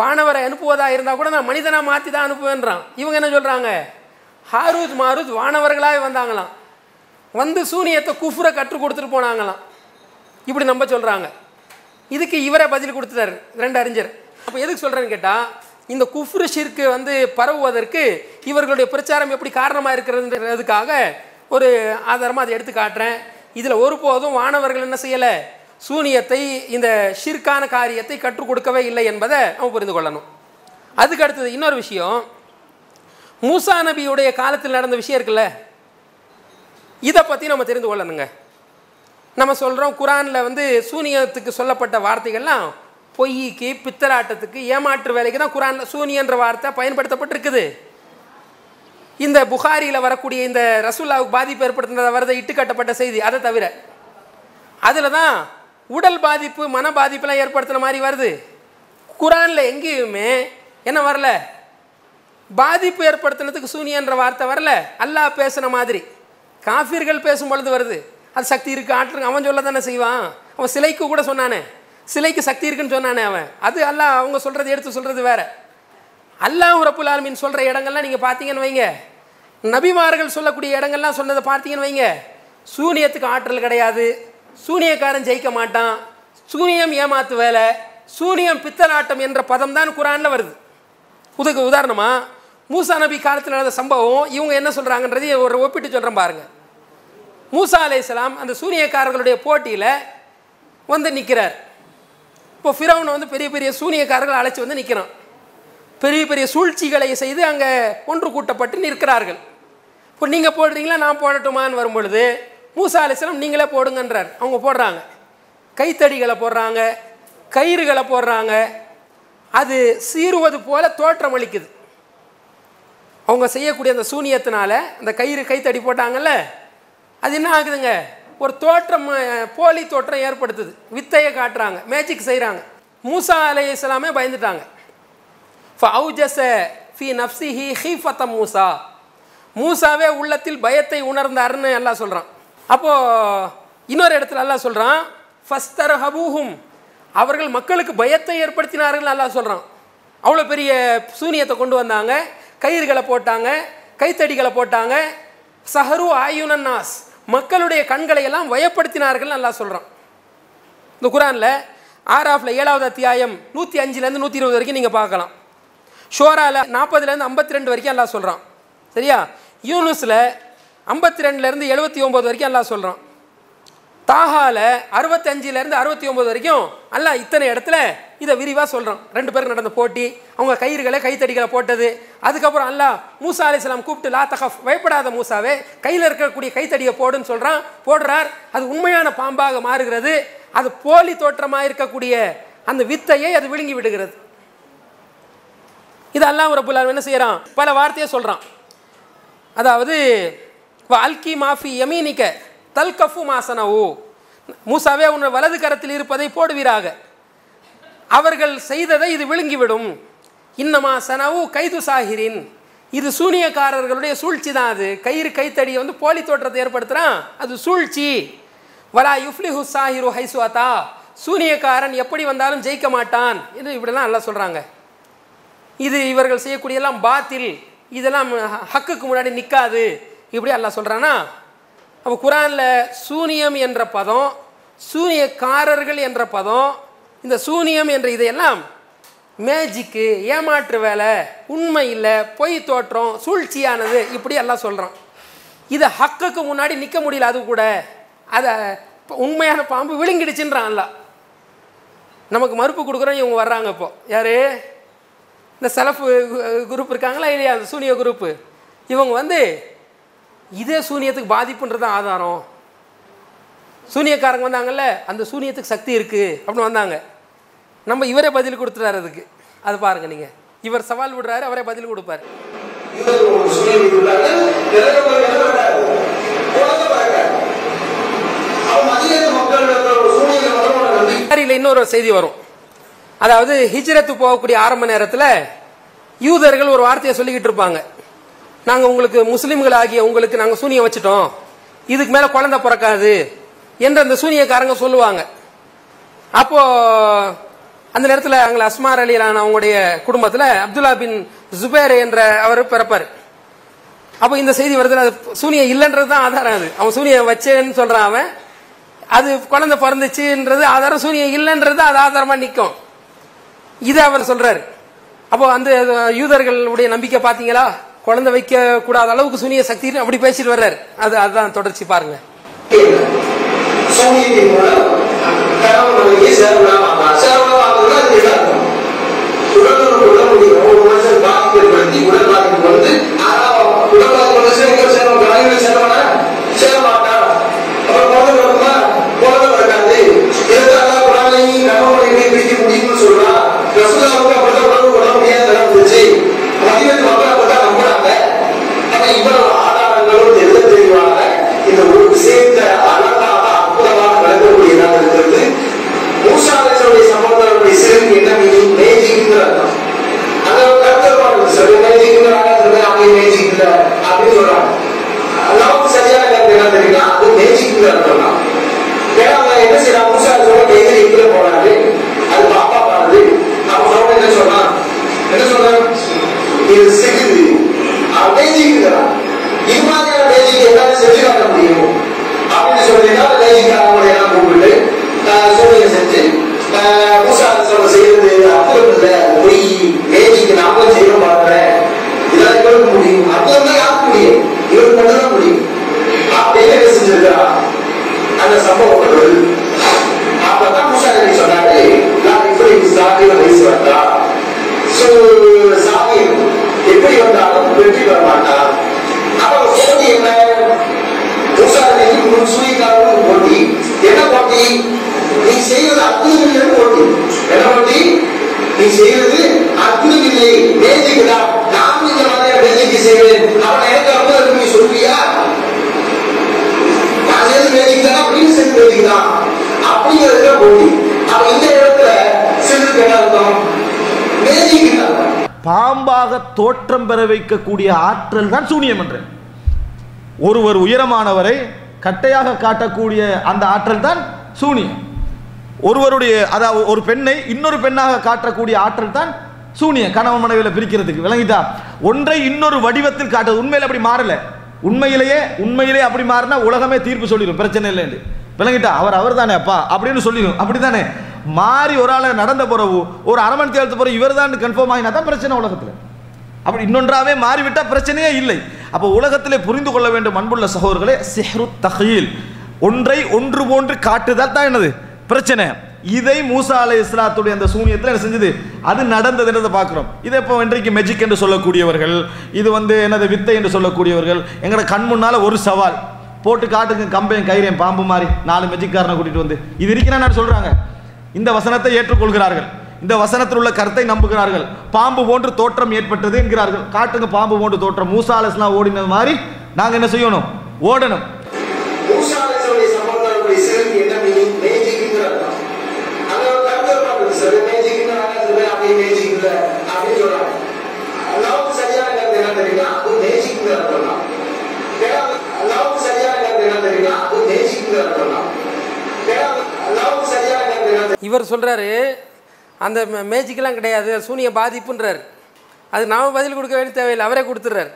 வானவரை அனுப்புவதாக இருந்தால் கூட நான் மனிதனாக மாற்றி தான் அனுப்புவேன்றான். இவங்க என்ன சொல்கிறாங்க ஹாரூத் மாரூத் வானவர்களாக வந்தாங்களாம். வந்து சூனியத்தை குஃபுரை கற்றுக் கொடுத்துட்டு போனாங்களாம். இப்படி நம்ப சொல்கிறாங்க இதுக்கு இவரை பதில் கொடுத்துட்டாரு ரெண்டு அறிஞர். அப்போ எதுக்கு சொல்கிறேன்னு கேட்டால் இந்த குஃப்ரு ஷிற்கு வந்து பரவுவதற்கு இவர்களுடைய பிரச்சாரம் எப்படி காரணமாக இருக்கிறதுன்றதுக்காக ஒரு ஆதாரமாக அதை எடுத்து காட்டுறேன். இதில் ஒருபோதும் வானவர்கள் என்ன செய்யலை? சூனியத்தை இந்த ஷிர்கான காரியத்தை கற்றுக் கொடுக்கவே இல்லை என்பதை நம்ம புரிந்து கொள்ளணும். அதுக்கு அடுத்தது இன்னொரு விஷயம். மூசா நபியுடைய காலத்தில் நடந்த விஷயம் இருக்குல்ல? இதை பற்றி நம்ம தெரிந்து கொள்ளணுங்க. நம்ம சொல்கிறோம் குரானில் வந்து சூனியத்துக்கு சொல்லப்பட்ட வார்த்தைகள்லாம் பொய்க்கு பித்தலாட்டத்துக்கு ஏமாற்று வேலைக்கு தான் குரானில் சூனியன்ற வார்த்தை பயன்படுத்தப்பட்டிருக்குது. இந்த புகாரியில் வரக்கூடிய இந்த ரசூல்லாவுக்கு பாதிப்பு ஏற்படுத்தினதை வரதை இட்டுக்கட்டப்பட்ட செய்தி அதை தவிர. அதில் தான் உடல் பாதிப்பு மன பாதிப்பெல்லாம் ஏற்படுத்துன மாதிரி வருது. குரானில் எங்கேயுமே என்ன வரல? பாதிப்பு ஏற்படுத்தினதுக்கு சூனியன்ற வார்த்தை வரல. அல்லாஹ் பேசுன மாதிரி. காஃபிர்கள் பேசும் பொழுது வருது. அது சக்தி இருக்கு ஆற்று அவன் சொல்ல தானே செய்வான். அவன் சிலைக்கு கூட சொன்னானே. சிலைக்கு சக்தி இருக்குன்னு சொன்னானே அவன். அது அல்லாஹ் அவங்க சொல்கிறது எடுத்து சொல்கிறது வேற. அல்லாஹ் ரப்புல் சொல்கிற இடங்கள்லாம் நீங்கள் பார்த்தீங்கன்னு வைங்க. நபிமார்கள் சொல்லக்கூடிய இடங்கள்லாம் சொன்னதை பார்த்தீங்கன்னு வைங்க. சூனியத்துக்கு ஆற்றல் கிடையாது. சூனியக்காரன் ஜெயிக்க மாட்டான். சூனியம் ஏமாத்து வேலை சூனியம் பித்தலாட்டம் என்ற பதம் தான் குரானில் வருது. புதுக்கு உதாரணமாக மூசா நபி காலத்தில் நடந்த சம்பவம் இவங்க என்ன சொல்கிறாங்கன்றதை ஒரு ஒப்பிட்டு சொல்கிறேன் பாருங்க. மூசா அலைஹிஸ்ஸலாம் அந்த சூனியக்காரர்களுடைய போட்டியில் வந்து நிற்கிறார் இப்போ ஃபிரௌனை வந்து பெரிய பெரிய சூனியக்காரர்கள் அழைச்சி வந்து நிற்கிறான் பெரிய பெரிய சூழ்ச்சிகளை செய்து அங்கே ஒன்று கூட்டப்பட்டு நிற்கிறார்கள். இப்போ நீங்கள் போடுறீங்களா நான் போடட்டுமான்னு வரும்பொழுது மூசா அலிஸ்லாம் நீங்களே போடுங்கன்றார். அவங்க போடுறாங்க. கைத்தடிகளை போடுறாங்க கயிறுகளை போடுறாங்க. அது சீருவது போல தோற்றம் அளிக்குது. அவங்க செய்யக்கூடிய அந்த சூனியத்தினால அந்த கயிறு கைத்தடி போட்டாங்கல்ல அது என்ன ஆகுதுங்க? ஒரு தோற்றம் போலி தோற்றம் ஏற்படுத்துது. வித்தையை காட்டுறாங்க மேஜிக் செய்கிறாங்க மூசா அலை இஸ்லாமே பயந்துட்டாங்க. ஃபவுஜஸ ஃபி ஹி ஹீஃபத்த மூசா. மூசாவே உள்ளத்தில் பயத்தை உணர்ந்தாருன்னு எல்லாம் சொல்கிறான் அப்போது இன்னொரு இடத்துல நல்லா சொல்கிறான் ஃபஸ்தர் ஹபூஹும் அவர்கள் மக்களுக்கு பயத்தை ஏற்படுத்தினார்கள் நல்லா சொல்கிறான் அவ்வளோ பெரிய சூனியத்தை கொண்டு வந்தாங்க கயிறுகளை போட்டாங்க கைத்தடிகளை போட்டாங்க. சஹரு ஆயுனன்னாஸ் மக்களுடைய கண்களை எல்லாம் வயப்படுத்தினார்கள் நல்லா சொல்கிறான் இந்த குரானில் ஆறாஃபில் ஏழாவது அத்தியாயம் நூற்றி அஞ்சுலேருந்து நூற்றி இருபது வரைக்கும் நீங்கள் பார்க்கலாம். ஷோராவில் நாற்பதுலேருந்து ஐம்பத்தி ரெண்டு வரைக்கும் எல்லாம் சொல்கிறான் சரியா? யூனுஸில் ஐம்பத்தி ரெண்டுலேருந்து எழுபத்தி ஒம்பது வரைக்கும் எல்லாம் சொல்கிறான் தாஹால அறுபத்தஞ்சிலேருந்து அறுபத்தி ஒம்பது வரைக்கும் அல்லாஹ் இத்தனை இடத்துல இதை விரிவாக சொல்கிறான் ரெண்டு பேருக்கு நடந்த போட்டி அவங்க கயிறுகளை கைத்தடிகளை போட்டது. அதுக்கப்புறம் அல்லா மூசா அலிஸ்லாம் கூப்பிட்டு லா தகஃப் பயப்படாத மூசாவே கையில் இருக்கக்கூடிய கைத்தடியை போடுன்னு சொல்கிறான் போடுறார். அது உண்மையான பாம்பாக மாறுகிறது. அது போலி தோற்றமாக இருக்கக்கூடிய அந்த வித்தையை அது விழுங்கி விடுகிறது. இது ஒரு ரபுல் என்ன செய்கிறான் பல வார்த்தையை சொல்கிறான் அதாவது வால்கி மாஃபி யமீனிக்க தல்கஃபு மாசனவு. மூசாவே உன் வலது கரத்தில் இருப்பதை போடுவீராக. அவர்கள் செய்ததை இது விழுங்கிவிடும். இன்னமா சனவு கைது சாகிரின். இது சூனியக்காரர்களுடைய சூழ்ச்சி தான் அது. கயிறு கைத்தடியை வந்து போலி தோற்றத்தை ஏற்படுத்துகிறான் அது சூழ்ச்சி. வலா யுஃப்லிஹு சாஹிரு ஹைசுவாத்தா சூனியக்காரன் எப்படி வந்தாலும் ஜெயிக்க மாட்டான். என்று இப்படிலாம் நல்லா சொல்கிறாங்க இது இவர்கள் செய்யக்கூடியெல்லாம் பாத்தில். இதெல்லாம் ஹக்குக்கு முன்னாடி நிற்காது இப்படி அல்லா சொல்கிறானா அப்போ குரானில் சூனியம் என்ற பதம் சூனியக்காரர்கள் என்ற பதம் இந்த சூனியம் என்ற இதையெல்லாம் மேஜிக்கு ஏமாற்று வேலை உண்மை இல்லை பொய் தோற்றம் சூழ்ச்சியானது இப்படி எல்லாம் சொல்கிறான் இதை ஹக்குக்கு முன்னாடி நிற்க முடியல அது கூட. அதை உண்மையான பாம்பு விழுங்கிடுச்சுன்றான் அல்ல நமக்கு மறுப்பு கொடுக்குறோம் இவங்க வர்றாங்க இப்போ. யார்? இந்த செலஃபு குரூப் இருக்காங்களா இல்லையா? அந்த சூனிய குரூப்பு. இவங்க வந்து இதே சூனியத்துக்கு பாதிப்புன்றது தான் ஆதாரம். சூனியக்காரங்க வந்தாங்கல்ல அந்த சூனியத்துக்கு சக்தி இருக்குது அப்படின்னு வந்தாங்க. நம்ம இவரே பதில் கொடுத்துறாரு அதுக்கு. அது பாருங்கள் நீங்கள் இவர் சவால் விடுறாரு அவரே பதில் கொடுப்பார். இன்னொரு செய்தி வரும். அதாவது ஹிஜ்ரத்து போகக்கூடிய ஆரம்ப நேரத்தில் யூதர்கள் ஒரு வார்த்தையை சொல்லிக்கிட்டு இருப்பாங்க. நாங்கள் உங்களுக்கு முஸ்லிம்கள் ஆகிய உங்களுக்கு நாங்கள் சூனியம் வச்சுட்டோம். இதுக்கு மேலே குழந்தை பிறக்காது என்று அந்த சூனியக்காரங்க சொல்லுவாங்க. அப்போ அந்த நேரத்தில் அங்கே அஸ்மார் அலிலான அவங்களுடைய குடும்பத்தில் அப்துல்லா பின் ஜுபேர் என்ற அவர் பிறப்பார். அப்போ இந்த செய்தி வருது அது சூனியம் இல்லைன்றது தான் ஆதாரம் அது. அவன் சூனியம் வச்சேன்னு சொல்றான் அவன். அது குழந்தை பிறந்துச்சுன்றது ஆதாரம் சூனியம் இல்லைன்றது அது ஆதாரமா நிற்கும் இது அவர் சொல்றாரு. அப்போ அந்த யூதர்களுடைய நம்பிக்கை பாத்தீங்களா குழந்தை வைக்க கூடாத அளவுக்கு சூனிய சக்தி அப்படி பேசிட்டு வர்றாரு. அது அதுதான் தொடர்ச்சி பாருங்க. பாதிப்பு உடல் பாதிப்பு வந்து உடல் பாதிப்பு வந்து சேர்க்க அப்படின்னு சொல்றாங்க நமக்கு சரியான கருத்து என்ன தெரியுமா அது மேஜிக்ங்கிற அர்த்தம் ஏன்னா அவங்க என்ன செய்யறாங்க சொல்ல கைதில் எங்கே போனாரு அது பாப்பா பாடுது அவன் சொல்ல என்ன சொன்னான் என்ன சொன்னான் இது சிகிது மேஜிக்ங்கிறான் இது மாதிரியான மேஜிக் எல்லாரும் செஞ்சு காட்ட முடியும். அப்படின்னு சொல்லி தான் மேஜிக் அவங்களை எல்லாம் கூப்பிட்டு சூரியனை செஞ்சு வந்தாலும் வெற்றி பெற மாட்டான் அப்ப போட்டி என்ன மூசா நபி முன் சூரியக்காரனும் போட்டி. என்ன போட்டி? நீ செய்வது அற்புதம் இல்லை போட்டி. என்ன போட்டி? நீ செய்வது அற்புதம் இல்லை மேஜிக் நான் இந்த மாதிரியா மேஜிக் செய்வேன். அவன் எனக்கு அற்புதம் நீ சொல்றியா நான் செய்து மேஜிக் தான் அப்படின்னு செய்து மேஜிக் தான். அப்படிங்கிறதுல போட்டி. அவன் இந்த இடத்துல சிறுக்கு என்ன அர்த்தம்? மேஜிக் என்ன பாம்பாக தோற்றம் பெற வைக்கக்கூடிய ஆற்றல் தான் சூனியம் என்ற. ஒருவர் உயரமானவரை கட்டையாக காட்டக்கூடிய அந்த ஆற்றல் தான் சூனியம். ஒருவருடைய அதாவது ஒரு பெண்ணை இன்னொரு பெண்ணாக காட்டக்கூடிய ஆற்றல் தான் சூனியம். கணவன் மனைவியில் பிரிக்கிறதுக்கு விளங்கிதா ஒன்றை இன்னொரு வடிவத்தில் காட்டுறது உண்மையில் அப்படி மாறலை. உண்மையிலேயே உண்மையிலே அப்படி மாறினா உலகமே தீர்ப்பு சொல்லிடும். பிரச்சனை இல்லைன்னு. விளங்கிட்டா? அவர் அவர் தானே அப்பா அப்படின்னு சொல்லிடும். அப்படித்தானே? மாறி ஒரு ஆளை நடந்த பிறகு ஒரு அரை மணி தேர்த்து பிறகு இவர் தான் கன்ஃபார்ம் ஆகினா தான் பிரச்சனை உலகத்தில். அப்படி இன்னொன்றாவே மாறிவிட்டால் பிரச்சனையே இல்லை. அப்போ உலகத்திலே புரிந்து கொள்ள வேண்டும் அன்புள்ள சகோதரர்களே சிஹ்ரு தஹீல் ஒன்றை ஒன்று போன்று காட்டுதல் தான் என்னது? பிரச்சனை. இதை மூசா அலை இஸ்லாத்துடைய அந்த சூனியத்தில் என்ன செஞ்சது? அது நடந்ததுன்றதை பார்க்குறோம். இதை இப்போ இன்றைக்கு மெஜிக் என்று சொல்லக்கூடியவர்கள் இது வந்து என்னது வித்தை என்று சொல்லக்கூடியவர்கள் எங்களோட கண் முன்னால் ஒரு சவால். போட்டு காட்டுங்க கம்பையும் கயிறையும் பாம்பு மாதிரி நாலு மெஜிக்காரனை கூட்டிகிட்டு வந்து. இது இருக்கிறான்னு சொல்கிறாங்க இந்த வசனத்தை ஏற்றுக்கொள்கிறார்கள். இந்த வசனத்தில் உள்ள கருத்தை நம்புகிறார்கள். பாம்பு போன்று தோற்றம் ஏற்பட்டது என்கிறார்கள் காட்டுங்க பாம்பு போன்று தோற்றம். மூசா ஓடின ஓடினது மாதிரி நாங்க என்ன செய்யணும்? ஓடணும். சரியான இவர் சொல்கிறாரு அந்த மேஜிக்கெலாம் மேஜிக்கெல்லாம் கிடையாது சூனிய பாதிப்புன்றார். அது நாம் பதில் கொடுக்க வேண்டிய தேவையில்லை அவரே கொடுத்துட்றாரு.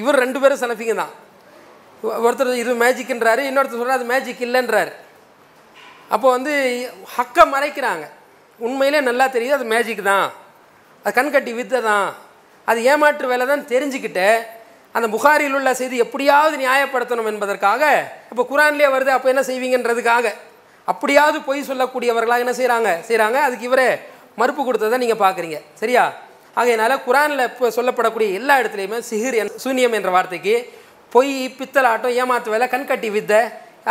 இவர் ரெண்டு பேரும் சலஃபிங்க தான். ஒருத்தர் இது மேஜிக்ன்றாரு இன்னொருத்தர் சொல்கிறார் அது மேஜிக் இல்லைன்றார். அப்போ வந்து ஹக்கை மறைக்கிறாங்க. உண்மையிலே நல்லா தெரியுது அது மேஜிக் தான். அது கண்கட்டி வித்தை தான். அது ஏமாற்று வேலை தான் தெரிஞ்சுக்கிட்டு அந்த புகாரில் உள்ள செய்தி எப்படியாவது நியாயப்படுத்தணும் என்பதற்காக இப்போ குரான்லேயே வருது அப்போ என்ன செய்வீங்கன்றதுக்காக. அப்படியாவது பொய் சொல்லக்கூடியவர்களாக என்ன செய்கிறாங்க செய்கிறாங்க அதுக்கு இவரே மறுப்பு கொடுத்ததை நீங்கள் பார்க்குறீங்க சரியா? ஆகையினால குரானில் இப்போ சொல்லப்படக்கூடிய எல்லா இடத்துலையுமே சிஹிர் என் சூனியம் என்ற வார்த்தைக்கு பொய் பித்தலாட்டம் ஏமாத்து வேலை கண்கட்டி வித்தை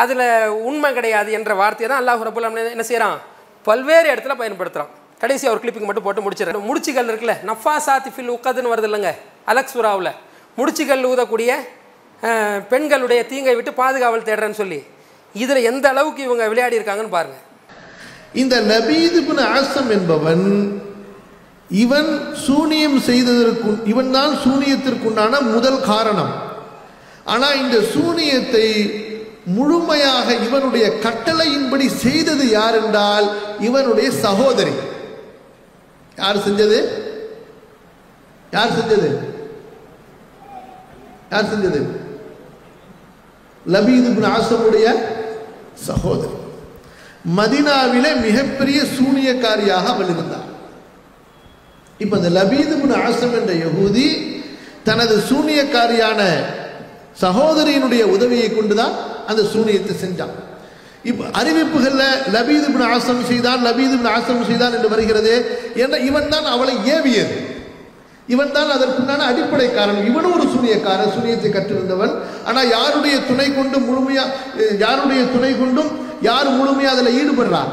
அதில் உண்மை கிடையாது என்ற வார்த்தையை தான் அல்லாஹ் ரபுல் என்ன செய்கிறான் பல்வேறு இடத்துல பயன்படுத்துகிறான் கடைசி ஒரு கிளிப்பிங் மட்டும் போட்டு முடிச்சிடறேன். முடிச்சுகள் இருக்குல்ல? நஃபா சாத்திஃபில் உக்கதுன்னு வருது இல்லைங்க? அலக்சுராவில். முடிச்சுகள் ஊதக்கூடிய பெண்களுடைய தீங்கை விட்டு பாதுகாவல் தேடுறேன்னு சொல்லி. இதில் எந்த அளவுக்கு இவங்க விளையாடி இருக்காங்கன்னு பாருங்க. இந்த லபீத் ஆசம் என்பவன் இவன் சூனியம் செய்ததற்கு இவன் தான் சூனியத்திற்குண்டான முதல் காரணம். ஆனா இந்த சூனியத்தை முழுமையாக இவனுடைய கட்டளையின்படி செய்தது யார் என்றால் இவனுடைய சகோதரி. யார் செஞ்சது? யார் செஞ்சது? யார் செஞ்சது? லபீது ஆசமுடைய சகோதரி மதினாவிலே மிகப்பெரிய சூனியக்காரியாக அவள் இருந்தார் இப்போ இந்த லபீத் இப்னு ஆசம் என்ற யகுதி தனது சூனியக்காரியான சகோதரியினுடைய உதவியை கொண்டுதான் அந்த சூனியத்தை செஞ்சான். இப்போ அறிவிப்புகளில் லபீத் இப்னு ஆசம் செய்தான் லபீத் இப்னு ஆசம் செய்தான் என்று வருகிறது ஏன்னா இவன் தான் அவளை ஏவியது. இவன் தான் அதற்குண்டான அடிப்படை காரணம் இவனும் ஒரு சூனியக்காரன். சூனியத்தை கற்றிருந்தவன். ஆனால் யாருடைய துணை கொண்டு முழுமையா யாருடைய துணை கொண்டும் யார் முழுமையாக அதில் ஈடுபடுறார்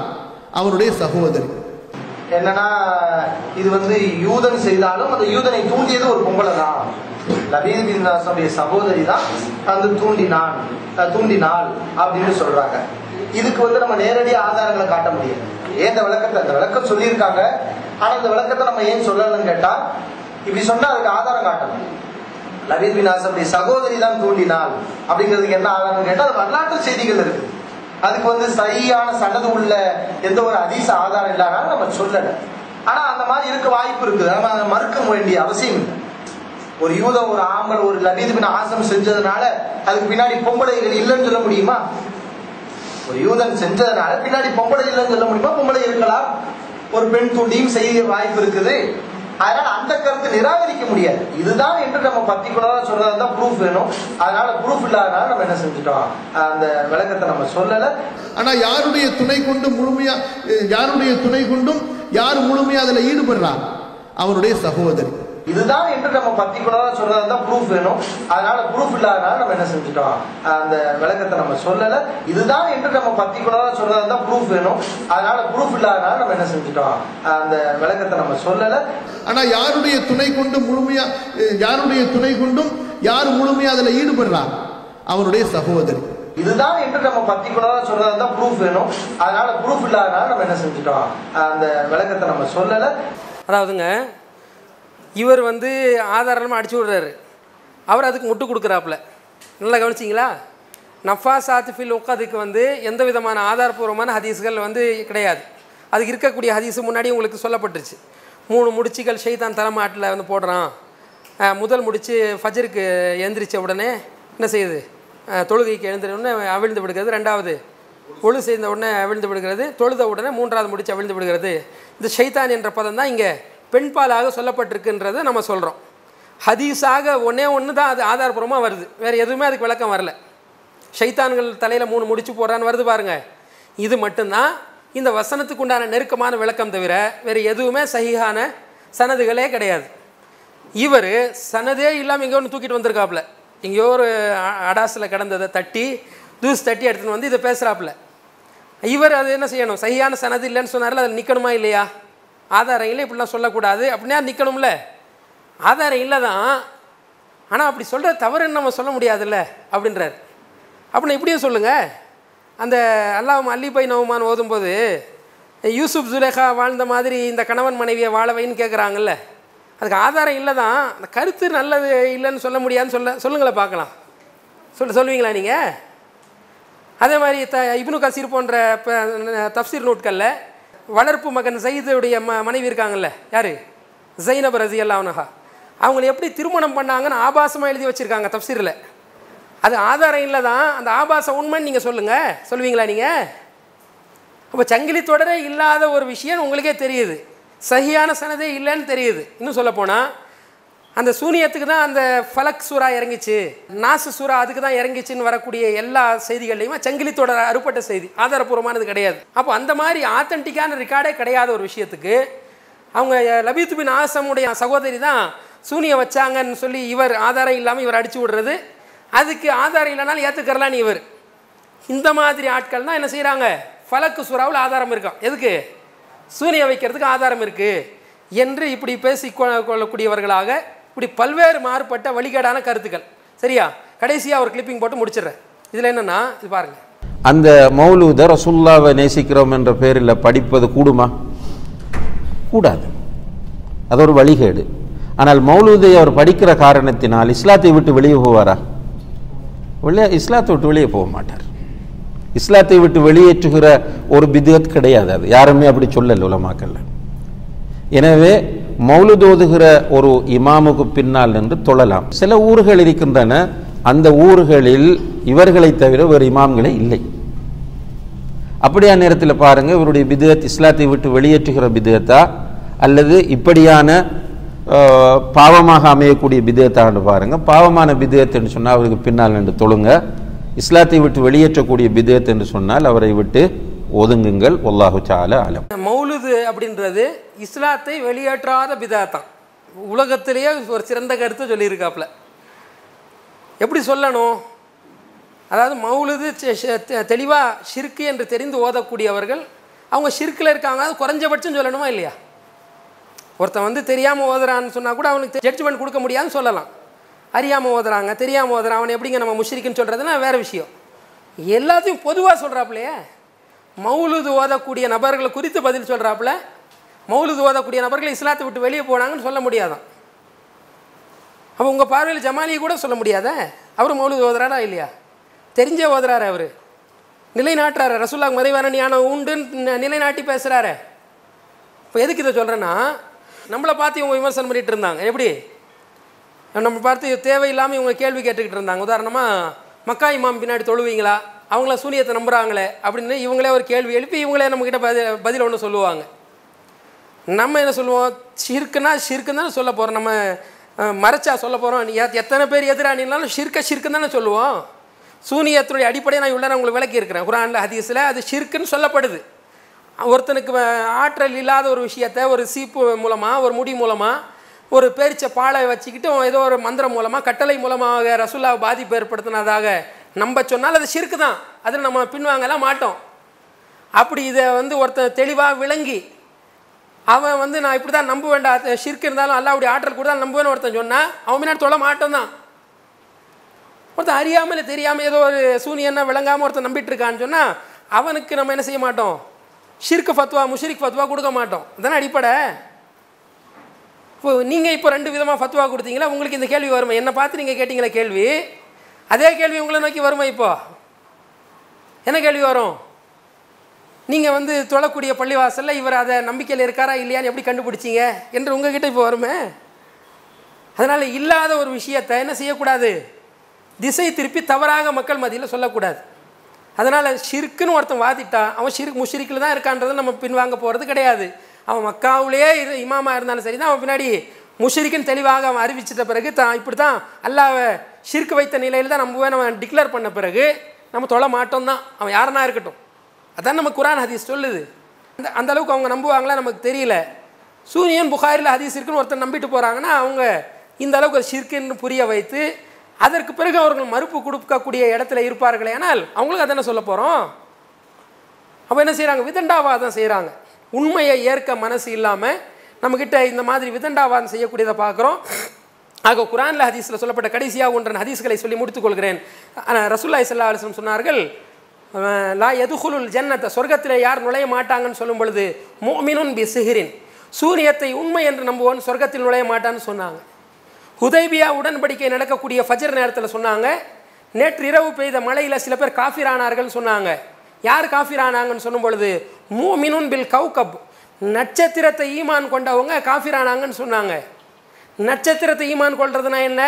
அவனுடைய சகோதரி. என்னன்னா இது வந்து யூதன் செய்தாலும் அந்த யூதனை தூண்டியது ஒரு பொம்பளை தான் லபீத் சகோதரி தான் தந்து தூண்டினான் தூண்டினாள் அப்படின்னு சொல்றாங்க. இதுக்கு வந்து நம்ம நேரடியாக ஆதாரங்களை காட்ட முடியாது. ஏன் இந்த விளக்கத்தை அந்த விளக்கம் சொல்லியிருக்காங்க. ஆனா இந்த விளக்கத்தை நம்ம ஏன் சொல்லணும்னு கேட்டா இப்படி சொன்னா அதுக்கு ஆதாரம் காட்டணும் லபீத் பின் நாசனுடைய சகோதரி தான் தூண்டினாள். அப்படிங்கிறதுக்கு என்ன ஆதாரம் கேட்டால் வரலாற்று செய்திகள் இருக்கு. அதுக்கு வந்து சரியான சடது உள்ள எந்த ஒரு அதிச ஆதாரம் இல்லாதாலும் நம்ம சொல்லல. ஆனா அந்த மாதிரி இருக்க வாய்ப்பு இருக்குது. நம்ம அதை மறுக்க வேண்டிய அவசியம் இல்லை. ஒரு யூதம் ஒரு ஆம்பல் ஒரு லபீது பின் ஆசம் செஞ்சதுனால அதுக்கு பின்னாடி பொம்பளைகள் இல்லைன்னு சொல்ல முடியுமா? ஒரு யூதன் செஞ்சதுனால பின்னாடி பொம்பளை இல்லைன்னு சொல்ல முடியுமா? பொம்பளை இருக்கலாம். ஒரு பெண் தூண்டியும் செய்ய வாய்ப்பு இருக்குது. அதனால அந்த கருத்து நிராகரிக்க முடியாது. இதுதான் என்று நம்ம பர்டிகுலரா சொல்றதா தான் ப்ரூஃப் வேணும். அதனால ப்ரூஃப் இல்லாதனால நம்ம என்ன செஞ்சுட்டோம்? அந்த விளக்கத்தை நம்ம சொல்லல. ஆனா யாருடைய துணை கொண்டு முழுமையா யாருடைய துணை கொண்டும் யார் முழுமையா அதுல ஈடுபடுறா? அவனுடைய சகோதரி. இதுதான் என்று நம்ம பர்டிகுலரா சொல்றதா தான் ப்ரூஃப் வேணும். அதனால ப்ரூஃப் இல்லாதனால நம்ம என்ன செஞ்சுட்டோம்? அந்த விளக்கத்தை நம்ம சொல்லல. இதுதான் என்று நம்ம பர்டிகுலரா சொல்றதா தான் ப்ரூஃப் வேணும். அதனால ப்ரூஃப் இல்லாதனால நம்ம என்ன செஞ்சுட்டோம்? அந்த விளக்கத்தை நம்ம சொல்லல. ஆனா யாருடைய துணை கொண்டு முழுமையா யாருடைய துணை கொண்டும் யார் முழுமையா அதுல ஈடுபடுறார் அவனுடைய சகோதரி. இதுதான் என்று நம்ம பர்டிகுலரா சொல்றதா தான் ப்ரூஃப் வேணும். அதனால ப்ரூஃப் இல்லாதனால நம்ம என்ன செஞ்சுட்டோம்? அந்த விளக்கத்தை நம்ம சொல்லல. அதாவதுங்க இவர் வந்து ஆதாரமாக அடிச்சு விடுறாரு. அவர் அதுக்கு முட்டு கொடுக்குறாப்புல. நல்லா கவனிச்சிங்களா? நஃபா சாத்திஃபில் உக்காதுக்கு வந்து எந்த விதமான ஆதாரபூர்வமான ஹதீஸ்கள் வந்து கிடையாது. அதுக்கு இருக்கக்கூடிய ஹதீஸ் முன்னாடி உங்களுக்கு சொல்லப்பட்டுருச்சு. மூணு முடிச்சுகள் ஷெய்தான் தலைமாட்டில் வந்து போடுறான். முதல் முடிச்சு ஃபஜருக்கு எந்திரிச்ச உடனே என்ன செய்யுது? தொழுகைக்கு எழுந்திர உடனே அவிழ்ந்து விடுகிறது. ரெண்டாவது ஒழு செய்த உடனே அவிழ்ந்து விடுகிறது. தொழுத உடனே மூன்றாவது முடிச்சு அவிழ்ந்து விடுகிறது. இந்த ஷைத்தான் என்ற பதம் தான் இங்கே பெண்பாலாக சொல்லப்பட்டிருக்குன்றதை நம்ம சொல்கிறோம் ஹதீஸாக ஒன்றே ஒன்று தான் அது ஆதாரபூர்வமாக வருது. வேறு எதுவுமே அதுக்கு விளக்கம் வரல. ஷைத்தான்கள் தலையில் மூணு முடிச்சு போடுறான்னு வருது பாருங்கள் இது மட்டும்தான் இந்த வசனத்துக்கு உண்டான நெருக்கமான விளக்கம் தவிர வேறு எதுவுமே சகிகான சனதுகளே கிடையாது. இவர் சனதே இல்லாமல் எங்கேயோ ஒன்று தூக்கிட்டு வந்திருக்காப்புல. எங்கேயோ ஒரு அடாசில் கிடந்ததை தட்டி தூஸ் தட்டி எடுத்துன்னு வந்து இதை பேசுகிறாப்புல இவர் அது என்ன செய்யணும்? சரியான சனது இல்லைன்னு சொன்னார்ல அதில் நிற்கணுமா இல்லையா? ஆதாரம் இல்லை இப்படிலாம் சொல்லக்கூடாது. அப்படின்னா நிற்கணும்ல ஆதாரம் இல்லை தான் ஆனால் அப்படி சொல்கிற தவறுன்னு நம்ம சொல்ல முடியாதுல்ல? அப்படின்றார். அப்படின்னா இப்படியே சொல்லுங்கள் அந்த அல்லாஹ் அல்லிபை நவமான் ஓதும்போது யூசுப் ஜுலேகா வாழ்ந்த மாதிரி இந்த கணவன் மனைவியை வாழவைன்னு கேட்குறாங்கல்ல அதுக்கு ஆதாரம் இல்லை தான் அந்த கருத்து நல்லது இல்லைன்னு சொல்ல முடியாதுன்னு சொல்ல சொல்லுங்களேன் பார்க்கலாம். சொல்ல சொல்லுவீங்களா நீங்கள் அதே மாதிரி த இப்னு கசீர் போன்ற தப்சீர் நூட்களில் வளர்ப்பு மகன் சயீதுடைய ம மனைவி இருக்காங்கல்ல யார்? ஜைனப் ரசி அல்லாஹா அவங்கள எப்படி திருமணம் பண்ணாங்கன்னு ஆபாசமாக எழுதி வச்சுருக்காங்க தப்சீரில். அது ஆதாரம் இல்லை தான் அந்த ஆபாசம் உண்மைன்னு நீங்கள் சொல்லுங்கள் சொல்லுவீங்களா நீங்கள் அப்போ சங்கிலி தொடரே இல்லாத ஒரு விஷயம் உங்களுக்கே தெரியுது. சரியான சனதே இல்லைன்னு தெரியுது. இன்னும் சொல்லப்போனால் அந்த சூனியத்துக்கு தான் அந்த ஃபலக் சூறா இறங்கிச்சு. நாசு சூறா அதுக்கு தான் இறங்கிச்சுன்னு வரக்கூடிய எல்லா செய்திகள்லையுமே சங்கிலி தொடர் அறுபட்ட செய்தி ஆதாரபூர்வமானது கிடையாது. அப்போ அந்த மாதிரி ஆத்தென்டிக்கான ரெக்கார்டே கிடையாத ஒரு விஷயத்துக்கு அவங்க லபீத் பின் ஆசமுடைய சகோதரி தான் சூனியம் வச்சாங்கன்னு சொல்லி இவர் ஆதாரம் இல்லாமல் இவர் அடிச்சு விடுறது. அதுக்கு ஆதாரம் இல்லைனாலும் ஏற்றுக்கறலான்னு இவர். இந்த மாதிரி ஆட்கள் தான் என்ன செய்கிறாங்க ஃபலக்கு சூறாவில் ஆதாரம் இருக்கான் எதுக்கு? சூனியம் வைக்கிறதுக்கு ஆதாரம் இருக்குது என்று இப்படி பேசி கொள்ளக்கூடியவர்களாக இப்படி பல்வேறு மாறுபட்ட வழிகேடான கருத்துக்கள். சரியா? கடைசியாக ஒரு கிளிப்பிங் போட்டு முடிச்சிடுறேன். இதில் என்னென்னா இது பாருங்கள் அந்த மௌலூத ரசுல்லாவை நேசிக்கிறோம் என்ற பேரில் படிப்பது கூடுமா? கூடாது. அது ஒரு வழிகேடு. ஆனால் மௌலூதை அவர் படிக்கிற காரணத்தினால் இஸ்லாத்தை விட்டு வெளியே போவாரா? வெளியே இஸ்லாத்தை விட்டு வெளியே போக மாட்டார். இஸ்லாத்தை விட்டு வெளியேற்றுகிற ஒரு பிதுகத் கிடையாது அது. யாருமே அப்படி சொல்லல உலமாக்கல்ல எனவே மௌலுதோதுகிற ஒரு இமாமுக்கு பின்னால் நின்று தொழலாம். சில ஊர்கள் இருக்கின்றன அந்த ஊர்களில் இவர்களை தவிர வேறு இமாம்களே இல்லை. அப்படியா நேரத்தில் பாருங்க இவருடைய பிதுகத் இஸ்லாத்தை விட்டு வெளியேற்றுகிற பிதுகத்தா? அல்லது இப்படியான பாவமாக அமையக்கூடிய பிதுகத்தான்னு பாருங்க. பாவமான பிதுகத் என்று சொன்னால் அவருக்கு பின்னால் நின்று தொழுங்க. இஸ்லாத்தை விட்டு வெளியேற்றக்கூடிய பிதுகத் என்று சொன்னால் அவரை விட்டு ஒதுங்குங்கள். ஒல்லாஹு சால அலம். மௌலுது அப்படின்றது இஸ்லாத்தை வெளியேற்றாத பிதாத்தான். உலகத்திலேயே ஒரு சிறந்த கருத்தை சொல்லியிருக்காப்புல. எப்படி சொல்லணும்? அதாவது மௌலுது தெளிவாக ஷிர்கு என்று தெரிந்து ஓதக்கூடியவர்கள் அவங்க ஷிர்கில் இருக்காங்க. அது குறைஞ்சபட்சம் சொல்லணுமா இல்லையா? ஒருத்தன் வந்து தெரியாமல் ஓதுறான்னு சொன்னால் கூட அவனுக்கு ஜட்ஜ்மெண்ட் கொடுக்க முடியாதுன்னு சொல்லலாம். அறியாமல் ஓதுறாங்க தெரியாமல் ஓதுறான். அவனை எப்படிங்க நம்ம முஷ்ரிக்குன்னு சொல்கிறதுனா வேறு விஷயம். எல்லாத்தையும் பொதுவாக சொல்கிறாப்புலையே மௌலுது ஓதக்கூடிய நபர்களை குறித்து பதில் சொல்கிறாப்புல மௌலுது ஓதக்கூடிய நபர்கள் இஸ்லாத்தை விட்டு வெளியே போனாங்கன்னு சொல்ல முடியாதான். அப்போ உங்கள் பார்வையில் ஜமாலியை கூட சொல்ல முடியாதே? அவர் மௌலுது ஓதுறாரா இல்லையா? தெரிஞ்சே ஓதுறாரு அவர். நிலைநாட்டுறாரு. ரசுல்லா மறைவான ஞானம் உண்டுன்னு நிலைநாட்டி பேசுகிறாரு இப்போ எதுக்கு இதை சொல்கிறேன்னா நம்மளை பார்த்து இவங்க விமர்சனம் பண்ணிட்டு இருந்தாங்க. எப்படி? நம்ம பார்த்து தேவையில்லாமல் இவங்க கேள்வி கேட்டுக்கிட்டு இருந்தாங்க. உதாரணமாக மக்கா இமாம் பின்னாடி தொழுவீங்களா? அவங்கள சூனியத்தை நம்புகிறாங்களே அப்படின்னு இவங்களே ஒரு கேள்வி எழுப்பி இவங்களே நம்மக்கிட்ட பதில் பதில் ஒன்று சொல்லுவாங்க. நம்ம என்ன சொல்லுவோம்? ஷிர்க்குனா ஷிர்க்குன்னு தானே சொல்ல போகிறோம் நம்ம மறைச்சா சொல்ல போகிறோம் எத்தனை பேர் எதிரானினாலும் ஷிர்க்க ஷிர்க்குன்னு தானே சொல்லுவோம். சூனியத்துடைய அடிப்படையை நான் இவ்வளோ உங்களுக்கு விளக்கி இருக்கிறேன். குரானில் ஹதீஸில் அது ஷிர்க்குன்னு சொல்லப்படுது. ஒருத்தனுக்கு ஆற்றல் இல்லாத ஒரு விஷயத்தை ஒரு சீப்பு மூலமாக ஒரு முடி மூலமாக ஒரு பேரிச்ச பாலை வச்சுக்கிட்டு ஏதோ ஒரு மந்திரம் மூலமாக கட்டளை மூலமாக ரசுல்லாவை பாதிப்பு ஏற்படுத்தினதாக நம்ப சொன்னால் அது சிறுக்கு தான் அதில் நம்ம பின்வாங்கலாம் மாட்டோம். அப்படி இதை வந்து ஒருத்தன் தெளிவாக விளங்கி அவன் வந்து நான் இப்படி தான் நம்ப வேண்டாம் ஷிர்க் இருந்தாலும் அல்லாவுடைய ஆற்றல் கூட தான் நம்புவேன்னு ஒருத்தன் சொன்னால் அவன் முன்னாடி தொலை மாட்டோம் தான் ஒருத்தன் அறியாமல் தெரியாமல் ஏதோ ஒரு சூனியன்னா விளங்காமல் ஒருத்தன் நம்பிட்டு இருக்கான்னு சொன்னால் அவனுக்கு நம்ம என்ன செய்ய மாட்டோம்? ஷிர்க்கு ஃபத்வா முஷ்ரிக் ஃபத்வா கொடுக்க மாட்டோம். அதானே அடிப்படை? இப்போ நீங்கள் இப்போ ரெண்டு விதமாக ஃபத்வா கொடுத்தீங்களா? உங்களுக்கு இந்த கேள்வி வருமா? என்னை பார்த்து நீங்கள் கேட்டிங்களா கேள்வி? அதே கேள்வி உங்களை நோக்கி வருமா இப்போ? என்ன கேள்வி வரும்? நீங்கள் வந்து தொழக்கூடிய பள்ளிவாசலில் இவர் அதை நம்பிக்கையில் இருக்காரா இல்லையான்னு எப்படி கண்டுபிடிச்சீங்க என்று உங்ககிட்ட இப்போ வருமே? அதனால் இல்லாத ஒரு விஷயத்தை என்ன செய்யக்கூடாது? திசை திருப்பி தவறாக மக்கள் மத்தியில் சொல்லக்கூடாது. அதனால் ஷிர்க்குன்னு ஒருத்தன் வாத்திட்டான் அவன் ஷிர்க் முஷிரிக்கில் தான் இருக்கான்றதை நம்ம பின்வாங்க போகிறது கிடையாது. அவன் மக்காவுலேயே இமாமா இருந்தாலும் சரி தான் அவன் பின்னாடி முஷ்ரிக்குன்னு தெளிவாக அவன் அறிவிச்சிட்ட பிறகு தான் இப்படி தான் அல்லாவை ஷிர்க் வைத்த நிலையில் தான் நம்புவேன் அவன் டிக்ளேர் பண்ண பிறகு நம்ம தொழ மாட்டோம் தான். அவன் யாருனா இருக்கட்டும். அதான் நம்ம குரான் ஹதீஸ் சொல்லுது. அந்த அந்த அளவுக்கு அவங்க நம்புவாங்களா நமக்கு தெரியல. சூரியன் புகாரில் ஹதீஸ் இருக்குன்னு ஒருத்தர் நம்பிட்டு போகிறாங்கன்னா அவங்க இந்த அளவுக்கு ஷிர்க்குன்னு புரிய வைத்து அதற்கு பிறகு அவர்கள் மறுப்பு கொடுக்கக்கூடிய இடத்துல இருப்பார்களே ஆனால் அவங்களுக்கு அதானே சொல்ல போகிறோம் அப்போ என்ன செய்கிறாங்க விதண்டாவாதம் செய்கிறாங்க உண்மையை ஏற்க மனசு இல்லாமல் நம்மக்கிட்ட இந்த மாதிரி விதண்டாவாதம் செய்யக்கூடியதை பார்க்குறோம். ஆக குரான்ல ஹதீஸில் சொல்லப்பட்ட கடைசியாக ஒன்றன் ஹதீஸ்களை சொல்லி முடித்துக்கொள்கிறேன் ரசூல்லாய் சல்லா அலிஸ்லம் சொன்னார்கள் லா எதுகுலுல் ஜன்னத்தை சொர்க்கத்தில் யார் நுழைய மாட்டாங்கன்னு சொல்லும் பொழுது மோமினுன் பி சிஹிரின் சூரியத்தை உண்மை என்று நம்புவோன் சொர்க்கத்தில் நுழைய மாட்டான்னு சொன்னாங்க. ஹுதைபியா உடன்படிக்கை நடக்கக்கூடிய ஃபஜர் நேரத்தில் சொன்னாங்க நேற்று இரவு பெய்த மழையில் சில பேர் காஃபிரானார்கள் சொன்னாங்க. யார் காஃபிரானாங்கன்னு சொல்லும் பொழுது மூமினுன் பில் கவுகப் நட்சத்திரத்தை ஈமான் கொண்டவங்க காஃபிரானாங்கன்னு சொன்னாங்க. நட்சத்திரத்தை ஈமான் கொள்றதுனா என்ன?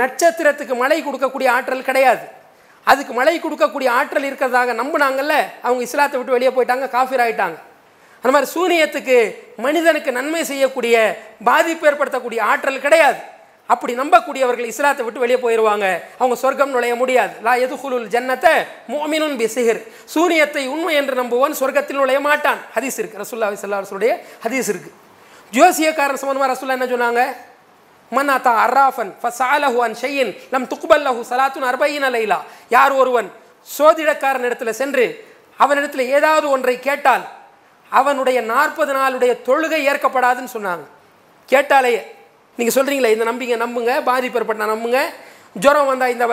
நட்சத்திரத்துக்கு மழை கொடுக்கக்கூடிய ஆற்றல் கிடையாது. அதுக்கு மழை கொடுக்கக்கூடிய ஆற்றல் இருக்கிறதாக நம்பினாங்கல்ல அவங்க இஸ்லாத்தை விட்டு வெளியே போயிட்டாங்க காஃபிர் ஆகிட்டாங்க அந்த மாதிரி சூனியத்துக்கு மனிதனுக்கு நன்மை செய்யக்கூடிய பாதிப்பு ஏற்படுத்தக்கூடிய ஆற்றல் கிடையாது. அப்படி நம்பக்கூடியவர்கள் இஸ்லாத்தை விட்டு வெளியே போயிடுவாங்க அவங்க சொர்க்கம் நுழைய முடியாது. லா எதுகுலுல் ஜன்னத்தை மோமினுன் பிசிகர் சூரியத்தை உண்மை என்று நம்புவான் சொர்க்கத்தில் நுழைய மாட்டான். ஹதீஸ் இருக்கு. ரசுல்லா சல்லாஹுடைய ஹதீஸ் இருக்கு. ஜோசியக்காரன் சம்பந்தமாக ரசுல்லா என்ன சொன்னாங்க? மன்னாத்தா அர்ராஃபன் ஃபசாலஹு அன் ஷையின் நம் துக்பல்லஹு சலாத்துன் அர்பையின் அலைலா யார் ஒருவன் சோதிடக்காரன் இடத்துல சென்று அவனிடத்தில் ஏதாவது ஒன்றை கேட்டால் அவனுடைய நாற்பது நாளுடைய தொழுகை ஏற்கப்படாதுன்னு சொன்னாங்க. கேட்டாலேயே நீங்கள் சொல்கிறீங்களே இந்த நம்பிங்க நம்புங்க பாதிப்பேற்பட்டா நம்புங்க. ஜுரம் வந்தால் இந்த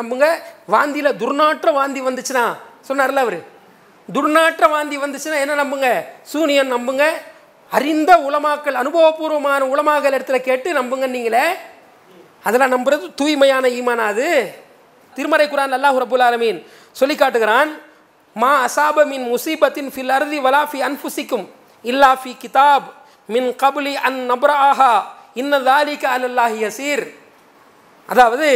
நம்புங்க. வாந்தியில் துர்நாற்ற வாந்தி வந்துச்சுன்னா சொன்னார்ல அவர்? துர்நாற்ற வாந்தி வந்துச்சுன்னா என்ன நம்புங்க? சூனியன் நம்புங்க. அறிந்த உலமாக்கள் அனுபவபூர்வமான உலமாக்கள் இடத்துல கேட்டு நம்புங்க நீங்களே அதெல்லாம் நம்புறது தூய்மையான ஈமானா அது? திருமறை குரான் அல்லாஹ் ரபுல் ஆலமீன் சொல்லி காட்டுகிறான் மா அசாப மின் முசீபத்தின் ஃபில் அருதி வலா ஃபி அன்ஃபுசிக்கும் இல்லா ஃபி கிதாப் மின் கபுலி அன் நப்ராஹா. இன்ன தாலிக அலல்லாஹி யசீர். அதாவது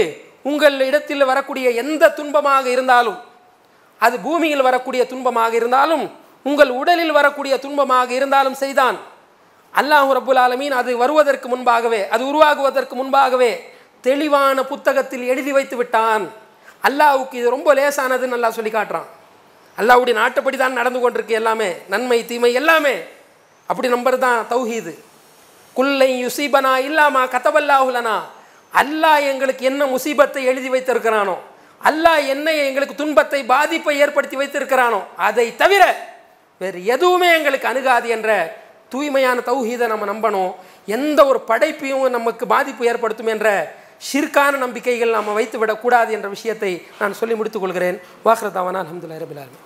உங்கள் இடத்தில் வரக்கூடிய எந்த துன்பமாக இருந்தாலும் அது பூமியில் வரக்கூடிய துன்பமாக இருந்தாலும் உங்கள் உடலில் வரக்கூடிய துன்பமாக இருந்தாலும் செய்தான். அல்லாஹ் ரபுல் ஆலமீன் அது வருவதற்கு முன்பாகவே அது உருவாகுவதற்கு முன்பாகவே தெளிவான புத்தகத்தில் எழுதி வைத்து விட்டான். அல்லாஹ்வுக்கு இது ரொம்ப லேசானதுன்னு நல்லா சொல்லி காட்டுறான். அல்லாவுடைய நாட்டுப்படி தான் நடந்து கொண்டிருக்கு எல்லாமே நன்மை தீமை எல்லாமே. அப்படி நம்பர் தான் தௌஹீது. குல்லை யுசீபனா இல்லாமா? கதவல்லாஹுலனா அல்லாஹ் எங்களுக்கு என்ன முசீபத்தை எழுதி வைத்திருக்கிறானோ அல்லாஹ் என்ன எங்களுக்கு துன்பத்தை பாதிப்பை ஏற்படுத்தி வைத்திருக்கிறானோ அதை தவிர வேறு எதுவுமே எங்களுக்கு அணுகாது என்ற தூய்மையான தௌஹீதை நம்ம நம்பணும். எந்த ஒரு படைப்பையும் நமக்கு பாதிப்பு ஏற்படுத்தும் என்ற ஷிர்கான நம்பிக்கைகள் நாம் வைத்து விடக்கூடாது என்ற விஷயத்தை நான் சொல்லி முடித்துக் கொள்கிறேன். வாஹ்ரதாவானா அலமதுல்லா ரபிலாலும்